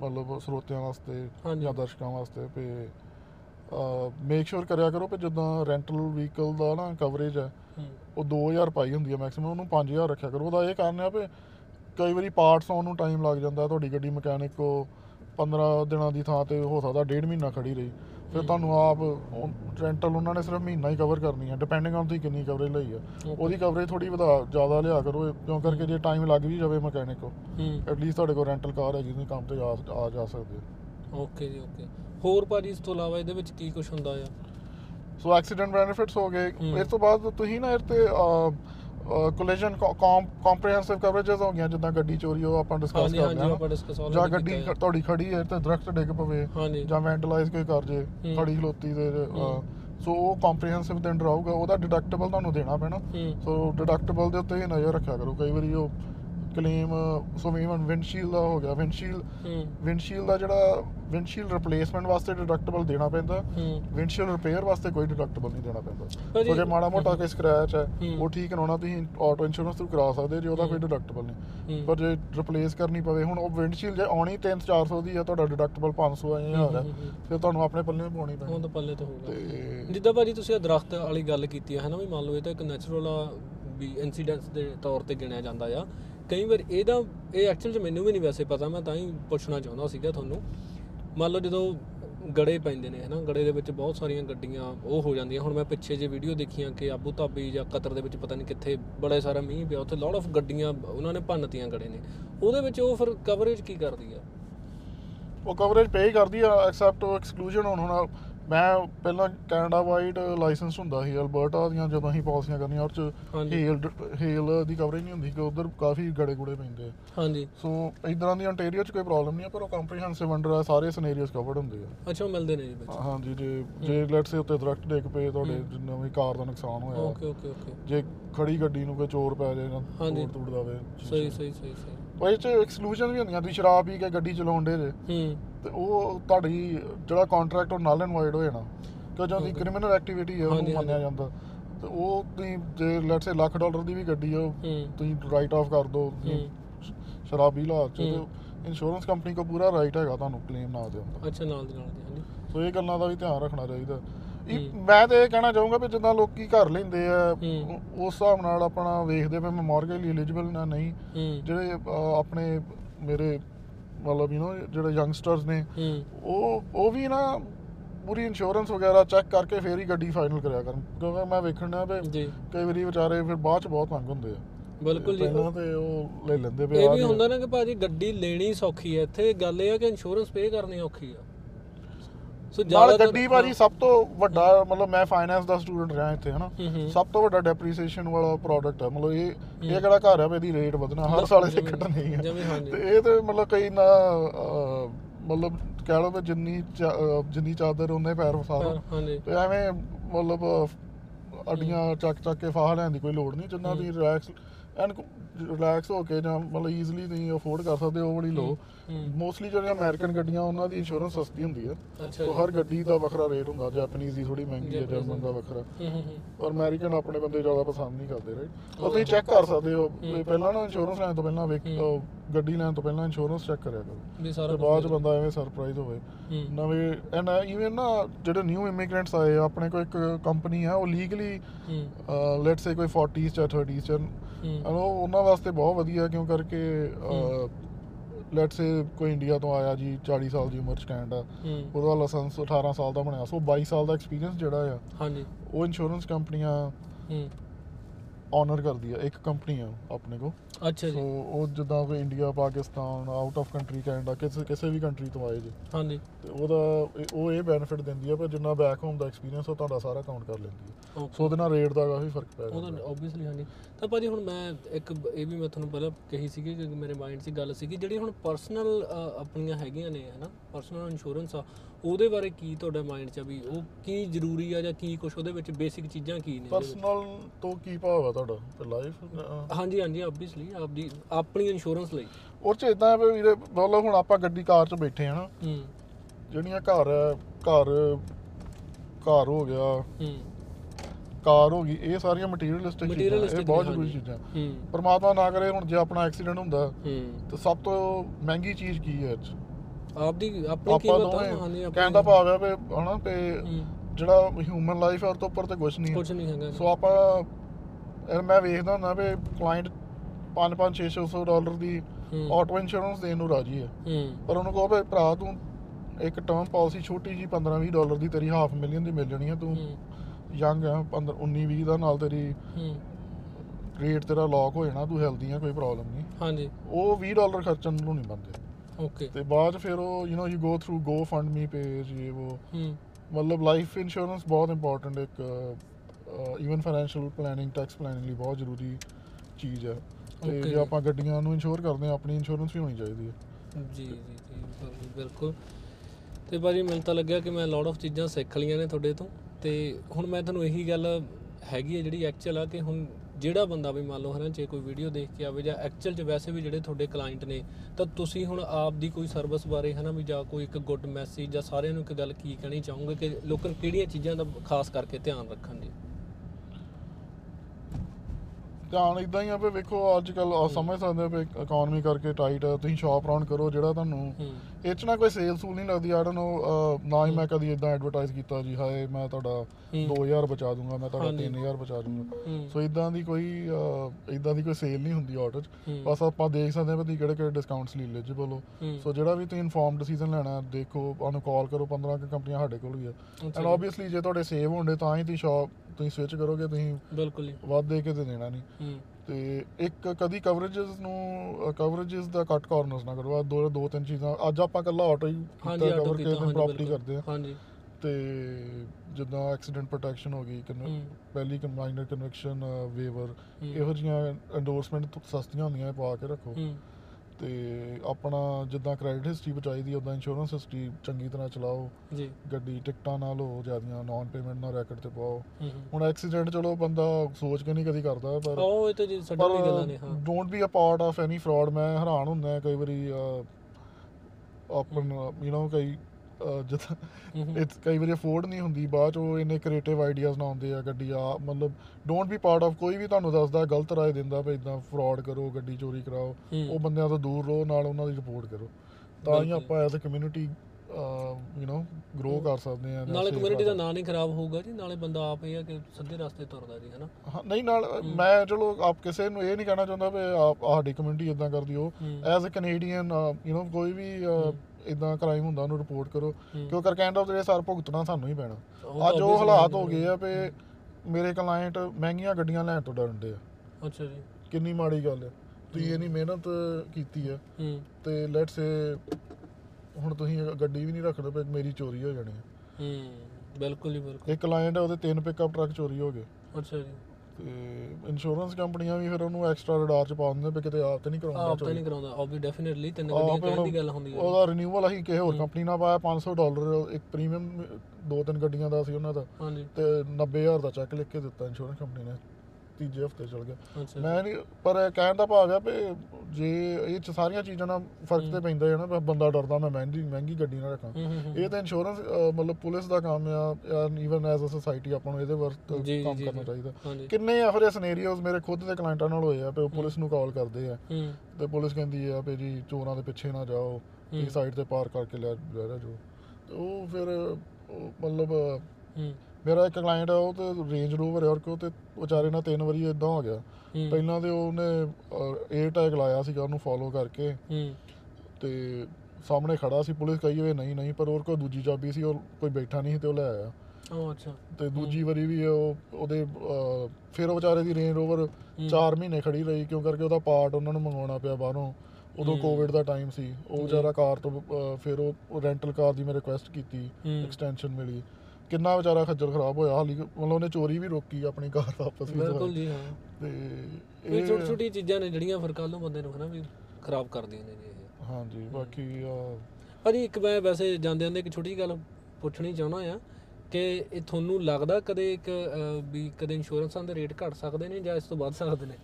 ਮਤਲਬ ਸਰੋਤਿਆਂ ਵਾਸਤੇ ਹਾਂਜੀ। ਜਾਂ ਦਰਸ਼ਕਾਂ ਵਾਸਤੇ ਵੀ ਮੇਕ ਸ਼ੋਰ ਕਰਿਆ ਕਰੋ ਕਿ ਜਦੋਂ ਰੈਂਟਲ ਵਹੀਕਲ ਦਾ ਨਾ ਕਵਰੇਜ ਹੈ ਹੂੰ। ਉਹ 2000 ਪਾਈ ਹੁੰਦੀ ਹੈ ਮੈਕਸਿਮਮ ਉਹਨੂੰ 5000 ਰੱਖਿਆ ਕਰੋ। ਉਹਦਾ ਇਹ ਕਾਰਨ ਹੈ ਵੀ ਕਈ ਵਾਰੀ ਪਾਰਟਸ ਆਉਣ ਨੂੰ ਟਾਈਮ ਲੱਗ ਜਾਂਦਾ ਤੁਹਾਡੀ ਗੱਡੀ ਮਕੈਨਿਕ ਕੋ 15 ਦਿਨਾਂ ਦੀ ਥਾਂ ਤੇ ਹੋ ਸਕਦਾ ਡੇਢ ਮਹੀਨਾ ਖੜੀ ਰਹੀ। ਫਿਰ ਤੁਹਾਨੂੰ ਆਪ ਰੈਂਟਲ ਉਹਨਾਂ ਨੇ ਸਿਰਫ ਮਹੀਨਾ ਹੀ ਕਵਰ ਕਰਨੀ ਹੈ ਡਿਪੈਂਡਿੰਗ ਔਨ ਤੁਸੀਂ ਕਿੰਨੀ ਕਵਰੇਜ ਲਈ ਹੈ ਉਹਦੀ ਕਵਰੇਜ ਥੋੜੀ ਵਧਾ ਜ਼ਿਆਦਾ ਲਿਆ ਕਰੋ ਕਿਉਂ ਕਰਕੇ ਜੇ ਟਾਈਮ ਲੱਗ ਵੀ ਜਾਵੇ ਮਕੈਨਿਕ ਕੋ ਹੂੰ। ਐਟਲੀਸਟ ਤੁਹਾਡੇ ਕੋਲ ਰੈਂਟਲ ਕਾਰ ਹੈਗੀ ਤੁਸੀਂ ਕੰਮ ਤੇ ਆ ਆ ਜਾ ਸਕਦੇ ਹੋ। ਓਕੇ ਜੀ ਓਕੇ ਹੋਰ ਭਾਜੀ ਇਸ ਤੋਂ ਇਲਾਵਾ ਇਹਦੇ ਵਿੱਚ ਕੀ ਕੁਝ ਹੁੰਦਾ ਆ? ਸੋ ਐਕਸੀਡੈਂਟ ਬੈਨੀਫਿਟਸ ਹੋ ਗਏ। ਹੂੰ। ਇਸ ਤੋਂ ਬਾਅਦ ਤੁਸੀਂ ਨਾ ਇਹ ਤੇ ਕੋਲੀਜਨ ਕੰਪਰੀਹੈਂਸਿਵ ਕਵਰੇजेस ਹੋ ਗਈਆਂ ਜਿੱਦਾਂ ਗੱਡੀ ਚੋਰੀ ਉਹ ਆਪਾਂ ਡਿਸਕਸ ਕਰਦੇ ਹਾਂ। ਜਾਂ ਗੱਡੀ ਤੁਹਾਡੀ ਖੜੀ ਹੈ ਤੇ ਦਰਖਤ ਡਿੱਗ ਪਵੇ ਜਾਂ ਵੈਂਡਲਾਈਜ਼ ਕੋਈ ਕਰ ਜੇ ਹੂੰ। ਖੜੀ ਖਲੋਤੀ ਦੇ ਹੂੰ। ਸੋ ਉਹ ਕੰਪਰੀਹੈਂਸਿਵ ਦੇ ਅੰਡਰ ਆਊਗਾ ਉਹਦਾ ਡਿਡਕਟੇਬਲ ਤੁਹਾਨੂੰ ਦੇਣਾ ਪੈਣਾ। ਹੂੰ। ਸੋ ਡਿਡਕਟੇਬਲ ਦੇ ਉੱਤੇ ਹੀ ਨਜ਼ਰ ਰੱਖਿਆ ਕਰੋ ਕਈ ਵਾਰੀ ਉਹ ਕਲੇਮ ਸੋ ਇਵਨ ਵਿੰਡਸ਼ੀਲ ਦਾ ਹੋ ਗਿਆ। ਵਿੰਡਸ਼ੀਲ ਵਿੰਡਸ਼ੀਲ ਦਾ ਜਿਹੜਾ ਵਿੰਡਸ਼ੀਲ ਰਿਪਲੇਸਮੈਂਟ ਵਾਸਤੇ ਡਿਡਕਟੇਬਲ ਦੇਣਾ ਪੈਂਦਾ। ਵਿੰਡਸ਼ੀਲ ਰਿਪੇਅਰ ਵਾਸਤੇ ਕੋਈ ਡਿਡਕਟੇਬਲ ਨਹੀਂ ਦੇਣਾ ਪੈਂਦਾ। ਸੋ ਜੇ ਮਾੜਾ ਮੋਟਾ ਕੋਈ ਸਕ੍ਰੈਚ ਹੈ। ਉਹ ਠੀਕ ਕਰਾਉਣਾ ਤੁਸੀਂ ਆਟੋ ਇੰਸ਼ੋਰੈਂਸ ਤੋਂ ਕਰਾ ਸਕਦੇ ਜੇ ਉਹਦਾ ਕੋਈ ਡਿਡਕਟੇਬਲ ਨਹੀਂ। ਪਰ ਜੇ ਰਿਪਲੇਸ ਕਰਨੀ ਪਵੇ ਹੁਣ ਉਹ ਵਿੰਡਸ਼ੀਲ ਜੇ ਆਉਣੀ 3-400 ਦੀ ਹੈ ਤੁਹਾਡਾ ਡਿਡਕਟੇਬਲ 500 ਹੈ ਜਾਂ ਹਜ਼ਾਰ। ਫਿਰ ਤੁਹਾਨੂੰ ਆਪਣੇ ਪੱਲੇ ਪਾਉਣੀ ਉਹ ਪੈਣੀ ਤਾਂ ਪੱਲੇ ਤੇ ਹੋਊਗਾ। ਜਿੱਦਾਂ ਭਾਜੀ ਤੁਸੀਂ ਇਹ ਦਰਖਤ ਵਾਲੀ ਗੱਲ ਕੀਤੀ ਹੈ ਹਨਾ ਵੀ ਮੰਨ ਲਓ ਇਹ ਤਾਂ ਇੱਕ ਨੈਚੁਰਲ ਆ ਵੀ ਇਨਸੀਡੈਂਟਸ ਦੇ ਤੌਰ ਤੇ ਗਿਣਿਆ ਜਾਂਦਾ ਆ। ਕਈ ਵਾਰ ਇਹਦਾ, ਇਹ ਐਕਚੁਅਲ ਚ ਮੈਨੂੰ ਵੀ ਨਹੀਂ ਵੈਸੇ ਪਤਾ, ਮੈਂ ਤਾਂ ਹੀ ਪੁੱਛਣਾ ਚਾਹੁੰਦਾ ਸੀਗਾ ਤੁਹਾਨੂੰ। ਮੰਨ ਲਓ ਜਦੋਂ ਗੜੇ ਪੈਂਦੇ ਨੇ, ਹਨਾ, ਗੜੇ ਦੇ ਵਿੱਚ ਬਹੁਤ ਸਾਰੀਆਂ ਗੱਡੀਆਂ ਉਹ ਹੋ ਜਾਂਦੀਆਂ। ਹੁਣ ਮੈਂ ਪਿੱਛੇ ਜੇ ਵੀਡੀਓ ਦੇਖੀਆਂ ਕਿ ਆਬੂ ਧਾਬੀ ਜਾਂ ਕਤਰ ਦੇ ਵਿੱਚ ਪਤਾ ਨਹੀਂ ਕਿੱਥੇ ਬੜਾ ਸਾਰਾ ਮੀਂਹ ਪਿਆ, ਉੱਥੇ ਲੋਟ ਆਫ ਗੱਡੀਆਂ ਉਹਨਾਂ ਨੇ ਭੰਨਤੀਆਂ ਗੜੇ ਨੇ। ਉਹਦੇ ਵਿੱਚ ਉਹ ਫਿਰ ਕਵਰੇਜ ਕੀ ਕਰਦੀ ਆ? ਉਹ ਕਵਰੇਜ ਪੇ ਹੀ ਕਰਦੀ ਆ ਐਕਸੈਪਟ ਉਹ ਐਕਸਕਲੂਜਨ ਹੁਣ ਹੁਣ ਮੈਂ ਪਹਿਲਾਂ ਕੈਨੇਡਾ ਵਾਈਡ ਲਾਇਸੈਂਸ ਹੁੰਦਾ ਸੀ ਅਲਬਰਟਾ ਦੀਆਂ ਜਦੋਂ ਅਸੀਂ ਪਾਲਿਸੀਆਂ ਕਰਨੀਆਂ ਉਹ ਚ। ਹੇਲ ਹੇਲ ਦੀ ਕਵਰੇਜ ਨਹੀਂ ਹੁੰਦੀ ਕਿ ਉਧਰ ਕਾਫੀ ਗੜੇ ਗੁੜੇ ਪੈਂਦੇ ਆ। ਹਾਂਜੀ। ਸੋ ਇਦਾਂ ਦੀ ontario ਚ ਕੋਈ ਪ੍ਰੋਬਲਮ ਨਹੀਂ ਆ ਪਰ ਉਹ ਕੰਪਰੀਹੈਂਸਿਵ ਅੰਡਰ ਆ ਸਾਰੇ ਸਿਨੈਰੀਓਸ ਕਵਰਡ ਹੁੰਦੇ ਆ। ਅੱਛਾ ਮਿਲਦੇ ਨੇ ਜੀ ਵਿੱਚ। ਹਾਂਜੀ ਜੇ ਜੇ ਲੈਟਸ ਸੇ ਉੱਤੇ ਦਰਖਤ ਡਿੱਗ ਪਏ ਤੁਹਾਡੇ ਨਵੀਂ ਕਾਰ ਦਾ ਨੁਕਸਾਨ ਹੋਇਆ। ਓਕੇ ਓਕੇ ਓਕੇ ਜੇ ਖੜੀ ਗੱਡੀ ਨੂੰ ਕੋਈ ਚੋਰ ਪੈ ਜਾਏ ਨਾ ਹਾਂਜੀ। ਤੋੜ ਤੋੜ ਦਵੇ ਸਹੀ ਸਹੀ ਸਹੀ ਸਹੀ। ਉਹ ਇਹ ਚ ਐਕਸਕਲੂਜਨ ਵੀ ਹੁੰਦੀਆਂ ਤੁਸੀਂ ਸ਼ਰਾਬ ਪੀ ਕੇ ਗੱਡੀ ਚਲਾਉਂਦੇ ਜੇ ਹੂੰ। ਤੇ ਉਹ ਤੁਹਾਡੀ ਜਿਹੜਾ ਕੰਟਰੈਕਟ ਉਹ ਨਲ ਐਂਡ ਵਾਈਡ ਹੋ ਜਾਣਾ ਕਿਉਂ ਜਦੋਂ ਦੀ ਕ੍ਰਿਮੀਨਲ ਐਕਟੀਵਿਟੀ ਹੈ ਉਹਨੂੰ ਮੰਨਿਆ ਜਾਂਦਾ। ਤੇ ਉਹ ਤੁਸੀਂ ਜੇ ਲੈਟਸ ਸੇ ਲੱਖ ਡਾਲਰ ਦੀ ਵੀ ਗੱਡੀ ਹੂੰ। ਤੁਸੀਂ ਰਾਈਟ ਆਫ ਕਰ ਦੋ। ਸ਼ਰਾਬੀ ਚ ਹੂੰ। ਤੇ ਇੰਸ਼ੋਰੈਂਸ ਕੰਪਨੀ ਕੋ ਪੂਰਾ ਰਾਈਟ ਹੈਗਾ ਤੁਹਾਨੂੰ ਕਲੇਮ ਨਾ ਦੇਣ ਦਾ ਅੱਛਾ ਨਾਲ ਦੀ ਨਾਲ ਦੀ ਹਾਂਜੀ। ਸੋ ਇਹ ਗੱਲਾਂ ਦਾ ਵੀ ਧਿਆਨ ਰੱਖਣਾ ਚਾਹੀਦਾ। ਮੈਂ ਤੇ ਇਹ ਕਹਿਣਾ ਚਾਹੂੰਗਾ ਵੀ ਜਿੱਦਾਂ ਲੋਕੀ ਘਰ ਲੈਂਦੇ ਆ ਉਸ ਹਿਸਾਬ ਨਾਲ ਆਪਣਾ ਵੇਖਦੇ ਪਏ ਮੈਂ ਮਾਰਗੇਜ ਐਲੀਜੀਬਲ ਨਾ ਨਹੀਂ। ਜਿਹੜੇ ਆਪਣੇ ਮੇਰੇ ਮਤਲਬ ਯੂ نو ਜਿਹੜੇ ਯੰਗਸਟਰਸ ਨੇ ਉਹ ਉਹ ਵੀ ਨਾ ਪੂਰੀ ਇੰਸ਼ੋਰੈਂਸ ਵਗੈਰਾ ਚੈੱਕ ਕਰਕੇ ਫੇਰ ਹੀ ਗੱਡੀ ਫਾਈਨਲ ਕਰਿਆ ਕਰਨ। ਕਿਉਂਕਿ ਮੈਂ ਵੇਖਣਾ ਵੀ ਕਈ ਵਾਰੀ ਵਿਚਾਰੇ ਫਿਰ ਬਾਅਦ ਚ ਬਹੁਤ ਤੰਗ ਹੁੰਦੇ ਆ। ਬਿਲਕੁਲ ਜੀ। ਪਹਿਲਾਂ ਤੇ ਉਹ ਲੈ ਲੈਂਦੇ ਪਏ ਇਹ ਵੀ। ਹੁੰਦਾ ਨਾ ਕਿ ਭਾਜੀ ਗੱਡੀ ਲੈਣੀ ਸੌਖੀ ਹੈ ਇੱਥੇ ਗੱਲ ਇਹ ਆ ਕਿ ਇੰਸ਼ੋਰੈਂਸ ਪੇ ਕਰਨੀ ਔਖੀ ਆ। ਸੋ ਨਾਲ ਗੱਡੀ ਭਾਜੀ ਸਭ ਤੋਂ ਵੱਡਾ ਮਤਲਬ ਮੈਂ ਫਾਈਨੈਂਸ ਦਾ ਸਟੂਡੈਂਟ ਰਿਹਾ ਇੱਥੇ ਹਨਾ? ਹੂੰ ਹੂੰ। ਸਭ ਤੋਂ ਵੱਡਾ ਡੈਪਰੀਸੀਏਸ਼ਨ ਵਾਲਾ ਪ੍ਰੋਡਕਟ ਹੈ ਮਤਲਬ ਇਹ ਇਹ ਕਿਹੜਾ ਘਰ ਆ ਵੀ ਇਹਦੀ ਰੇਟ ਵਧਣਾ ਹਰ ਸਾਲ ਜਿਵੇਂ- ਘਟਣੀ ਹੈ ਤੇ ਇਹ ਤੇ ਮਤਲਬ ਕਈ ਨਾ ਮਤਲਬ ਕਹਿ ਲਓ ਵੀ ਜਿੰਨੀ ਜਿੰਨੀ ਚਾਦਰ ਉਹਨੇ ਪੈਰ ਫਸਾ ਹਾਂਜੀ। ਤੇ ਐਵੇਂ ਮਤਲਬ ਅੱਡੀਆਂ ਚੱਕ ਚੱਕ ਕੇ ਫਾਹ ਲੈਣ ਦੀ ਕੋਈ ਲੋੜ ਨਹੀਂ। ਜਿੰਨਾ ਤੁਸੀਂ ਰਿਲੈਕਸ ਐਨ ਰਿਲੈਕਸ ਹੋ ਕੇ ਜਾਂ ਮਤਲਬ ਈਜ਼ੀਲੀ ਤੁਸੀਂ ਅਫੋਰਡ ਕਰ ਸਕਦੇ ਹੋ ਉਹ ਵਾਲੀ ਹੂੰ ਮੋਸਟਲੀ ਜਿਹੜੀਆਂ ਅਮਰੀਕਨ ਗੱਡੀਆਂ ਉਹਨਾਂ ਦੀ ਇੰਸ਼ੋਰੈਂਸ ਸਸਤੀ ਹੁੰਦੀ ਹੈ ਉਹ ਹਰ ਗੱਡੀ ਦਾ ਵੱਖਰਾ ਰੇਟ ਹੁੰਦਾ ਜਾਪਨੀਜ਼ ਦੀ ਥੋੜੀ ਮਹਿੰਗੀ ਹੈ ਜਰਮਨ ਦਾ ਵੱਖਰਾ। ਹੂੰ ਹੂੰ ਹੂੰ। ਪਰ ਅਮਰੀਕਨ ਆਪਣੇ ਬੰਦੇ ਜ਼ਿਆਦਾ ਪਸੰਦ ਨਹੀਂ ਕਰਦੇ ਰਾਈਟ ਉਹ ਤੁਸੀਂ ਚੈੱਕ ਕਰ ਸਕਦੇ ਹੋ ਪਹਿਲਾਂ ਨਾ ਇੰਸ਼ੋਰੈਂਸ ਲੈਣ ਤੋਂ ਪਹਿਲਾਂ ਵੇਖ ਹੂੰ। ਗੱਡੀ ਲੈਣ ਤੋਂ ਪਹਿਲਾਂ ਇੰਸ਼ੋਰੈਂਸ ਚੈੱਕ ਕਰਿਆ ਕਰੋ। ਬਾਅਦ ਚ ਬੰਦਾ ਐਵੇਂ ਸਰਪ੍ਰਾਈਜ਼ ਹੋਵੇ। ਹੂੰ। ਨਵੇਂ ਐਂਡ ਇਵਨ ਨਾ ਜਿਹੜੇ ਨਿਊ ਇਮੀਗ੍ਰੈਂਟਸ ਆਏ ਆਪਣੇ ਕੋਲ ਇੱਕ ਕੰਪਨੀ ਆ ਉਹ ਲੀਗਲੀ ਹੂੰ। ਲੈਟਸ ਸੇ ਕੋਈ 40s ਜਾਂ 30s ਚ ਹੂੰ। and ਉਹ ਉਹਨਾਂ ਵਾਸਤੇ ਬਹੁਤ ਵਧੀਆ ਕਿਉਂ ਕਰਕੇ ਲੈਟਸ ਸੇ ਕੋਈ ਇੰਡੀਆ ਤੋਂ ਆਇਆ ਜੀ 40 ਸਾਲ ਦੀ ਉਮਰ ਸਟੈਂਡ ਆ ਉਹਦਾ ਲਾਇਸੈਂਸ 18 ਸਾਲ ਦਾ ਬਣਿਆ। ਸੋ 22 ਸਾਲ ਦਾ ਐਕਸਪੀਰੀਅੰਸ ਜਿਹੜਾ ਆ ਹਾਂਜੀ। ਉਹ ਇੰਸ਼ੋਰੈਂਸ ਕੰਪਨੀਆਂ ਹੂੰ। ਆਨਰ ਕਰਦੀ ਆ ਇੱਕ ਕੰਪਨੀ ਆ ਆਪਣੇ ਕੋ ਅੱਛਾ ਸੋ ਜੀ ਉਹ ਜਿੱਦਾਂ ਕੋਈ India Pakistan out of country Canada ਕਿਸੇ ਕਿਸੇ ਵੀ ਕੰਟਰੀ ਤੋਂ ਆਏ ਜੇ। ਹਾਂਜੀ। ਤੇ ਉਹਦਾ ਉਹ ਇਹ ਬੈਨੀਫਿਟ ਦਿੰਦੀ ਆ ਪਰ ਜਿੰਨਾ ਬੈਕ ਹੋਮ ਦਾ ਐਕਸਪੀਰੀਅੰਸ ਉਹ ਤੁਹਾਡਾ ਸਾਰਾ ਕਾਊਂਟ ਕਰ ਲੈਂਦੀ ਓਕੇ ਸੋ ਉਹਦੇ ਨਾਲ ਰੇਟ ਦਾ ਕਾਫੀ ਫ਼ਰਕ ਪੈ ਜਾਂਦਾ। ਤਾਂ ਆਬਵੀਅਸਲੀ ਹਾਂਜੀ। ਤਾਂ ਭਾਜੀ ਹੁਣ ਮੈਂ ਇੱਕ ਇਹ ਵੀ ਮੈਂ ਤੁਹਾਨੂੰ ਪਹਿਲਾਂ ਕਹੀ ਸੀਗੀ ਕਿ ਮੇਰੇ ਮਾਈਂਡ 'ਚ ਗੱਲ ਸੀਗੀ ਜਿਹੜੀ ਹੁਣ ਪਰਸਨਲ ਆਪਣੀਆਂ ਹੈਗੀਆਂ ਨੇ ਹਨਾ ਪਰਸਨਲ ਇੰਸ਼ੋਰੈਂਸ ਆ ਉਹਦੇ ਬਾਰੇ ਕੀ ਤੁਹਾਡਾ ਮਾਈਂਡ 'ਚ ਆ ਵੀ ਉਹ ਕੀ ਜ਼ਰੂਰੀ ਆ ਜਾਂ ਕੀ ਕੁਝ ਉਹਦੇ ਵਿੱਚ ਬੇਸਿਕ ਚੀਜ਼ਾਂ ਕੀ ਨੇ? ਪਰਸਨਲ ਤੋਂ ਕੀ ਭਾਵ ਆ ਤੁਹਾਡਾ? ਤੇ ਲਾਈਫ ਹਾਂਜੀ ਹਾਂਜੀ ਆਬਵੀਅਸਲੀ ਆਪਦੀ ਆਪਣੀ ਇੰਸ਼ੋਰੈਂਸ ਲਈ। ਉਹ ਚ ਇਦਾਂ ਵੀ ਵੀਰੇ ਮਤਲਬ ਹੁਣ ਆਪਾਂ ਗੱਡੀ ਕਾਰ 'ਚ ਬੈਠੇ ਆ ਨਾ। ਹੂੰ। ਜਿਹੜੀਆਂ ਘਰ ਘਰ ਘਰ ਹੋ ਗਿਆ। ਹੂੰ। ਕਾਰ ਹੋ ਗਈ ਇਹ ਸਾਰੀਆਂ ਮਟੀਰੀਅਲਿਸਟਿਕ ਚੀਜ਼ਾਂ ਇਹ ਬਹੁਤ ਜ਼ਰੂਰੀ। ਚੀਜ਼ਾਂ। ਪਰਮਾਤਮਾ ਨਾ ਕਰੇ ਹੁਣ ਜੇ ਆਪਣਾ ਐਕਸੀਡੈਂਟ ਹੁੰਦਾ ਤੇ ਸਭ ਤੋਂ ਮਹਿੰਗੀ ਚੀਜ਼ ਕੀ ਹੈ 'ਚ? ਆਪਦੀ ਆਪਣੀ ਆਪਾਂ ਕੀਮਤ ਆ ਦੋਵੇਂ ਹਾਂਜੀ ਆਪਣੀ- ਕਹਿਣ ਦਾ ਭਾਵ ਹੈ ਵੀ ਹਨਾ ਤੇ ਜਿਹੜਾ ਹਿਊਮਨ ਲਾਈਫ ਹੈ ਉਹ ਤੋਂ ਉੱਪਰ ਤੇ ਕੁਝ ਨਹੀਂ ਹੈ। ਕੁਝ ਨਹੀਂ ਹੈਗਾ। ਸੋ ਆਪਾਂ ਮੈਂ ਵੇਖਦਾ ਹੁੰਦਾ ਵੀ ਕਲਾਇੰਟ 5-5 600 ਡਾਲਰ ਦੀ ਆਟੋ ਇੰਸ਼ੋਰੈਂਸ ਦੇਣ ਨੂੰ ਰਾਜੀ ਹੈ। ਪਰ ਉਹਨੂੰ ਕਹੋ ਵੀ ਭਰਾ ਤੂੰ ਇੱਕ ਟਰਮ ਪਾਲਿਸੀ ਛੋਟੀ ਜੀ 15-20 ਡਾਲਰ ਦੀ ਤੇਰੀ ਹਾਫ ਮਿਲੀਅਨ ਦੀ ਮਿਲ ਜਾਣੀ ਹੈ ਤੂੰ। ਯੰਗ ਹੈ 15 19-20 ਦਾ ਨਾਲ ਤੇਰੀ ਹੂੰ। ਰੇਟ ਤੇਰਾ ਲੌਕ ਹੋ ਜਾਣਾ ਤੂੰ ਹੈਲਦੀ ਹੈ ਕੋਈ ਪ੍ਰੋਬਲਮ ਨਹੀਂ। ਹਾਂਜੀ। ਉਹ 20 ਡਾਲਰ ਖਰਚਣ ਨੂੰ ਨਹੀਂ ਬੰਦੇ ਓਕੇ ਤੇ ਬਾਅਦ ਫਿਰ ਉਹ you know you go through GoFundMe page ਇਹ ਉਹ ਹੂੰ। ਮਤਲਬ ਲਾਈਫ ਇੰਸ਼ੋਰੈਂਸ ਬਹੁਤ ਇੰਪੋਰਟੈਂਟ ਇੱਕ even financial planning tax planning ਲਈ ਬਹੁਤ ਜ਼ਰੂਰੀ ਚੀਜ਼ ਹੈ ਤੇ ਜੇ। ਆਪਾਂ ਗੱਡੀਆਂ ਨੂੰ ਇੰਸ਼ੋਰ ਕਰਦੇ ਹਾਂ ਆਪਣੀ ਇੰਸ਼ੋਰੈਂਸ ਵੀ ਹੋਣੀ ਚਾਹੀਦੀ ਹੈ ਜੀ ਜੀ ਜੀ ਬਿਲਕੁਲ- ਤੇ ਭਾਜੀ ਮੈਨੂੰ ਤਾਂ ਲੱਗਿਆ ਕਿ ਮੈਂ ਲੋਟ ਆਫ ਚੀਜ਼ਾਂ ਸਿੱਖ ਲਈਆਂ ਨੇ ਤੁਹਾਡੇ ਤੋਂ। ਤੇ ਹੁਣ ਮੈਂ ਤੁਹਾਨੂੰ ਇਹੀ ਗੱਲ ਹੈਗੀ ਹੈ ਜਿਹੜੀ ਐਕਚੁਅਲ ਆ ਕਿ ਹੁਣ ਜਿਹੜਾ ਬੰਦਾ ਵੀ ਮੰਨ ਲਓ ਹੈ ਨਾ ਜੇ ਕੋਈ ਵੀਡੀਓ ਦੇਖ ਕੇ ਆਵੇ ਜਾਂ ਐਕਚੁਅਲ 'ਚ ਵੈਸੇ ਵੀ ਜਿਹੜੇ ਤੁਹਾਡੇ ਕਲਾਇੰਟ ਨੇ, ਤਾਂ ਤੁਸੀਂ ਹੁਣ ਆਪ ਦੀ ਕੋਈ ਸਰਵਿਸ ਬਾਰੇ ਹੈ ਨਾ ਵੀ ਜਾਂ ਕੋਈ ਇੱਕ ਗੁੱਡ ਮੈਸੇਜ ਜਾਂ ਸਾਰਿਆਂ ਨੂੰ ਇੱਕ ਗੱਲ ਕੀ ਕਹਿਣੀ ਚਾਹੋਗੇ ਕਿ ਲੋਕਾਂ ਨੂੰ ਕਿਹੜੀਆਂ ਚੀਜ਼ਾਂ ਦਾ ਖਾਸ ਕਰਕੇ ਧਿਆਨ ਰੱਖਣ ਜੀ ਧਿਆਨ ਇਦਾਂ ਹੀ ਆ ਵੀ ਵੇਖੋ ਅੱਜ ਕੱਲ ਸਮਝ ਸਕਦੇ ਹੋ ਵੀ ਇਕਨੋਮੀ ਕਰਕੇ ਟਾਈਟ ਹੈ ਤੁਸੀਂ ਸ਼ਾਪ ਰਾਉਂਡ ਕਰੋ ਜਿਹੜਾ ਤੁਹਾਨੂੰ ਹੂੰ। ਇਹ 'ਚ ਨਾ ਕੋਈ ਸੇਲ ਸੂਲ ਨਹੀਂ ਲੱਗਦੀ ਆਈ ਡੋਨਟ ਨੋ ਨਾ ਹੀ ਮੈਂ ਕਦੀ ਇਦਾਂ ਐਡਵਰਟਾਈਜ਼ ਕੀਤਾ ਜੀ ਹਾਏ ਮੈਂ ਤੁਹਾਡਾ ਹੂੰ। 2000 ਬਚਾ ਦੂੰਗਾ ਮੈਂ ਤੁਹਾਡਾ ਹਾਂਜੀ। 3000 ਬਚਾ ਦੂੰਗਾ। ਹੂੰ। ਸੋ ਇਦਾਂ ਦੀ ਕੋਈ ਇਦਾਂ ਦੀ ਕੋਈ ਸੇਲ ਨਹੀਂ ਹੁੰਦੀ ਆਟੋ 'ਚ। ਹੂੰ। ਬਸ ਆਪਾਂ ਦੇਖ ਸਕਦੇ ਹਾਂ ਵੀ ਕਿਹੜੇ ਕਿਹੜੇ ਡਿਸਕਾਊਂਟਸ ਲਈ ਐਲੀਜੀਬਲ ਹੋ। ਹੂੰ। ਸੋ ਜਿਹੜਾ ਵੀ ਤੁਸੀਂ ਇਨਫੋਰਮ ਡਿਸੀਜਨ ਲੈਣਾ ਹੈ, ਦੇਖੋ ਉਹਨੂੰ ਕਾਲ ਕਰੋ 15 ਕੁ ਕੰਪਨੀਆਂ ਸਾਡੇ ਕੋਲ ਵੀ ਆ। ਐਂਡ। ਆਬਵੀਅਸਲੀ ਜੇ। ਤੁਹਾਡੇ ਸੇਵ ਹੋਣਦੇ ਤਾਂ ਹੀ ਤੁਸੀਂ ਸ਼ਾਪ ਤੁਸੀਂ ਸਵਿਚ ਕਰੋਗੇ ਤੁਸੀਂ ਬਿਲਕੁਲ ਜੀ। ਵੱਧ ਦੇ ਕੇ ਤੇ ਦੇਣਾ ਨਹੀਂ। ਤੇ ਇੱਕ ਕਦੀ ਕਵਰੇजेस ਨੂੰ ਕਵਰੇजेस ਦਾ ਕੱਟ ਕਾਰਨਰਸ ਨਾ ਕਰੋ। ਆ ਦੋ ਦੋ ਤਿੰਨ ਚੀਜ਼ਾਂ ਅੱਜ ਆਪਾਂ ਕੱਲਾ ਆਟੋ ਹੀ ਕੀਤਾ ਕਵਰ ਕੇ ਤੇ ਪ੍ਰੋਪਰਟੀ ਕਰਦੇ ਆ। ਹਾਂਜੀ। ਤੇ ਜਿੱਦਾਂ ਐਕਸੀਡੈਂਟ ਪ੍ਰੋਟੈਕਸ਼ਨ ਹੋ ਗਈ ਪਹਿਲੀ ਮਾਈਨਰ ਕਨਵੈਕਸ਼ਨ ਵੇਵਰ ਇਹੋ ਜੀਆਂ ਐਂਡੋਰਸਮੈਂਟ ਤੋਂ ਸਸਤੀਆਂ ਹੁੰਦੀਆਂ ਪਾ ਕੇ ਰੱਖੋ। ਤੇ ਆਪਣਾ ਜਿੱਦਾਂ ਕ੍ਰੈਡਿਟ ਹਿਸਟਰੀ ਬਚਾਈ ਦੀ ਉਦਾਂ ਇੰਸ਼ੋਰੈਂਸ ਹਿਸਟਰੀ ਚੰਗੀ ਤਰ੍ਹਾਂ ਚਲਾਓ। ਜੀ। ਗੱਡੀ ਟਿਕਟਾਂ ਨਾਲ ਹੋ ਜਿਆਦੀਆਂ ਨਾਨ ਪੇਮੈਂਟ ਨਾਲ ਰੈਕਟ ਤੇ ਪਾਓ। ਹੁਣ ਐਕਸੀਡੈਂਟ ਚਲੋ ਬੰਦਾ ਸੋਚ ਕੇ ਨਹੀਂ ਕਦੀ ਕਰਦਾ ਪਰ ਉਹ ਇਹ ਤਾਂ ਜੀ ਸਡਨ ਦੀ ਗੱਲਾਂ ਨੇ ਹਾਂ। Don't be a part of any fraud ਮੈਂ ਹੈਰਾਨ ਹੁੰਦਾ ਕਈ ਵਾਰੀ ਆਪਣ ਯੂ نو ਕਈ ਜਿੱਦਾਂ ਇਹ ਕਈ ਵਾਰੀ ਅਫੋਰਡ ਨਹੀਂ ਹੁੰਦੀ ਬਾਅਦ ਚ ਉਹ ਇੰਨੇ ਕ੍ਰੀਏਟਿਵ ਆਈਡੀਆਜ਼ ਨਾ ਆਉਂਦੇ ਆ ਗੱਡੀ ਆ ਮਤਲਬ ਡੋਂਟ ਬੀ ਪਾਰਟ ਆਫ ਕੋਈ ਵੀ ਤੁਹਾਨੂੰ ਦੱਸਦਾ ਗਲਤ ਰਾਏ ਦਿੰਦਾ ਵੀ ਇਦਾਂ ਫਰਾਡ ਕਰੋ ਗੱਡੀ ਚੋਰੀ ਕਰਾਓ ਹੂੰ। ਉਹ ਬੰਦਿਆਂ ਤੋਂ ਦੂਰ ਰਹੋ ਨਾਲ ਉਹਨਾਂ ਦੀ ਰਿਪੋਰਟ ਕਰੋ ਤਾਂ ਹੀ ਬਿਲਕੁਲ। ਆਪਾਂ as a community you know grow ਕਰ ਸਕਦੇ ਆ ਨਾਲੇ ਕਮਿਊਨਿਟੀ ਦਾ ਨਾਂ ਨਹੀਂ ਖਰਾਬ ਹੋਊਗਾ ਜੀ ਨਾਲੇ ਬੰਦਾ ਆਪ ਇਹ ਆ ਕਿ ਸਿੱਧੇ ਰਸਤੇ ਤੁਰਦਾ ਜੀ ਹਨਾ ਹਾਂ, ਨਹੀਂ ਨਾਲ ਮੈਂ ਚਲੋ ਆਪ ਕਿਸੇ ਨੂੰ ਇਹ ਨਹੀਂ ਕਹਿਣਾ ਚਾਹੁੰਦਾ ਵੀ ਆਪ ਆਹ ਸਾਡੀ ਕਮਿਊਨਿਟੀ ਇਦਾਂ ਕਰਦੀ ਹੋ ਹੂੰ। As a Canadian you know ਕੋਈ ਵੀ ਇਦਾਂ ਕ੍ਰਾਈਮ ਹੁੰਦਾ ਉਹਨੂੰ ਰਿਪੋਰਟ ਕਰੋ। ਹੂੰ। ਕਿਉਂਕਿ ਕੈਨੇਡਾ of the day ਸਾਰ ਭੁਗਤਣਾ ਸਾਨੂੰ ਹੀ ਪੈਣਾ। ਅੱਜ ਉਹ ਹਾਲਾਤ ਹੋ ਗਏ ਆ ਵੀ ਮੇਰੇ ਕਲਾਇੰਟ ਮਹਿੰਗੀਆਂ ਗੱਡੀਆਂ ਲੈਣ ਤੋਂ ਡਰਦੇ ਆ। ਅੱਛਾ ਜੀ। ਕਿੰਨੀ ਮਾੜੀ ਗੱਲ ਹੈ ਤੁਸੀਂ ਇੰਨੀ ਮਿਹਨਤ ਕੀਤੀ ਹੈ ਹੂੰ। ਤੇ ਲੈਟਸ ਸੇ ਹੁਣ ਤੁਸੀਂ ਗੱਡੀ ਵੀ ਨਹੀਂ ਰੱਖਦੇ ਪਏ ਮੇਰੀ ਚੋਰੀ ਹੋ ਜਾਣੀ ਹੈ ਹੂੰ ਬਿਲਕੁਲ ਜੀ ਬਿਲਕੁਲ। ਇੱਕ ਕਲਾਇੰਟ ਹੈ ਉਹਦੇ ਤਿੰਨ ਪਿਕਅਪ ਟਰੱਕ ਚੋਰੀ ਹੋ ਗਏ। ਅੱਛਾ ਜੀ। ਤੇ ਇੰਸ਼ੋਰੈਂਸ ਕੰਪਨੀਆਂ ਵੀ ਫਿਰ ਉਹਨੂੰ ਐਕਸਟਰਾ ਰਡਾਰ ਚ ਪਾ ਦਿੰਦੇ ਵੀ ਕਿਤੇ ਆਪ ਤੇ ਨਹੀਂ ਕਰਾਉਂਦਾ ਆਪ ਤਾਂ ਨਹੀਂ ਕਰਾਉਂਦਾ ਆਬਵੀ ਡੈਫੀਨਿਟਲੀ ਤਿੰਨ ਗੱਡੀਆਂ ਕਹਿਣ ਦੀ ਗੱਲ ਹੁੰਦੀ ਹੈ ਉਹਦਾ ਰਿਨਿਊਅਲ ਅਸੀਂ ਕਿਸੇ ਹੋਰ ਕੰਪਨੀ ਨਾਲ ਪਾਇਆ 500 ਡਾਲਰ ਇੱਕ ਪ੍ਰੀਮੀਅਮ ਦੋ ਤਿੰਨ ਗੱਡੀਆਂ ਦਾ ਸੀ ਉਹਨਾਂ ਦਾ। ਹਾਂਜੀ। ਤੇ 90000 ਦਾ ਚੈੱਕ ਲਿਖ ਕੇ ਦਿੱਤਾ ਇੰਸ਼ੋਰੈਂਸ ਕੰਪਨੀ ਨੇ। ਤੀਜੇ ਹਫ਼ਤੇ ਚਲ ਗਿਆ। ਮੈਂ ਨਹੀਂ ਪਰ ਇਹ ਕਹਿਣ ਦਾ ਭਾਵ ਹੈ ਵੀ ਜੇ ਇਹ ਚ ਸਾਰੀਆਂ ਚੀਜ਼ਾਂ ਨਾਲ ਫ਼ਰਕ ਤੇ ਪੈਂਦਾ ਹੈ ਨਾ ਬੰਦਾ ਡਰਦਾ ਮੈਂ ਮਹਿੰਗੀ ਮਹਿੰਗੀ ਗੱਡੀ ਨਾ ਰੱਖਾਂ। ਇਹ ਤਾਂ ਇੰਸ਼ੋਰੈਂਸ ਮਤਲਬ ਪੁਲਿਸ ਦਾ ਕੰਮ ਆ ਈਵਨ ਐਜ਼ ਅ ਸੋਸਾਇਟੀ ਆਪਾਂ ਨੂੰ ਇਹਦੇ ਵਰਤ ਕੰਮ ਕਰਨਾ। ਚਾਹੀਦਾ। ਕਿੰਨੇ ਇਹੋ ਜਿਹੇ ਸਿਨੈਰੀਓਜ਼ ਮੇਰੇ ਖੁਦ ਦੇ ਕਲਾਇੰਟਾਂ ਨਾਲ ਹੋਏ ਆ ਉਹ ਪੁਲਿਸ ਨੂੰ ਕਾਲ ਕਰਦੇ ਆ। ਤੇ ਪੁਲਿਸ ਕਹਿੰਦੀ ਆ ਵੀ ਜੀ ਚੋਰਾਂ ਦੇ ਪਿੱਛੇ ਨਾ ਜਾਓ ਤੁਸੀਂ ਸਾਈਡ ਤੇ ਪਾਰ ਕਰਕੇ ਲੈ ਜਾ ਜੋ ਤੇ ਉਹ ਫਿਰ ਮਤਲਬ ਮੇਰਾ ਇੱਕ ਕਲਾਇੰਟ ਆ ਉਹ ਤੇ ਰੇਂਜ ਰੋਵਰ ਔਰ ਕੋ ਤੇ ਵਿਚਾਰੇ ਨਾਲ ਤਿੰਨ ਵਾਰੀ ਇਦਾਂ ਹੋ ਗਿਆ। ਪਹਿਲਾਂ ਤੇ ਉਹਨੇ 에ਅਰ ਟੈਗ ਲਾਇਆ ਸੀਗਾ ਉਹਨੂੰ ਫੋਲੋ ਕਰਕੇ। ਤੇ ਸਾਹਮਣੇ ਖੜਾ ਸੀ ਪੁਲਿਸ ਕਹੀ ਹੋਏ ਨਹੀਂ ਨਹੀਂ ਪਰ ਉਹ ਕੋਲ ਦੂਜੀ ਚਾਬੀ ਸੀ ਉਹ ਕੋਈ ਬੈਠਾ ਨਹੀਂ ਸੀ ਤੇ ਉਹ ਲੈ ਆਇਆ। ਉਹ ਅੱਛਾ। ਤੇ ਦੂਜੀ ਵਾਰੀ ਵੀ ਉਹ ਉਹਦੇ ਫਿਰ ਉਹ ਵਿਚਾਰੇ ਦੀ ਰੇਂਜ ਰੋਵਰ 4 ਮਹੀਨੇ ਖੜੀ ਰਹੀ ਕਿਉਂ ਕਰਕੇ ਉਹਦਾ ਪਾਰਟ ਉਹਨਾਂ ਨੂੰ ਮੰਗਵਾਉਣਾ ਪਿਆ ਬਾਹਰੋਂ। ਉਦੋਂ ਕੋਵਿਡ ਦਾ ਟਾਈਮ ਸੀ ਉਹ ਵਿਚਾਰਾ ਕਾਰ ਤੋਂ ਫਿਰ ਉਹ ਰੈਂਟਲ ਕਾਰ ਦੀ ਮੈਂ ਰਿਕੁਐਸਟ ਕੀਤੀ। ਐਕਸਟੈਂਸ਼ਨ ਮਿਲੀ। ਕਿੰਨਾ ਵਿਚਾਰਾ ਖੱਜਲ ਖਰਾਬ ਹੋਇਆ ਹਾਲੀ ਮਤਲਬ ਉਹਨੇ ਚੋਰੀ ਵੀ ਰੋਕੀ ਆਪਣੀ ਕਾਰ ਵਾਪਸ ਵੀ ਬਿਲਕੁਲ ਜੀ ਹਾਂ। ਤੇ ਇਹ ਛੋਟੀ ਛੋਟੀ ਚੀਜ਼ਾਂ ਨੇ ਜਿਹੜੀਆਂ ਫਿਰ ਕੱਲ ਨੂੰ ਬੰਦੇ ਨੂੰ ਹਨਾ ਵੀ ਖਰਾਬ ਕਰਦੀਆਂ ਨੇ ਜੀ ਇਹ। ਹਾਂਜੀ ਬਾਕੀ ਅਹ, ਭਾਜੀ ਇੱਕ ਮੈਂ ਵੈਸੇ ਜਾਂਦੇ ਜਾਂਦੇ ਇੱਕ ਛੋਟੀ ਗੱਲ ਪੁੱਛਣੀ ਚਾਹੁੰਦਾ ਆ ਕਿ ਇਹ ਤੁਹਾਨੂੰ ਲੱਗਦਾ ਕਦੇ ਇੱਕ ਵੀ ਕਦੇ ਇੰਸ਼ੋਰੈਂਸਾਂ ਦੇ ਰੇਟ ਘਟ ਸਕਦੇ ਨੇ ਜਾਂ ਇਸ ਤੋਂ ਵੱਧ ਸਕਦੇ ਨੇ?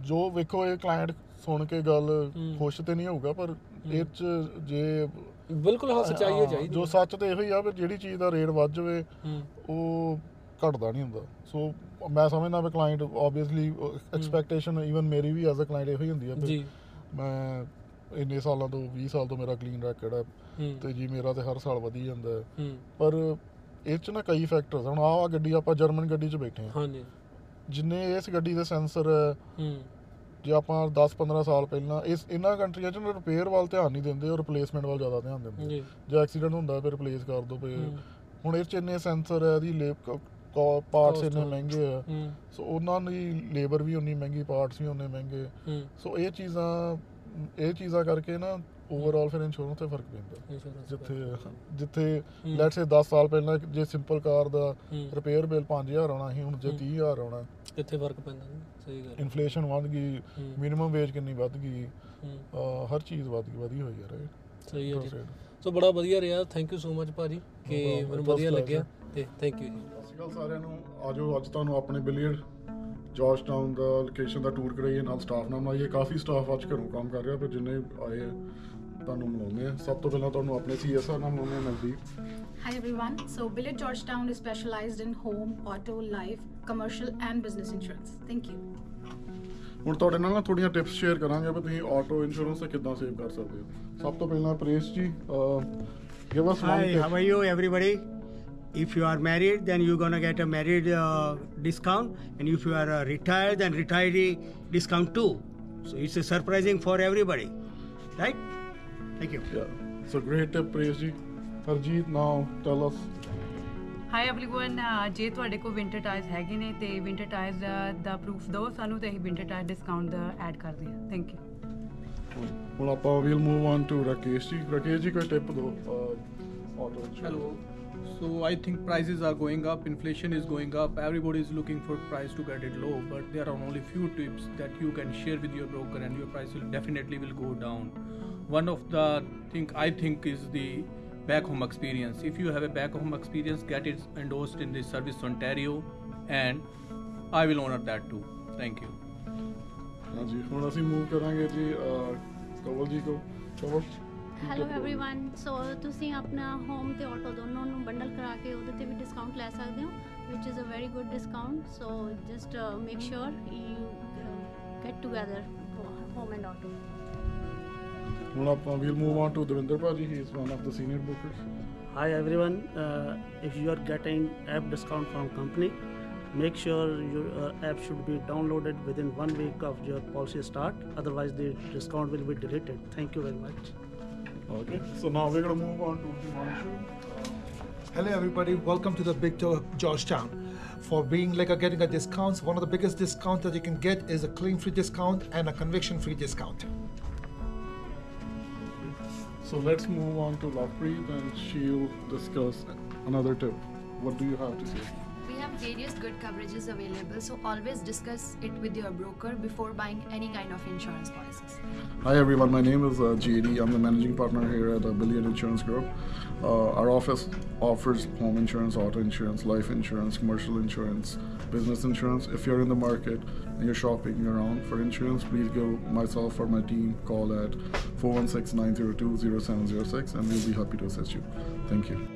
ਜੋ ਵੇਖੋ ਇਹ ਕਲਾਇੰਟ ਸੁਣ ਕੇ ਗੱਲ। ਖੁਸ਼ ਤੇ ਨਹੀਂ ਹੋਊਗਾ ਪਰ ਇਹ ਚ ਜੇ ਬਿਲਕੁਲ ਹਾਂ ਸੱਚਾਈ ਹੋ ਹਾਂ, ਚਾਹੀਦੀ ਜੋ ਸੱਚ ਤੇ ਇਹੋ ਹੀ ਆ ਵੀ ਜਿਹੜੀ ਚੀਜ਼ ਦਾ ਰੇਟ ਵੱਧ ਜਾਵੇ ਹੂੰ। ਉਹ ਘਟਦਾ ਨਹੀਂ ਹੁੰਦਾ। ਸੋ ਮੈਂ ਸਮਝਦਾ ਵੀ ਕਲਾਇੰਟ ਆਬਵੀਅਸਲੀ ਐਕਸਪੈਕਟੇਸ਼ਨ ਈਵਨ ਮੇਰੀ ਵੀ ਐਜ਼ ਅ ਕਲਾਇੰਟ ਇਹੋ ਹੀ ਹੁੰਦੀ ਆ ਵੀ ਜੀ। ਮੈਂ ਇੰਨੇ ਸਾਲਾਂ ਤੋਂ 20 ਸਾਲ ਤੋਂ ਮੇਰਾ ਕਲੀਨ ਰੈਕਡ ਹੈ ਹੂੰ। ਤੇ ਜੀ ਮੇਰਾ ਤੇ ਹਰ ਸਾਲ ਵਧੀ ਜਾਂਦਾ ਹੈ। ਹੂੰ। ਪਰ ਇਹ ਚ ਨਾ ਕਈ ਫੈਕਟਰਸ ਹੁਣ ਆਹ ਗੱਡੀ ਆਪਾਂ ਜਰਮਨ ਗੱਡੀ 'ਚ ਬੈਠੇ ਹਾਂ ਹਾਂਜੀ। ਜਿੰਨੇ ਇਸ ਗੱਡੀ ਦੇ ਸੈਂਸਰ ਹੈ ਹੂੰ। ਜੇ ਆਪਾਂ 10-15 ਸਾਲ ਪਹਿਲਾਂ ਇਸ ਇਹਨਾਂ ਕੰਟਰੀਆਂ 'ਚ ਰਿਪੇਅਰ ਵੱਲ ਧਿਆਨ ਨਹੀਂ ਦਿੰਦੇ ਔਰ ਰਿਪਲੇਸਮੈਂਟ ਵੱਲ ਜ਼ਿਆਦਾ ਧਿਆਨ ਦਿੰਦੇ। ਜੀ। ਜੇ ਐਕਸੀਡੈਂਟ ਹੁੰਦਾ ਫਿਰ ਰਿਪਲੇਸ ਕਰ ਦੋ ਪਏ। ਹੁਣ ਇਹ 'ਚ ਇੰਨੇ ਸੈਂਸਰ ਹੈ ਇਹਦੀ ਲੇਬ ਪਾਰਟਸ ਇੰਨੇ। ਮਹਿੰਗੇ ਆ। ਸੋ ਉਹਨਾਂ ਦੀ ਲੇਬਰ ਵੀ ਉਨੀ ਮਹਿੰਗੀ ਪਾਰਟਸ ਵੀ ਉਨੇ ਮਹਿੰਗੇ। ਸੋ ਇਹ ਚੀਜ਼ਾਂ ਇਹ ਚੀਜ਼ਾਂ ਕਰਕੇ ਨਾ ਓਵਰਆਲ ਫਿਰ ਇੰਸ਼ੋਰੈਂਸ ਤੇ ਫ਼ਰਕ ਪੈਂਦਾ ਜਿੱਥੇ ਜਿੱਥੇ। ਲੈਟਸ ਸੇ 10 ਸਾਲ ਪਹਿਲਾਂ ਜੇ ਸਿੰਪਲ ਕਾਰ ਦਾ। ਰਿਪੇਅਰ ਬਿੱਲ 5000 ਆਉਣਾ ਸੀ ਹੁਣ ਜੇ ਹੂੰ। 30000 ਆਉਣਾ ਕਿੱਥੇ ਫ਼ਰਕ ਪੈਂਦਾ? ਸਹੀ ਗੱਲ ਇਨਫਲੇਸ਼ਨ ਵੱਧ ਗਈ। ਮਿਨੀਮਮ ਵੇਜ ਕਿੰਨੀ ਵੱਧ ਗਈ ਹਰ ਚੀਜ਼ ਵੱਧ ਗਈ ਵਧੀ ਹੋਈ ਹੈ ਰਾਈਟ ਸਹੀ ਹੈ ਜੀ ਸੋ ਬੜਾ ਵਧੀਆ ਰਿਹਾ ਥੈਂਕ ਯੂ ਸੋ ਮਚ ਭਾਜੀ ਕਿ. ਮੈਨੂੰ ਵਧੀਆ ਲੱਗਿਆ. ਤੇ ਥੈਂਕ ਯੂ ਜੀ ਅਕਾਲ ਸਾਰਿਆਂ ਨੂੰ ਆਜੋ ਅੱਜ ਤੁਹਾਨੂੰ ਆਪਣੇ ਬਿਲੀਅਰਡ ਜਾਰਜ ਟਾਊਨ ਦਾ ਲੋਕੇਸ਼ਨ ਦਾ ਟੂਰ ਕਰਾਈਏ ਨਾਲ ਸਟਾਫ ਨਾਲ ਬਣਾਈਏ ਕਾਫੀ ਸਟਾਫ ਅੱਜ ਘਰੋਂ ਕੰਮ ਕਰ ਰਿਹਾ ਪਰ ਜਿੰਨੇ ਆਏ ਤੁਹਾਨੂੰ ਮਿਲਾਉਂਦੇ ਆ ਸਭ ਤੋਂ ਪਹਿਲਾਂ ਤੁਹਾਨੂੰ ਆਪਣੇ ਸੀਐਸਆਰ ਨਾਲ ਮਿਲਾਉਂਦੇ ਆ Navdeep Hi everyone. So Billet Georgetown is specialized in home, auto, life, commercial and business insurance. Thank you. ਹੁਣ ਤੁਹਾਡੇ ਨਾਲ ਨਾ ਥੋੜੀਆਂ ਟਿਪਸ ਸ਼ੇਅਰ ਕਰਾਂਗੇ ਵੀ ਤੁਸੀਂ ਆਟੋ ਇੰਸ਼ੋਰੈਂਸ ਤੇ ਕਿੱਦਾਂ ਸੇਵ ਕਰ ਸਕਦੇ ਹੋ ਸਭ ਤੋਂ ਪਹਿਲਾਂ Paresh ji give us Hi, how are you, everybody? If you are married, then you're gonna get a married uh, discount, and if you are uh, retired, then retiree discount too. So it's a surprising for everybody, right? Thank you. Yeah. So great tip, Prayesh ji. Harjeet, now tell us. Hi everyone ਜੇ ਤੁਹਾਡੇ ਕੋਲ winter tyres ਹੈਗੇ ਨੇ ਤੇ winter tyres ਦਾ proof ਦਿਓ ਸਾਨੂੰ ਤੇ ਅਸੀਂ ਵਿੰਟਰ ਟਾਇਰ ਡਿਸਕਾਊਂਟ ਦਾ ਐਡ ਕਰਦੇ ਹਾਂ ਥੈਂਕ ਯੂ ਹੁਣ ਆਪਾਂ we'll move on to Rakesh ji Rakesh ji ਕੋਈ ਟਿਪ ਦਿਓ auto Hello. So I think prices are going up, inflation is going up. Everybody is looking for price to get it low, but there are only few tips that you can share with your broker, and your price will definitely will go down. One of the thing I think is the back home experience. If you have a back home experience, get it endorsed in the Service Ontario, and I will honor that too. Thank you. ਹਾਂਜੀ ਹੁਣ ਅਸੀਂ move ਕਰਾਂਗੇ ਜੀ Kawal ji, go. Kawal. Hello everyone ਸੋ ਤੁਸੀਂ ਆਪਣਾ home ਤੇ auto ਦੋਨੋਂ ਨੂੰ ਬੰਡਲ ਕਰਾ ਕੇ ਉਹਦੇ ਤੇ ਵੀ ਡਿਸਕਾਊਂਟ ਲੈ ਸਕਦੇ ਹੋ which is a very good discount so just uh, make sure you uh, get together for home and auto Well, uh, we'll move on to Devinder Paji. He is one of the senior brokers. Hi everyone, uh, if you are getting app discount from company, make sure your uh, app should be downloaded within one week of your policy start. Otherwise, the discount will be deleted. Thank you very much. Okay. So now we're going to move on to Himanshu. Hello, everybody. Welcome to the Big Georgetown. For being like a getting a discount, one of the biggest discounts that you can get is a claim-free discount and a conviction-free discount. So let's move on to Lovepreet and she'll discuss another tip. What do you have to say? Various good coverages available, so always discuss it with your broker before buying any kind of insurance policies. Hi everyone, my name is uh, JD. I'm the managing partner here at uh, Billion Insurance Group. Uh, our office offers home insurance, auto insurance, life insurance, commercial insurance, business insurance. If you're in the market and you're shopping around for insurance, please give myself or my team call at 416-902-0706 and we'll be happy to assist you. Thank you.